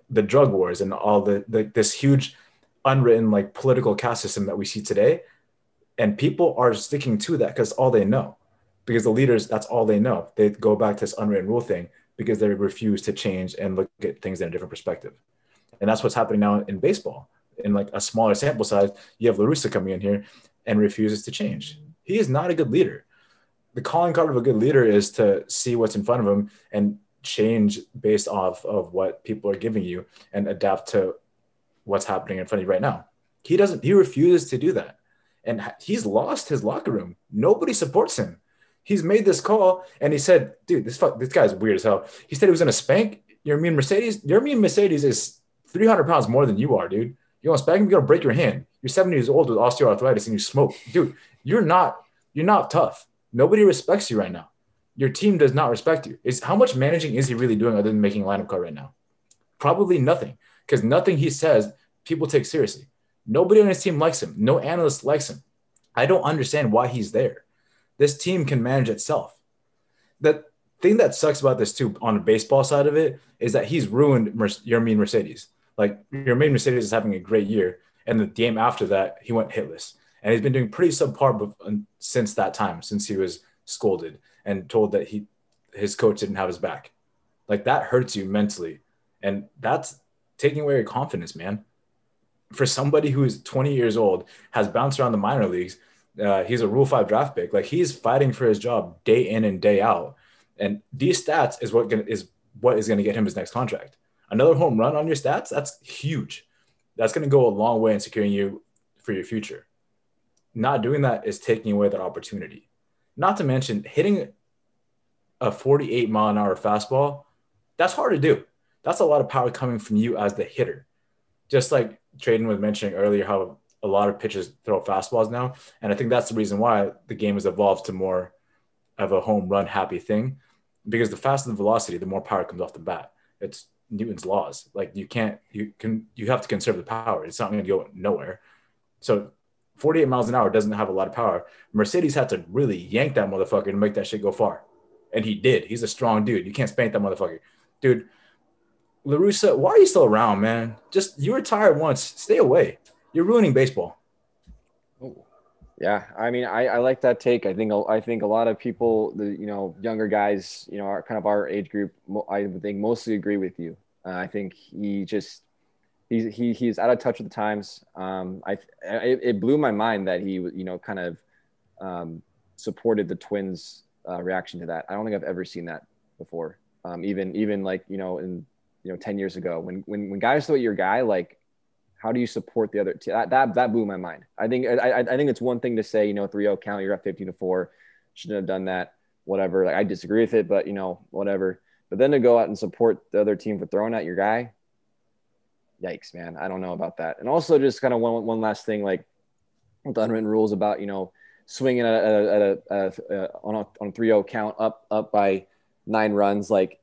the drug wars and all the, the this huge unwritten like political caste system that we see today. And people are sticking to that because all they know. Because the leaders that's all they know. They go back to this unwritten rule thing because they refuse to change and look at things in a different perspective. And that's what's happening now in baseball. In like a smaller sample size you have La Russa coming in here and refuses to change. He is not a good leader the calling card of a good leader is to see what's in front of him and change based off of what people are giving you and adapt to what's happening in front of you right now he doesn't he refuses to do that and he's lost his locker room. Nobody supports him. He's made this call and he said, dude, this fuck, this guy's weird as hell. He said he was gonna spank Yermin Mercedes. Yermin Mercedes is 300 pounds more than you are, dude. You want to spank him? You're gonna break your hand. You're 70 years old with osteoarthritis and you smoke, dude. You're not. You're not tough. Nobody respects you right now. Your team does not respect you. Is how much managing is he really doing other than making lineup card right now? Probably nothing, because nothing he says people take seriously. Nobody on his team likes him. No analyst likes him. I don't understand why he's there. This team can manage itself. The thing that sucks about this too, on the baseball side of it, is that he's ruined Mer- Yermin Mercedes. Like Yermin Mercedes is having a great year, and the game after that, he went hitless, and he's been doing pretty subpar since that time, since he was scolded and told that he his coach didn't have his back. Like that hurts you mentally, and that's taking away your confidence, man for somebody who's 20 years old, has bounced around the minor leagues, uh, he's a Rule Five draft pick. Like he's fighting for his job day in and day out, and these stats is what gonna, is what is going to get him his next contract. Another home run on your stats, that's huge. That's going to go a long way in securing you for your future. Not doing that is taking away that opportunity. Not to mention hitting a 48 mile an hour fastball. That's hard to do. That's a lot of power coming from you as the hitter. Just like Traden was mentioning earlier how a lot of pitchers throw fastballs now, and I think that's the reason why the game has evolved to more of a home run happy thing, because the faster the velocity, the more power comes off the bat. It's Newton's laws. Like you can't, you can, you have to conserve the power. It's not going to go nowhere. So 48 miles an hour doesn't have a lot of power. Mercedes had to really yank that motherfucker to make that shit go far. And he did. He's a strong dude. You can't spank that motherfucker. Dude, La Russa, why are you still around, man? Just you retired once. Stay away. You're ruining baseball. Oh, yeah. I mean, I, I like that take. I think I think a lot of people, the you know younger guys, you know, are kind of our age group. I think mostly agree with you. Uh, I think he just he's he, he's out of touch with the times. Um, I it, it blew my mind that he you know kind of um, supported the Twins' uh, reaction to that. I don't think I've ever seen that before. Um, even even like you know in you know ten years ago when when when guys thought your guy like how do you support the other t- that, that that blew my mind. I think I, I think it's one thing to say you know 3-0 count you're up 15 to four shouldn't have done that whatever like I disagree with it but you know whatever but then to go out and support the other team for throwing at your guy yikes man I don't know about that and also just kind of one one last thing like the unwritten rules about you know swinging at a, at a, a, uh, on a on a 3-0 count up up by nine runs like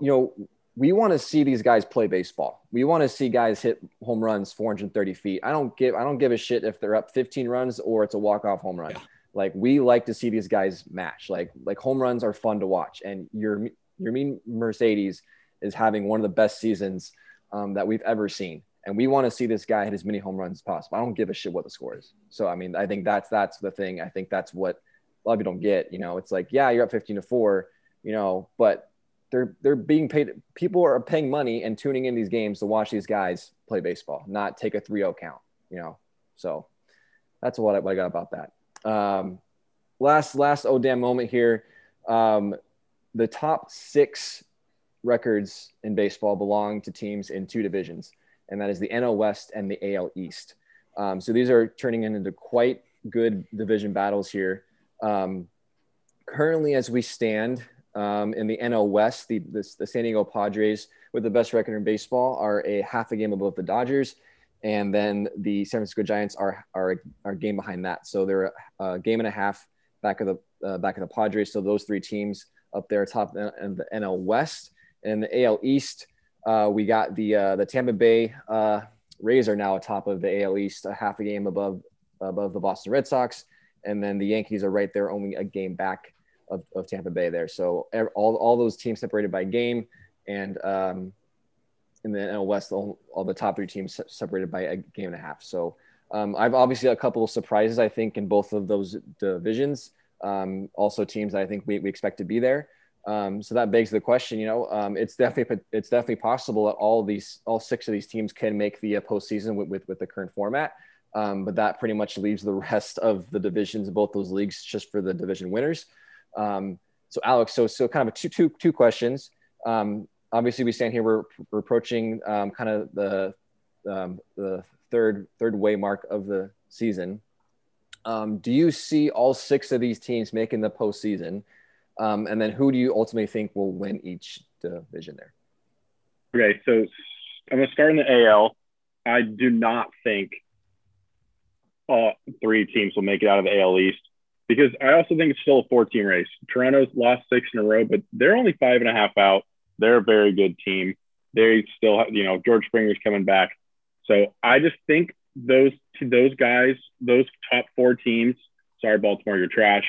you know we want to see these guys play baseball. We want to see guys hit home runs 430 feet. I don't give I don't give a shit if they're up 15 runs or it's a walk off home run. Yeah. Like we like to see these guys match. Like like home runs are fun to watch. And your Yermin Mercedes is having one of the best seasons um, that we've ever seen. And we want to see this guy hit as many home runs as possible. I don't give a shit what the score is. So I mean, I think that's that's the thing. I think that's what a lot of you don't get. You know, it's like yeah, you're up 15 to four. You know, but they're they're being paid people are paying money and tuning in these games to watch these guys play baseball not take a 3-0 count you know so that's what I, what I got about that um, last last oh damn moment here um, the top six records in baseball belong to teams in two divisions and that is the NL West and the AL East um, so these are turning into quite good division battles here um, currently as we stand um, in the NL West, the, the, the, San Diego Padres, with the best record in baseball, are a half a game above the Dodgers. And then the San Francisco Giants are, are, are a game behind that. So they're a game and a half back of the, uh, back of the Padres. So those three teams up there top in the NL West. And the AL East, uh, we got the, uh, the Tampa Bay uh, Rays are now atop of the AL East, a half a game above, above the Boston Red Sox. And then the Yankees are right there, only a game back of, of Tampa Bay there. So all, all those teams separated by game and um, in the NL West, all, all, the top three teams separated by a game and a half. So um, I've obviously a couple of surprises, I think, in both of those divisions. Um, also teams that I think we, we expect to be there. Um, so that begs the question, you know, um, it's definitely it's definitely possible that all these all six of these teams can make the uh, postseason with, with, with the current format. Um, but that pretty much leaves the rest of the divisions both those leagues just for the division winners. Um, so Alex, so so kind of two two two questions. Um, obviously, we stand here. We're, we're approaching um, kind of the the third third way mark of the season. Do you see all six of these teams making the postseason? Um, and then who do you ultimately think will win each division there? Okay, so I'm going to start in the AL. I do not think all three teams will make it out of the AL East because I also think it's still a 14 race. Toronto's lost six in a row, but they're only five and a half out. They're a very good team. They still, have, you know, George Springer's coming back. So I just think those those guys, those top four teams, sorry, Baltimore, you're trash,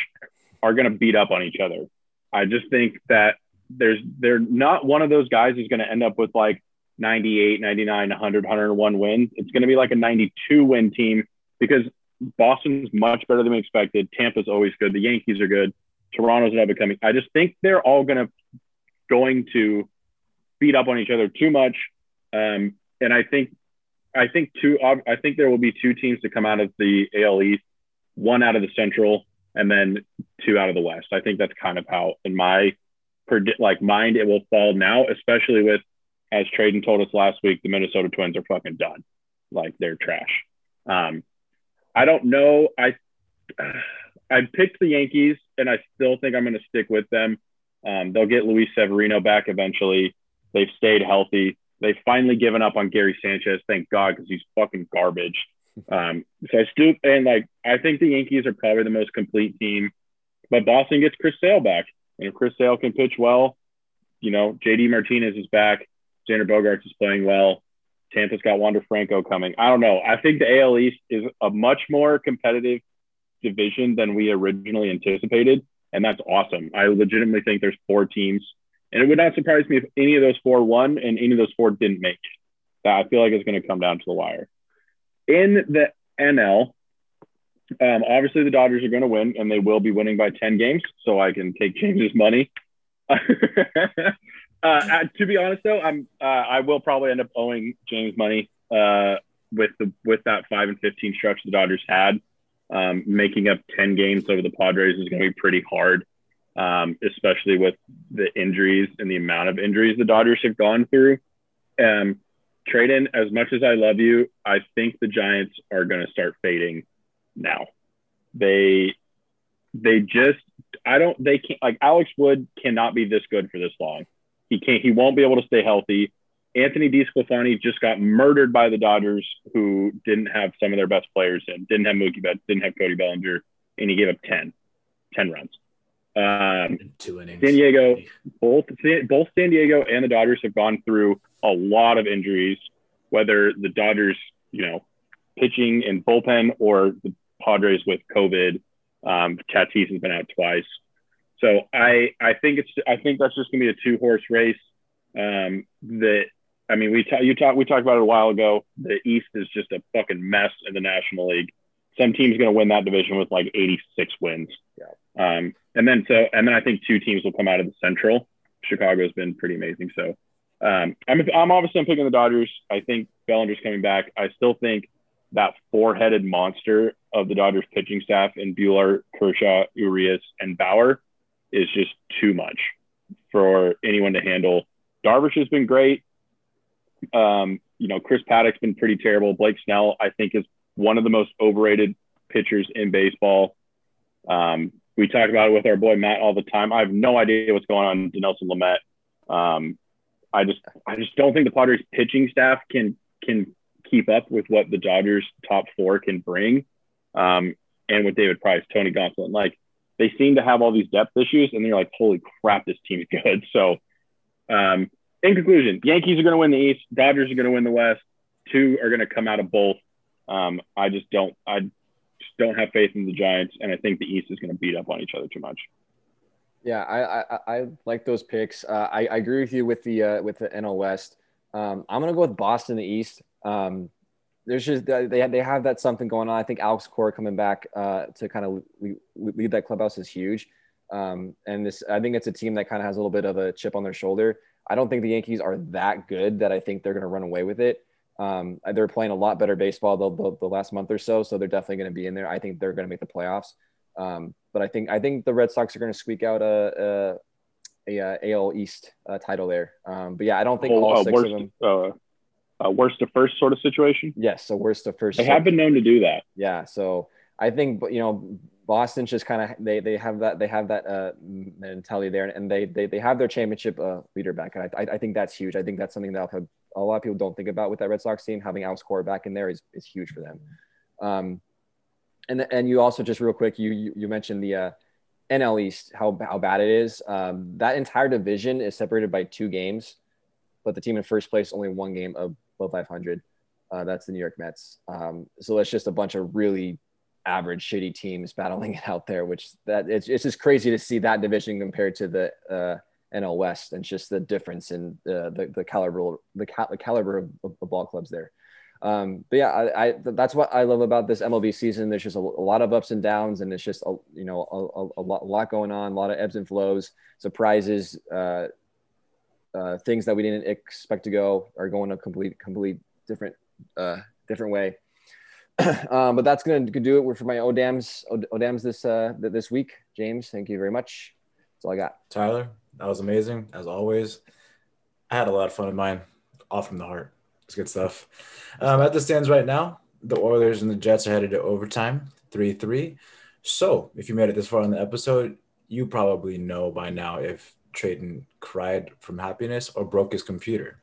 are going to beat up on each other. I just think that there's they're not one of those guys is going to end up with like 98, 99, 100, 101 wins. It's going to be like a 92 win team because Boston's much better than we expected. Tampa's always good. The Yankees are good. Toronto's now becoming. I just think they're all gonna going to beat up on each other too much. Um, and I think I think two. I think there will be two teams to come out of the AL East, one out of the Central, and then two out of the West. I think that's kind of how, in my like mind, it will fall now, especially with as Traden told us last week, the Minnesota Twins are fucking done. Like they're trash. Um, I don't know. I I picked the Yankees, and I still think I'm going to stick with them. Um, they'll get Luis Severino back eventually. They've stayed healthy. They've finally given up on Gary Sanchez, thank God, because he's fucking garbage. Um, so I still and like I think the Yankees are probably the most complete team, but Boston gets Chris Sale back, and if Chris Sale can pitch well, you know JD Martinez is back. Xander Bogaerts is playing well. Tampa's got Wander Franco coming. I don't know. I think the AL East is a much more competitive division than we originally anticipated, and that's awesome. I legitimately think there's four teams, and it would not surprise me if any of those four won and any of those four didn't make it. I feel like it's going to come down to the wire. In the NL, um, obviously the Dodgers are going to win, and they will be winning by 10 games, so I can take James's money. Uh, uh, to be honest, though, I'm uh, I will probably end up owing James money uh, with the with that five and fifteen stretch the Dodgers had. Um, making up ten games over the Padres is going to be pretty hard, um, especially with the injuries and the amount of injuries the Dodgers have gone through. Um, Traden, as much as I love you, I think the Giants are going to start fading now. They they just I don't they can't like Alex Wood cannot be this good for this long. He can't he won't be able to stay healthy. Anthony DeSclafani just got murdered by the Dodgers, who didn't have some of their best players in, didn't have Mookie Betts, didn't have Cody Bellinger, and he gave up 10, 10 runs. Um, Two innings. San Diego, both both San Diego and the Dodgers have gone through a lot of injuries. Whether the Dodgers, you know, pitching and bullpen, or the Padres with COVID. Um, Tatis has been out twice, so I I think it's I think that's just gonna be a two horse race. Um, that I mean we ta- you talk we talked about it a while ago. The East is just a fucking mess in the National League. Some team's gonna win that division with like 86 wins. Yeah. Um, and then so and then I think two teams will come out of the Central. Chicago's been pretty amazing. So um, I'm I'm obviously I'm picking the Dodgers. I think Bellinger's coming back. I still think that four-headed monster of the Dodgers pitching staff in Buehler, Kershaw, Urias, and Bauer is just too much for anyone to handle. Darvish has been great. Um, you know, Chris Paddack's been pretty terrible. Blake Snell, I think, is one of the most overrated pitchers in baseball. Um, we talk about it with our boy Matt all the time. I have no idea what's going on to Nelson Lamet. Um, I just, I just don't think the Padres pitching staff can can keep up with what the Dodgers top four can bring. Um, and with David Price, Tony Gonsolin, like they seem to have all these depth issues, and you're like, holy crap, this team's good. So, um, in conclusion, Yankees are going to win the East, Dodgers are going to win the West. Two are going to come out of both. Um, I just don't, I just don't have faith in the Giants, and I think the East is going to beat up on each other too much. Yeah, I I, I like those picks. Uh, I, I agree with you with the uh, with the NL West. Um, I'm gonna go with Boston the East. Um, there's just they they have that something going on. I think Alex Cora coming back uh, to kind of lead, lead that clubhouse is huge. Um, and this I think it's a team that kind of has a little bit of a chip on their shoulder. I don't think the Yankees are that good that I think they're going to run away with it. Um, they're playing a lot better baseball the, the, the last month or so, so they're definitely going to be in there. I think they're going to make the playoffs. Um, but I think I think the Red Sox are going to squeak out a a, a, a AL East uh, title there. Um, but yeah, I don't think Oh, all uh, six worst, of them. uh, uh, worst to first sort of situation. Yes, so worst to first. They have been known to do that. Yeah, so I think you know Boston's just kind of they they have that they have that uh, mentality there, and they they, they have their championship uh, leader back, and I, I think that's huge. I think that's something that have, a lot of people don't think about with that Red Sox team. Having Alex Cora back in there is is huge for them. Um, and and you also just real quick you you, you mentioned the uh, NL East how how bad it is. Um, that entire division is separated by two games, but the team in first place only one game above 500. Uh, that's the New York Mets. Um, so it's just a bunch of really average, shitty teams battling it out there. Which that it's, it's just crazy to see that division compared to the uh, NL West, and just the difference in uh, the the caliber the, the caliber of, of the ball clubs there. Um, but yeah, I, I, that's what I love about this MLB season. There's just a, a lot of ups and downs, and it's just a, you know a, a, lot, a lot going on, a lot of ebbs and flows, surprises, uh, uh, things that we didn't expect to go are going a complete complete different uh, different way. um, but that's gonna do it for my ODAMs ODAMs this uh, this week. James, thank you very much. That's all I got. Tyler, that was amazing as always. I had a lot of fun in mine, all from the heart. It's good stuff. Um, at the stands right now, the Oilers and the Jets are headed to overtime, 3 3. So if you made it this far in the episode, you probably know by now if Traden cried from happiness or broke his computer.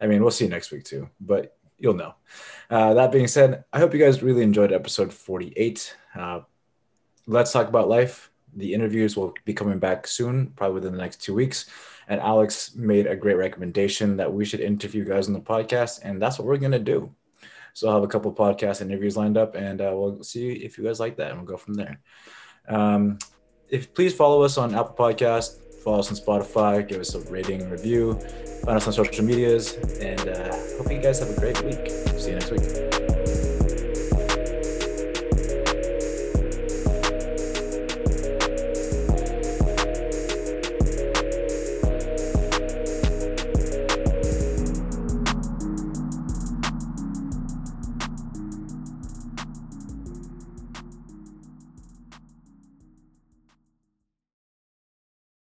I mean, we'll see next week too, but you'll know. Uh, that being said, I hope you guys really enjoyed episode 48. Uh, let's talk about life. The interviews will be coming back soon, probably within the next two weeks. And Alex made a great recommendation that we should interview guys on the podcast, and that's what we're gonna do. So I'll have a couple podcast interviews lined up, and uh, we'll see if you guys like that, and we'll go from there. Um, if please follow us on Apple Podcast, follow us on Spotify, give us a rating and review, find us on social medias, and uh, hope you guys have a great week. See you next week.